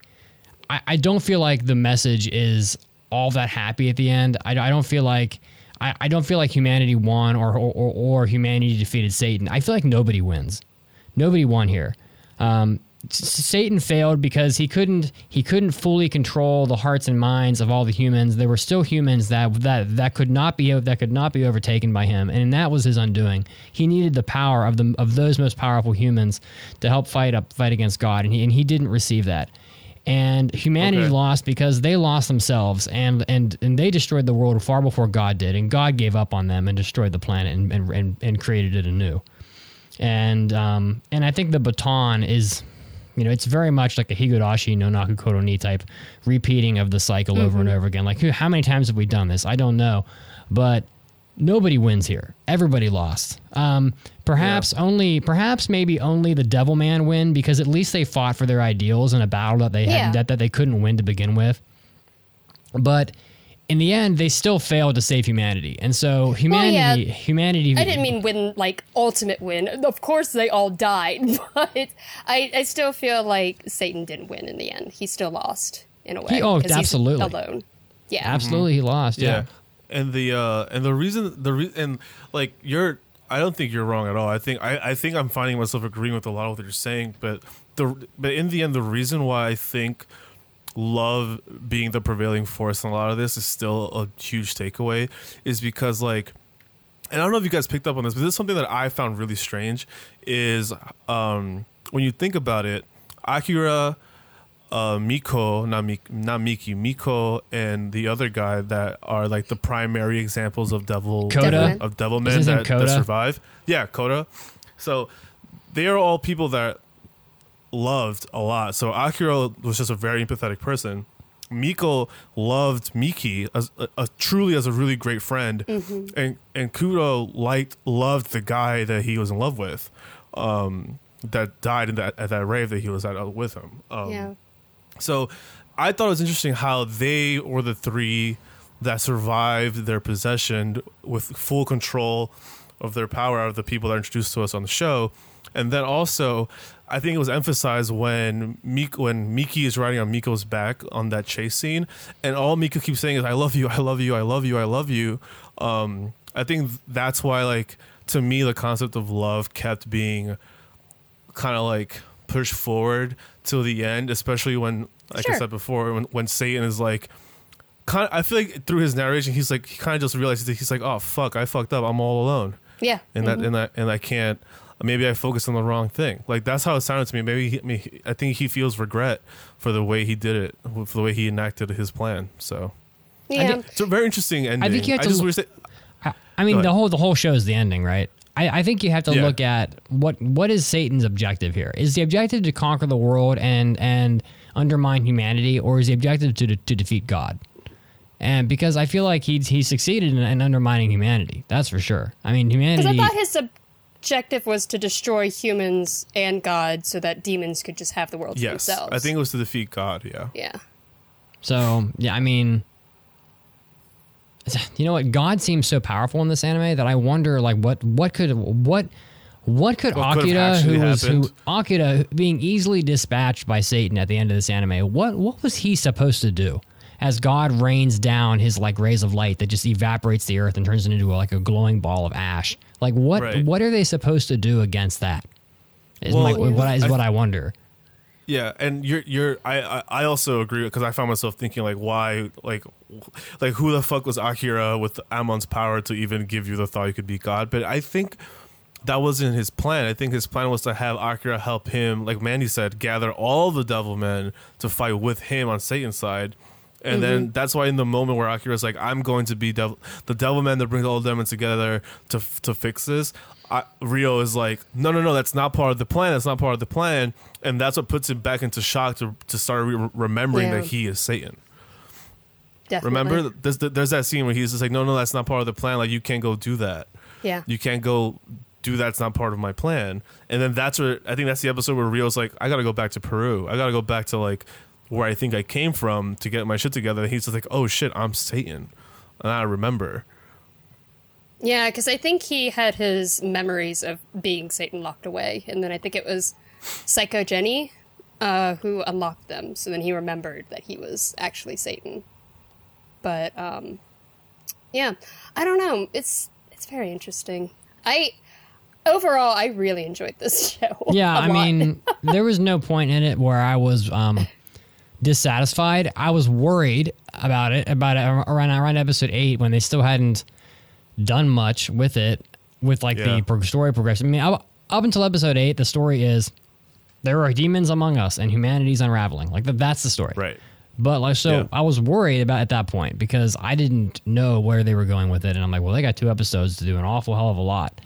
I, I don't feel like the message is all that happy at the end. I, I don't feel like I, I don't feel like humanity won or, or or or humanity defeated Satan. I feel like nobody wins. Nobody won here. Um, Satan failed because he couldn't he couldn't fully control the hearts and minds of all the humans. There were still humans that that that could not be that could not be overtaken by him, and that was his undoing. He needed the power of the of those most powerful humans to help fight up fight against God, and he and he didn't receive that. And humanity Okay. lost because they lost themselves, and and and they destroyed the world far before God did, and God gave up on them and destroyed the planet and and and, and created it anew and um, and I think the baton is, you know, it's very much like a Higurashi no Naku Koro ni type repeating of the cycle over and over again. Like, how many times have we done this? I don't know, but nobody wins here. Everybody lost. Um, perhaps only, perhaps maybe only the Devil Man win because at least they fought for their ideals in a battle that they Yeah. had that, that they couldn't win to begin with. But in the end, they still failed to save humanity, and so humanity, yeah. humanity. I didn't mean win like ultimate win. Of course, they all died, but I, I still feel like Satan didn't win in the end. He still lost in a way. He- oh, 'cause he's absolutely. alone. Yeah, Absolutely, he lost. Yeah. Yeah. And the uh and the reason the re- and like you're I don't think you're wrong at all. I think I, I think I'm finding myself agreeing with a lot of what you're saying, but the but in the end the reason why I think love being the prevailing force in a lot of this is still a huge takeaway is because like and I don't know if you guys picked up on this, but this is something that I found really strange is um when you think about it, Akira uh, Miko, not, Mik- not Miki, Miko, and the other guy that are like the primary examples of devil Coda? of devil Is men that, that survive. Yeah, Koda. So they are all people that loved a lot. So Akira was just a very empathetic person. Miko loved Miki as a, a, truly as a really great friend, Mhm. and and Kudo liked loved the guy that he was in love with, um, that died in that at that rave that he was at uh, with him. Um, yeah. so I thought it was interesting how they were the three that survived their possession with full control of their power out of the people that are introduced to us on the show. And then also, I think it was emphasized when Mik- when Miki is riding on Miko's back on that chase scene, and all Miko keeps saying is "I love you, I love you, I love you, I love you." Um, I think that's why, like, to me, the concept of love kept being kind of like pushed forward till the end, especially when, like I said before, when when Satan is like, kind of, I feel like through his narration, he's like, he kind of just realizes that he's like, oh fuck, I fucked up, I'm all alone, Yeah. and Mhm. that and that and I can't. Maybe I focused on the wrong thing. Like that's how it sounded to me. Maybe he, I, mean, I think he feels regret for the way he did it, for the way he enacted his plan. So Yeah. it's a very interesting ending. I think you have to just l- wish that- I, I mean, the whole the whole show is the ending, right? I, I think you have to Yeah. look at what what is Satan's objective here? Is the objective to conquer the world and and undermine humanity, or is the objective to to defeat God? And because I feel like he he succeeded in, in undermining humanity, that's for sure. I mean, humanity. Because. I thought his objective was to destroy humans and God so that demons could just have the world to yes, themselves. I think it was to defeat God. Yeah. Yeah. So yeah, I mean, you know what? God seems so powerful in this anime that I wonder, like, what what could what what could What Akira, actually who was who happened? Akira being easily dispatched by Satan at the end of this anime, what what was he supposed to do? As God rains down his like rays of light that just evaporates the earth and turns it into like a glowing ball of ash. Like what Right. what are they supposed to do against that? Is Well, my, what is I- what I wonder. Yeah, and you're you're I I, I also agree because I found myself thinking like why like like who the fuck was Akira with Amon's power to even give you the thought you could be God? But I think that wasn't his plan. I think his plan was to have Akira help him, like Mandy said, gather all the devil men to fight with him on Satan's side. And then Mhm. that's why in the moment where Akira's like, I'm going to be devil, the devil man that brings all the demons together to to fix this, I, Ryo is like, no, no, no, that's not part of the plan. That's not part of the plan. And that's what puts him back into shock to, to start re- remembering Yeah. that he is Satan. Definitely. Remember, there's, there's that scene where he's just like, no, no, that's not part of the plan. Like, you can't go do that. Yeah. You can't go do that's not part of my plan. And then that's where I think that's the episode where Ryo's like, I gotta go back to Peru. I gotta go back to like where I think I came from to get my shit together. And he's just like, oh shit, I'm Satan. And I remember. Yeah, because I think he had his memories of being Satan locked away, and then I think it was Psycho Jenny uh, who unlocked them. So then he remembered that he was actually Satan. But um, yeah, I don't know. It's it's very interesting. I overall I really enjoyed this show. Yeah, a I lot. mean, there was no point in it where I was um, dissatisfied. I was worried about it about it around around episode eight when they still hadn't done much with it with like Yeah. the story progression. I mean, up, up until episode eight, the story is there are demons among us and humanity's unraveling. Like that, that's the story. Right. But like, so Yeah. I was worried about at that point because I didn't know where they were going with it, and I'm like, well, they got two episodes to do an awful hell of a lot,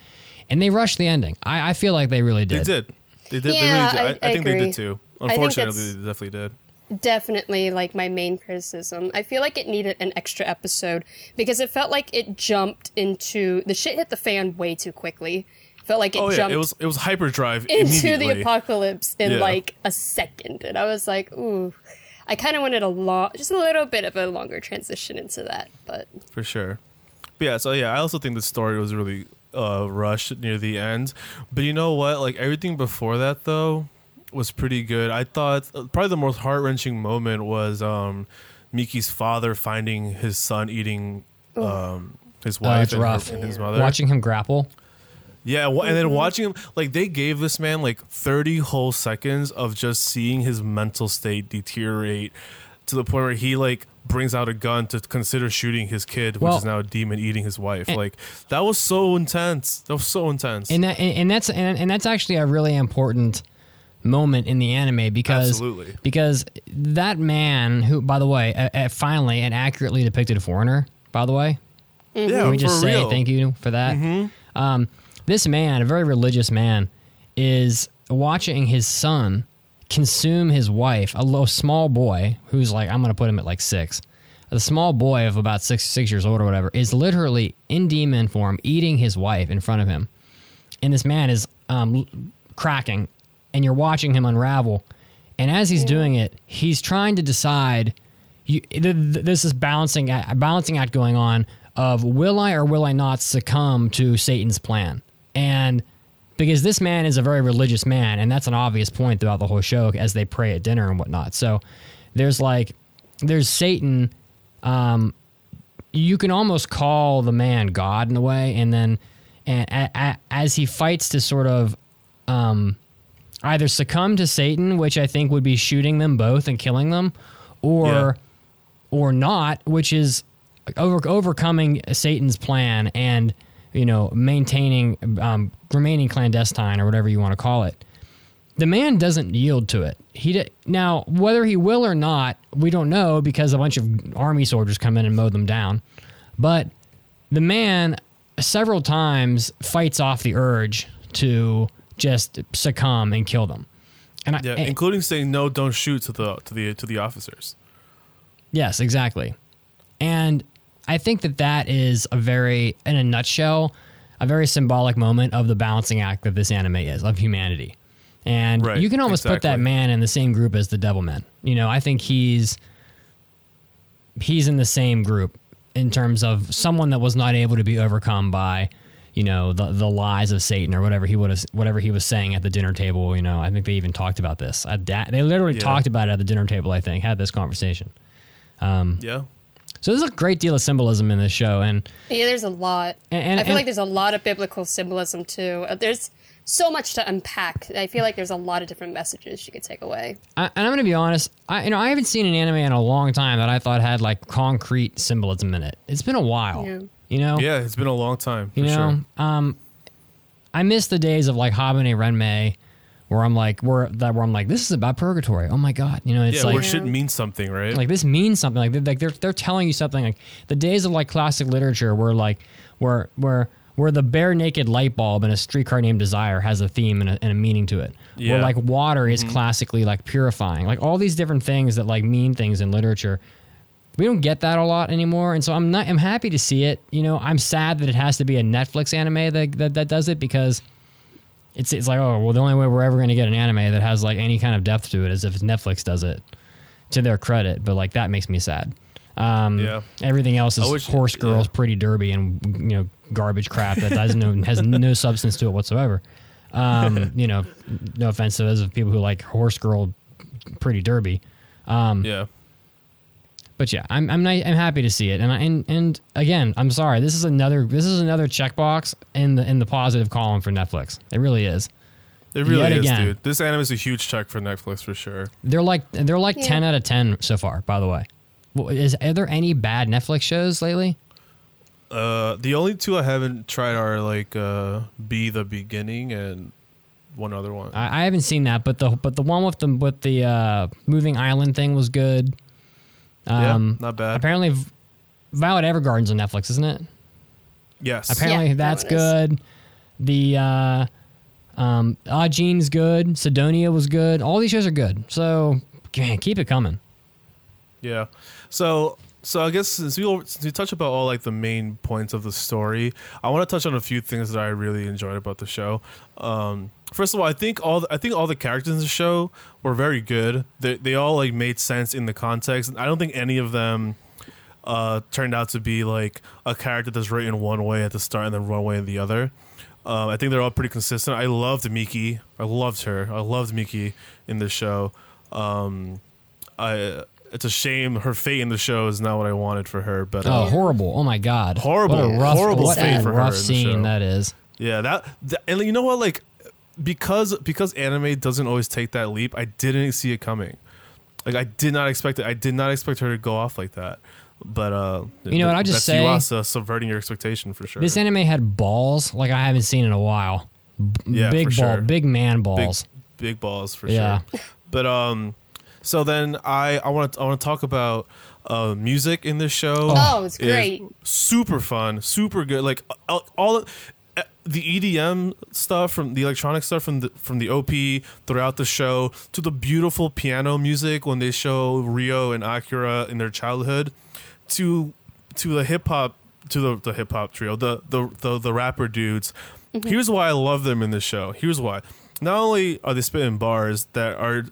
and they rushed the ending. I, I feel like they really They did. did. They did. Yeah, they really did. I, I- I I think they did too. Unfortunately, they definitely did. Definitely like my main criticism. I feel like it needed an extra episode because it felt like it jumped into the shit hit the fan way too quickly. Felt like it oh yeah, jumped it was it was hyperdrive into the apocalypse in Yeah. like a second, and I was like, ooh. I kind of wanted a lot, just a little bit of a longer transition into that, but for sure. But yeah, so yeah, I also think the story was really uh, rushed near the end. But you know what? Like everything before that though was pretty good. I thought uh, probably the most heart wrenching moment was um, Miki's father finding his son eating um, his Uh, wife it's and, her- and his mother. Watching him grapple. Yeah, wa- and then Mhm. watching him, like they gave this man like 30 whole seconds of just seeing his mental state deteriorate to the point where he like brings out a gun to consider shooting his kid, which Well- is now a demon eating his wife. And- like that was so intense. That was so intense. and that and, and that's and, and that's actually a really important moment in the anime because Absolutely. because that man who by the way uh, uh, finally and accurately depicted a foreigner by the way. Yeah, Can we just say real. thank you for that. Um, this man a very religious man is watching his son consume his wife a little small boy who's like i'm gonna put him at like six. A small boy of about six six years old or whatever is literally in demon form eating his wife in front of him. And this man is um, cracking, and you're watching him unravel. And as he's doing it, he's trying to decide. You, th- th- this is balancing act, balancing act going on of will I or will I not succumb to Satan's plan? And because this man is a very religious man, and that's an obvious point throughout the whole show as they pray at dinner and whatnot. So there's like there's Satan. Um, you can almost call the man God in a way, and then and a, a, as he fights to sort of um, either succumb to Satan, which I think would be shooting them both and killing them, or Yeah. or not, which is over, overcoming Satan's plan and you know maintaining um, remaining clandestine or whatever you want to call it. The man doesn't yield to it. He di- now whether he will or not, we don't know because a bunch of army soldiers come in and mow them down. But the man several times fights off the urge to just succumb and kill them. And I, yeah, and- including saying no, don't shoot to the to the to the officers. Yes, exactly. And I think that that is a very, in a nutshell, a very symbolic moment of the balancing act that this anime is of humanity. And Right, you can almost put that man in the same group as the Devilman. You know, I think he's he's in the same group in terms of someone that was not able to be overcome by, you know, the the lies of Satan or whatever he would have whatever he was saying at the dinner table. You know, I think they even talked about this. At da- they literally Yeah. talked about it at the dinner table. I think had this conversation. Um, Yeah. so there's a great deal of symbolism in this show, and yeah, there's a lot. And- and- I feel and- like there's a lot of biblical symbolism too. Uh, There's so much to unpack. I feel like there's a lot of different messages you could take away. I, and I'm going to be honest. I you know I haven't seen an anime in a long time that I thought had like concrete symbolism in it. It's been a while. Yeah. You know. Yeah, it's been a long time. For You know. sure. Um. I miss the days of like Haibane Renmei, where I'm like, where that where I'm like, this is about purgatory. Oh my god, you know, it's yeah, like where shit means something, right? like this means something. Like they're, like they're they're telling you something. Like the days of like classic literature, where like where where where the bare naked light bulb in a streetcar named Desire has a theme and a, and a meaning to it. Yeah. Where like water is Mhm. classically like purifying. Like all these different things that like mean things in literature. We don't get that a lot anymore, and so I'm not. I'm happy to see it. You know, I'm sad that it has to be a Netflix anime that that, that does it because it's it's like oh well the only way we're ever going to get an anime that has like any kind of depth to it is if Netflix does it to their credit but like that makes me sad um Yeah. everything else is wish- horse girls pretty derby and you know garbage crap that doesn't has no substance to it whatsoever um you know no offense to those of people who like horse girl pretty derby um yeah but yeah, I'm I'm, ni- I'm happy to see it, and I, and and again, I'm sorry. This is another this is another checkbox in the in the positive column for Netflix. It really is. It really Yet is, again. dude. This anime is a huge check for Netflix for sure. They're like they're like Yeah. ten out of ten so far. By the way, is are there any bad Netflix shows lately? Uh, the only two I haven't tried are like uh, Be the Beginning and one other one. I, I haven't seen that, but the but the one with the with the uh, moving island thing was good. Yeah, Um, not bad. Apparently, Violet Evergarden's on Netflix, isn't it? Yes. Apparently Yeah, that that's is. good. The uh, um, Ajin's good. Sidonia was good. All these shows are good. So man, keep it coming. Yeah. So so I guess since we since we touch about all like the main points of the story, I want to touch on a few things that I really enjoyed about the show. Um, first of all, I think all the, I think all the characters in the show were very good. They they all like made sense in the context. I don't think any of them uh, turned out to be like a character that's written one way at the start and then one way in the other. Um, I think they're all pretty consistent. I loved Miki. I loved her. I loved Miki in the show. Um, I it's a shame her fate in the show is not what I wanted for her. But Oh, uh, horrible! Oh my god, horrible, What a rough, horrible what fate a for her rough the scene that is. Yeah, that, that and you know what? Like because because anime doesn't always take that leap. I didn't see it coming. Like I did not expect it. I did not expect her to go off like that. But uh, You know what, I'll just say- Yuasa subverting your expectation for sure. This anime had balls like I haven't seen in a while. B- Yeah, big ball, sure. big man balls. Big, big balls for Yeah. sure. But um, so then I I want to I want to talk about uh music in this show. Oh, it's is great. super fun, super good. Like all, all uh, the EDM stuff from the electronic stuff from the from the OP throughout the show to the beautiful piano music when they show Ryo and Akira in their childhood to to the hip hop to the, the hip hop trio the, the the the rapper dudes. Mhm. Here's why I love them in this show. Here's why. Not only are they spitting bars that are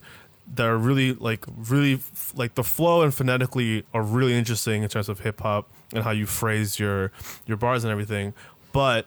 that are really like really like the flow and phonetically are really interesting in terms of hip hop and how you phrase your your bars and everything, but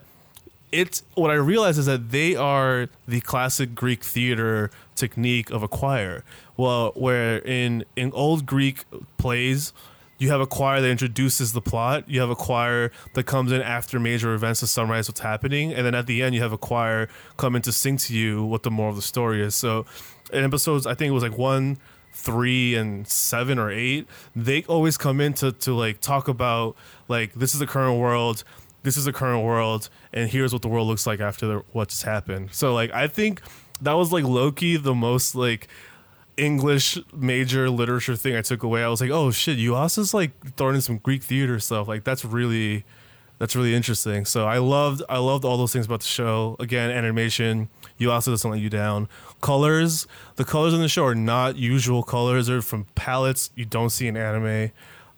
it's what I realize is that they are the classic Greek theater technique of a choir. Well, where in in old Greek plays, you have a choir that introduces the plot. You have a choir that comes in after major events to summarize what's happening, and then at the end, you have a choir come in to sing to you what the moral of the story is. So, in episodes, I think it was like one, three, and seven or eight, they always come in to to like talk about like this is the current world this is the current world and here's what the world looks like after the, what just happened. So like i think that was like loki the most like english major literature thing i took away. I was like oh shit Yuasa's like throwing in some greek theater stuff. Like that's really that's really interesting so i loved i loved all those things about the show again animation Yuasa doesn't let you down colors the colors in the show are not usual colors they're from palettes you don't see in anime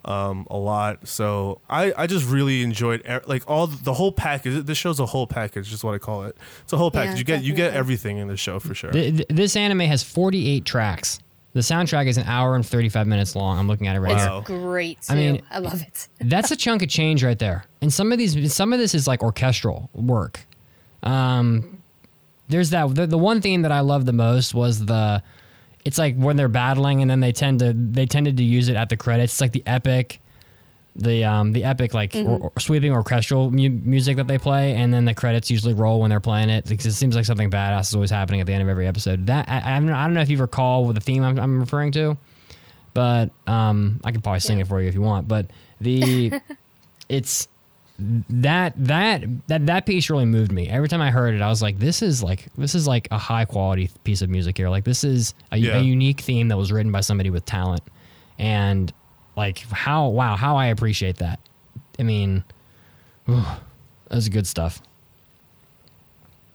um, a lot. So I, I just really enjoyed like all the whole package. This show's a whole package, is what I call it. It's a whole Yeah, package. you get you get everything in the show for sure. Th- th- this anime has 48 tracks. The soundtrack is an hour and 35 minutes long. I'm looking at it right now. It's great. Too. I mean- I love it. That's a chunk of change right there. And some of these, some of this is like orchestral work. Um, there's that. The, the one theme that I love the most was the. It's like when they're battling, and then they tend to they tended to use it at the credits. It's like the epic, the um the epic like Mhm. or, or sweeping orchestral mu- music that they play, and then the credits usually roll when they're playing it. Because it seems like something badass is always happening at the end of every episode. That I, I, don't know- I don't know if you recall what the theme I'm, I'm referring to, but um I can probably sing it for you if you want. But the it's that that that that piece really moved me. Every time I heard it, I was like, "This is like this is like a high quality piece of music here. Like this is a, Yeah. a unique theme that was written by somebody with talent." And like how wow how I appreciate that. I mean, whew, that was good stuff.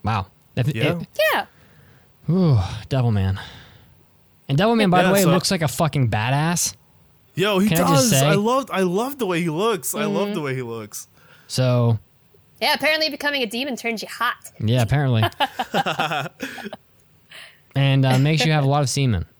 Wow. If- Yeah. it- Yeah. Ooh, Devilman. And Devilman, by the way, so- looks like a fucking badass. Yo, he Can I just does. say? I love I love the way he looks. I love Mhm. the way he looks. So, Yeah, apparently becoming a demon turns you hot. yeah, apparently. and uh, makes you have a lot of semen.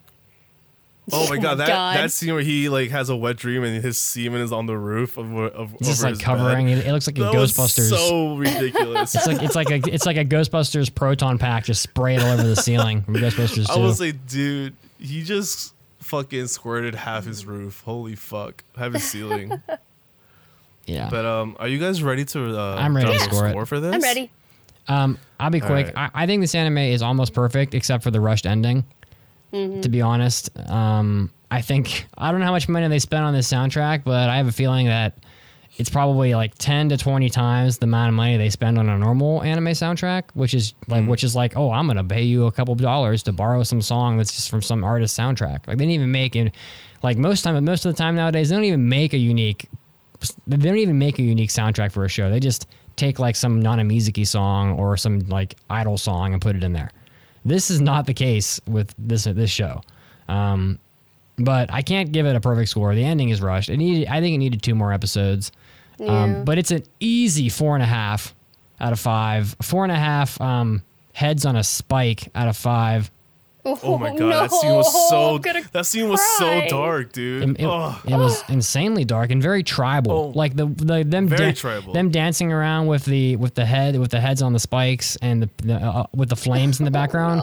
Oh my god, that God. that scene where he like has a wet dream and his semen is on the roof of, of It's just over like his covering bed. it. It looks like a That was Ghostbusters. So ridiculous. It's like it's like a it's like a Ghostbusters proton pack just sprayed all over the ceiling from Ghostbusters I 2. was like, dude, he just fucking squirted half his roof. Holy fuck, half his ceiling. yeah. But um, are you guys ready to? Uh, I'm ready to score score for this. I'm ready. Um, I'll be quick. right. I, I think this anime is almost perfect, except for the rushed ending. Mhm. To be honest, um, I think I don't know how much money they spent on this soundtrack, but I have a feeling that it's probably like ten to twenty times the amount of money they spend on a normal anime soundtrack, which is like which is like, oh, I'm gonna pay you a couple dollars to borrow some song that's just from some artist soundtrack. Like they didn't even make it. Like most time, most of the time nowadays, they don't even make a unique they don't even make a unique soundtrack for a show. They just take like some Nana Mizuki song or some like idol song and put it in there. This is not the case with this this show. Um, but I can't give it a perfect score. The ending is rushed. It needed, I think it needed two more episodes. Yeah. Um, but it's an easy four and a half out of five. Four and a half um, heads on a spike out of five. Oh my god, that scene was so that scene was so dark, dude. It, it- Ugh. it was insanely dark and very tribal. like the, the them Oh. Very da- tribal. them dancing around with the with the head with the heads on the spikes and the, the uh, with the flames in the background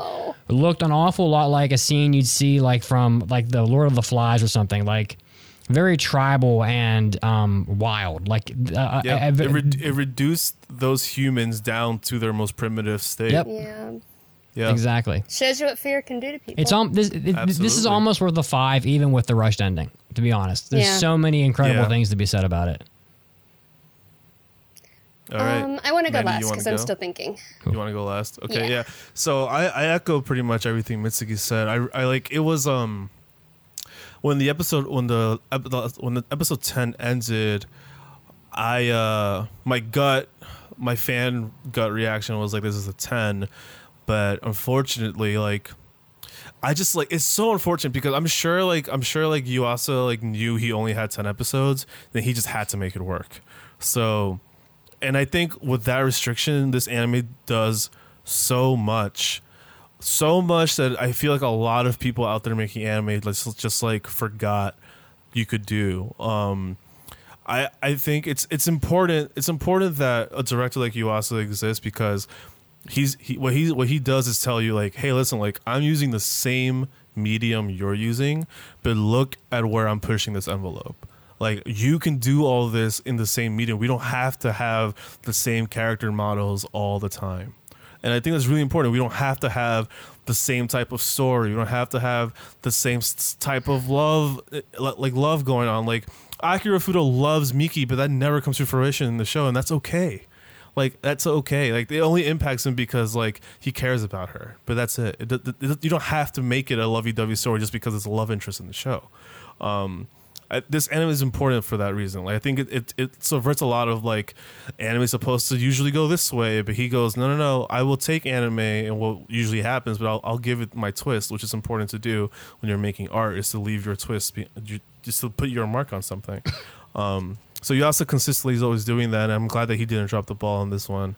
looked an awful lot like a scene you'd see like from like the Lord of the Flies or something like very tribal and um, wild. Like uh, Yeah, uh, it, re- it reduced those humans down to their most primitive state. Yep. Yeah. Yeah. exactly. Shows you what fear can do to people. It's um this it- this is Absolutely. almost worth a five, even with the rushed ending. To be honest, there's Yeah. so many incredible Yeah. things to be said about it. All right. Um, I want to go Mandy, you last wanna because I'm go? still thinking. You want to go last? Okay, Yeah. yeah. So I, I echo pretty much everything Mitsuki said. I, I like it was um when the episode when the ep- the- when the episode ten ended, I uh my gut my fan gut reaction was like this is a ten, but unfortunately like. I just like it's so unfortunate because I'm sure like I'm sure like you also like knew he only had 10 episodes then he just had to make it work. So and I think with that restriction, this anime does so much, so much that I feel like a lot of people out there making anime just, just like forgot you could do. Um, I I think it's it's important it's important that a director like Yuasa exists because he's he what he what he does is tell you like hey listen like I'm using the same medium you're using but look at where I'm pushing this envelope. Like you can do all this in the same medium. We don't have to have the same character models all the time. And I think that's really important. We don't have to have the same type of story. We don't have to have the same type of love eh, like love going on. Like Akira Fudo loves Miki but that never comes to fruition in the show and that's okay like that's okay. Like it only impacts him because like he cares about her. But that's it, it, it- it- you don't have to make it a lovey-dovey story just because it's a love interest in the show. Um I, this anime is important for that reason. Like i think it, it it subverts a lot of like anime supposed to usually go this way but he goes no no no. I will take anime and what usually happens but i'll, I'll give it my twist which is important to do when you're making art is to leave your twist be, just to put your mark on something um so Yuasa consistently is always doing that, and I'm glad that he didn't drop the ball on this one.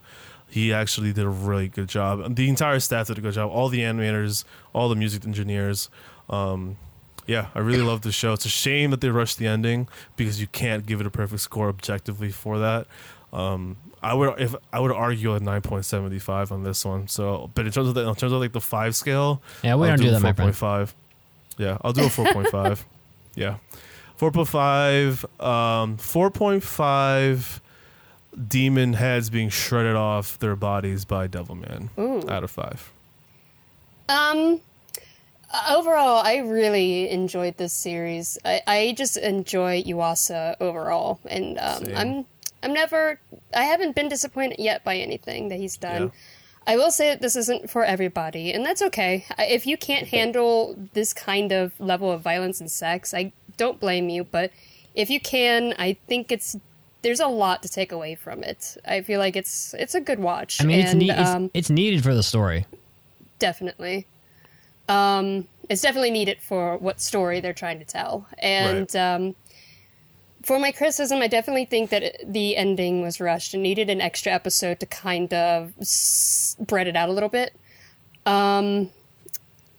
He actually did a really good job. The entire staff did a good job. All the animators, all the music engineers. Um, yeah, I really love the show. It's a shame that they rushed the ending because you can't give it a perfect score objectively for that. Um, I would if I would argue a 9.75 on this one. So, but in terms of the, in terms of like the five scale, Yeah, we I'll don't do a that, 4.5. Yeah, I'll do a 4.5. yeah. 4.5 um 4.5 demon heads being shredded off their bodies by Devilman Ooh. out of 5. Um, overall, I really enjoyed this series. I, I just enjoy Yuasa overall, and um, I'm I'm never. I haven't been disappointed yet by anything that he's done. Yeah. I will say that this isn't for everybody, and that's okay. If you can't handle this kind of level of violence and sex, I don't blame you. But if you can, I think it's there's a lot to take away from it. I feel like it's it's a good watch. I mean, it's, ne- um, it's needed for the story. definitely. Um, it's definitely needed for what story they're trying to tell. And um, for my criticism, I definitely think that it, the ending was rushed and needed an extra episode to kind of spread it out a little bit. Um,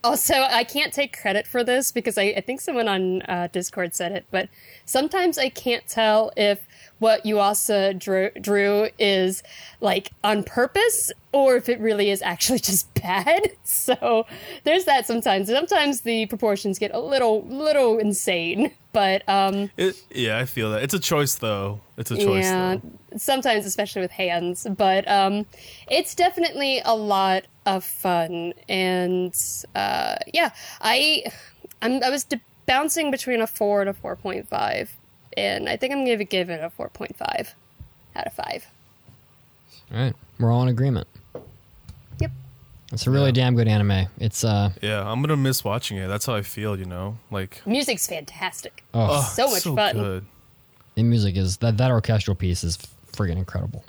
also, I can't take credit for this because I, I think someone on uh, Discord said it, but sometimes I can't tell if what Yuasa drew, drew is like on purpose or if it really is actually just bad. So there's that sometimes. Sometimes the proportions get a little little insane, but um It, yeah, I feel that. It's a choice, though. It's a choice, yeah, though. sometimes especially with hands, but um it's definitely a lot of fun and uh yeah, I I'm I was de- bouncing between a 4 and a 4.5 and I think I'm going to give it a 4.5 out of 5. All right, we're all in agreement. Yep. It's a really damn good anime. It's uh Yeah, I'm gonna miss watching it. That's how I feel, you know? Like, Music's fantastic. Oh. so much so fun. good. the music is that that orchestral piece is friggin' incredible.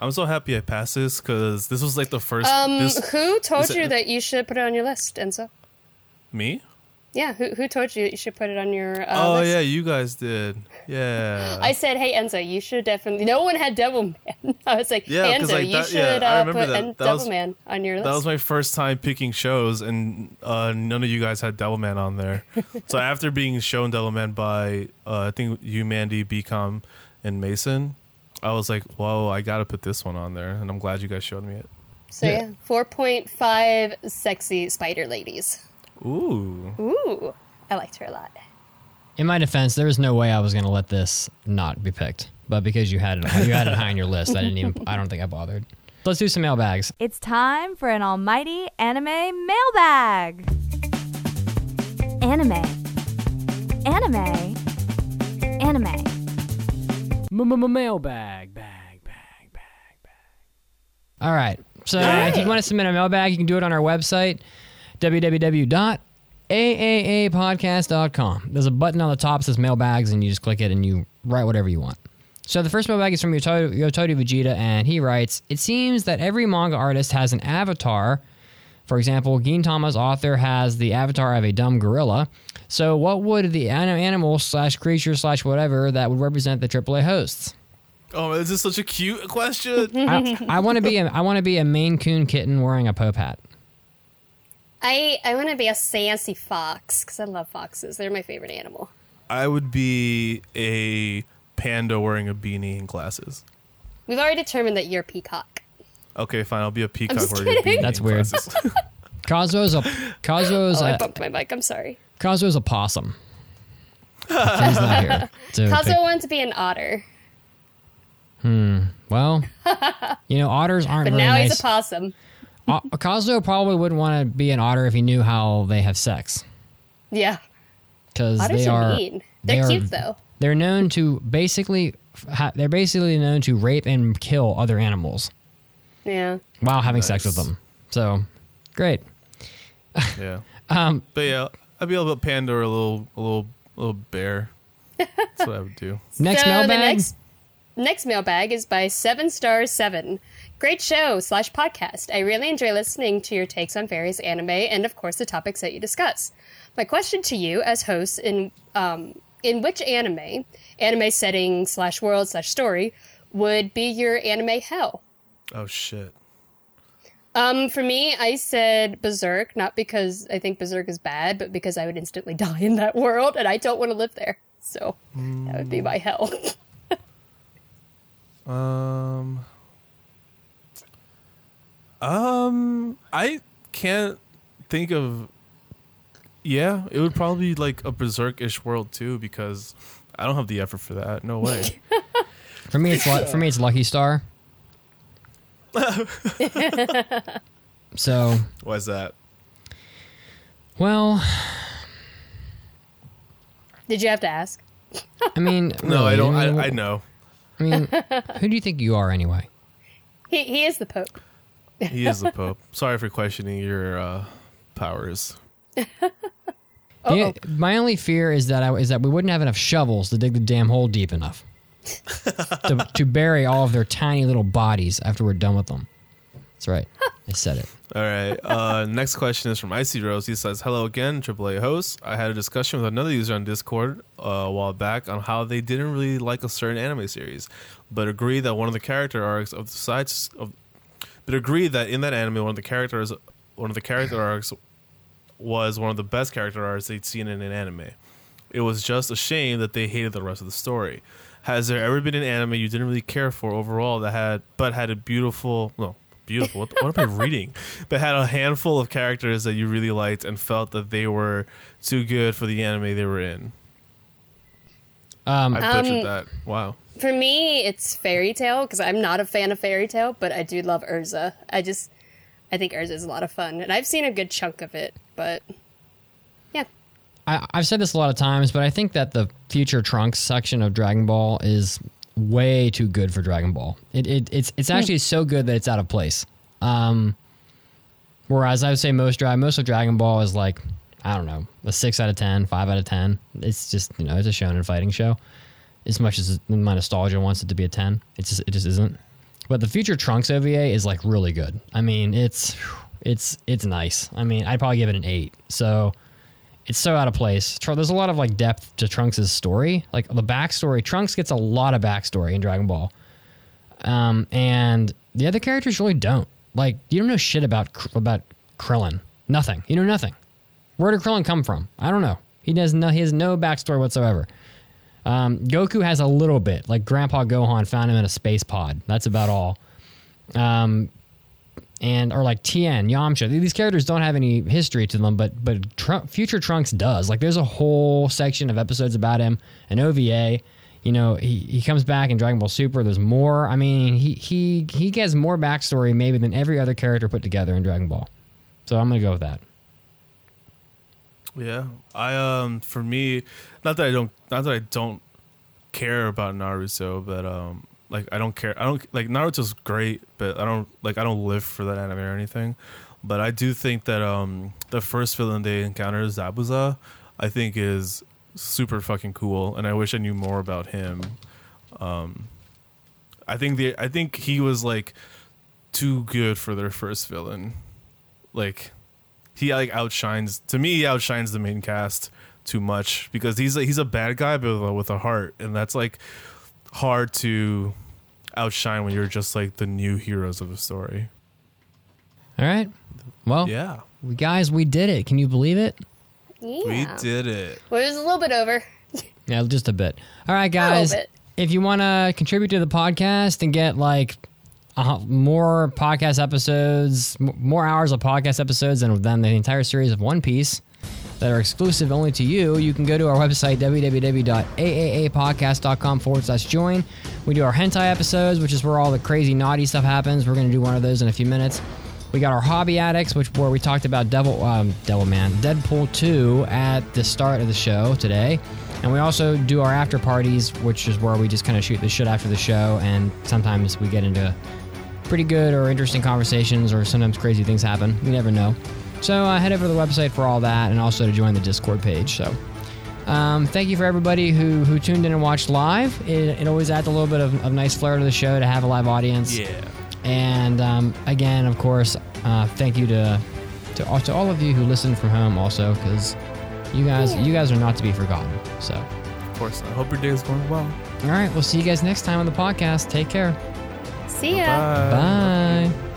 I'm so happy I passed this because this was like the first. Um, this, who told this- you that you should put it on your list, Enzo? Me? Yeah, who who told you that you should put it on your uh, oh, list? yeah, you guys did. Yeah. I said, "Hey Enzo, you should definitely." No one had Devilman. I was like, Yeah, "Hey 'cause, Enzo, like, you that- should I uh, put that. En- That was- Devilman on your list." That was my first time picking shows, and uh, none of you guys had Devilman on there. so after being shown Devilman by, uh, I think you, Mandy, Becom, and Mason, I was like, "Whoa, I gotta put this one on there," and I'm glad you guys showed me it. so yeah, four point five sexy spider ladies. Ooh. Ooh, I liked her a lot. In my defense, there was no way I was going to let this not be picked, but because you had it, you had it high on your list, I didn't even. I don't think I bothered. Let's do some mailbags. It's time for an almighty anime mailbag. Anime. Anime. Anime. Mailbag, bag, bag, bag, bag. All right. So if you want to submit a mailbag, you can do it on our website, www.aaapodcast.com. There's a button on the top that says mailbags, and you just click it and you write whatever you want. So the first mailbag is from Yototo, Yototo Vegeta, and he writes, It seems that every manga artist has an avatar. For example, Gintama's author has the avatar of a dumb gorilla. So what would the animal slash creature slash whatever that would represent the AAA hosts? Oh, this is such a cute question. I, I want to be a I want to be a Maine Coon kitten wearing a Pope hat. I I want to be a sassy fox because I love foxes. They're my favorite animal. I would be a panda wearing a beanie and glasses. We've already determined that you're peacock. Okay, fine. I'll be a peacock just wearing a kidding. beanie. That's weird. glasses. Kazuo's a Kazuo's oh, I a, bumped my mic. I'm sorry. Kazuo's a possum. He's not here. to Kazuo pick- wanted to be an otter, Hmm. Well, you know, otters aren't but very now nice. he's a possum. O- Kazuo probably wouldn't want to be an otter if he knew how they have sex, Yeah, because they are are mean. they They're are- cute though. They're known to basically ha- they're basically known to rape and kill other animals Yeah. while having sex with them. So, great. yeah. Um, But yeah, I'd be a little panda or a little, a little, a little bear. That's what I would do. Next so mailbag. The next, next mailbag is by Seven Stars Seven. Great show slash podcast. I really enjoy listening to your takes on various anime and, of course, the topics that you discuss. My question to you, as hosts, in um, in which anime, anime setting slash world slash story, would be your anime hell? Oh shit. Um, for me, I said Berserk, not because I think Berserk is bad, but because I would instantly die in that world, and I don't want to live there. So that would be my hell. Um. Um, I can't think of. Yeah, it would probably be like a berserk-ish world too, because I don't have the effort for that. No way. For me, it's for me, it's Lucky Star. So, Why's that? well, Did you have to ask? I mean, No, I don't. mean, I, I know. I mean, who do you think you are anyway? He he is the Pope. He is the Pope. Sorry for questioning your uh, powers. Yeah, my only fear is that I, is that we wouldn't have enough shovels to dig the damn hole deep enough to, to bury all of their tiny little bodies after we're done with them. That's right. I said it. All right. Uh, next question is from Icy Rose. He says, "Hello again, AAA host. I had a discussion with another user on Discord uh, a while back on how they didn't really like a certain anime series, but agree that one of the character arcs of the sides of, but agree that in that anime, one of the characters, one of the character arcs, was one of the best character arcs they'd seen in an anime. It was just a shame that they hated the rest of the story. Has there ever been an anime you didn't really care for overall that had, but had a beautiful, no, beautiful. What, what am I reading? But had a handful of characters that you really liked and felt that they were too good for the anime they were in. Um, I butchered Um, that. Wow. For me, it's Fairy Tail because I'm not a fan of Fairy Tail, but I do love Erza. I just, I think Erza is a lot of fun, and I've seen a good chunk of it. But yeah, I, I've said this a lot of times, but I think that the future Trunks section of Dragon Ball is way too good for Dragon Ball. It, it it's it's actually so good that it's out of place. Um, whereas I would say most Dragon most of Dragon Ball is like I don't know a six out of 10, 5 out of ten. It's just you know it's a shonen fighting show. As much as my nostalgia wants it to be a ten, it just it just isn't. But the future Trunks OVA is like really good. I mean, it's it's it's nice. I mean, I'd probably give it an eight. So it's so out of place. There's a lot of like depth to Trunks' story. Like the backstory, Trunks gets a lot of backstory in Dragon Ball, um, and the other characters really don't. Like you don't know shit about about Krillin. Nothing. You know nothing. Where did Krillin come from? I don't know. He does no. He has no backstory whatsoever. Um, Goku has a little bit. Like Grandpa Gohan found him in a space pod. That's about all. Um, and or like Tien, Yamcha. These characters don't have any history to them, but but Future Trunks does. Like there's a whole section of episodes about him, an OVA. You know, he, he comes back in Dragon Ball Super. There's more. I mean, he he he gets more backstory maybe than every other character put together in Dragon Ball. So I'm gonna go with that. Yeah, I um for me, not that I don't, not that I don't care about Naruto, but um like I don't care. I don't like Naruto's great, but I don't like I don't live for that anime or anything. But I do think that um the first villain they encounter, Zabuza, I think is super fucking cool, and I wish I knew more about him. Um, I think the I think he was like too good for their first villain. Like he like outshines to me he outshines the main cast too much because he's a, he's a bad guy but with a, with a heart and that's like hard to outshine when you're just like the new heroes of a story. All right. Well, yeah, we, guys, we did it. Can you believe it? yeah. We did it. Well, it was a little bit over. Yeah, just a bit. All right, little guys. bit. If you want to contribute to the podcast and get like uh, more podcast episodes, m- more hours of podcast episodes than, than the entire series of One Piece that are exclusive only to you, you can go to our website, www.aapodcast.com forward slash join. We do our hentai episodes, which is where all the crazy naughty stuff happens. We're going to do one of those in a few minutes. We got our hobby addicts, which where we talked about Devil, um, Devil Man, Deadpool 2 at the start of the show today. And we also do our after parties, which is where we just kind of shoot the shit after the show, and sometimes we get into pretty good or interesting conversations, or sometimes crazy things happen. We never know. So uh, head over to the website for all that, and also to join the Discord page. So. Um, thank you for everybody who, who tuned in and watched live. It, it always adds a little bit of, of nice flair to the show to have a live audience. Yeah. And um, again, of course, uh, thank you to to all, to all of you who listen from home, also, because you guys you guys are not to be forgotten. So, Of course. I hope your day is going well. all right, we'll see you guys next time on the podcast. Take care. See ya. Bye.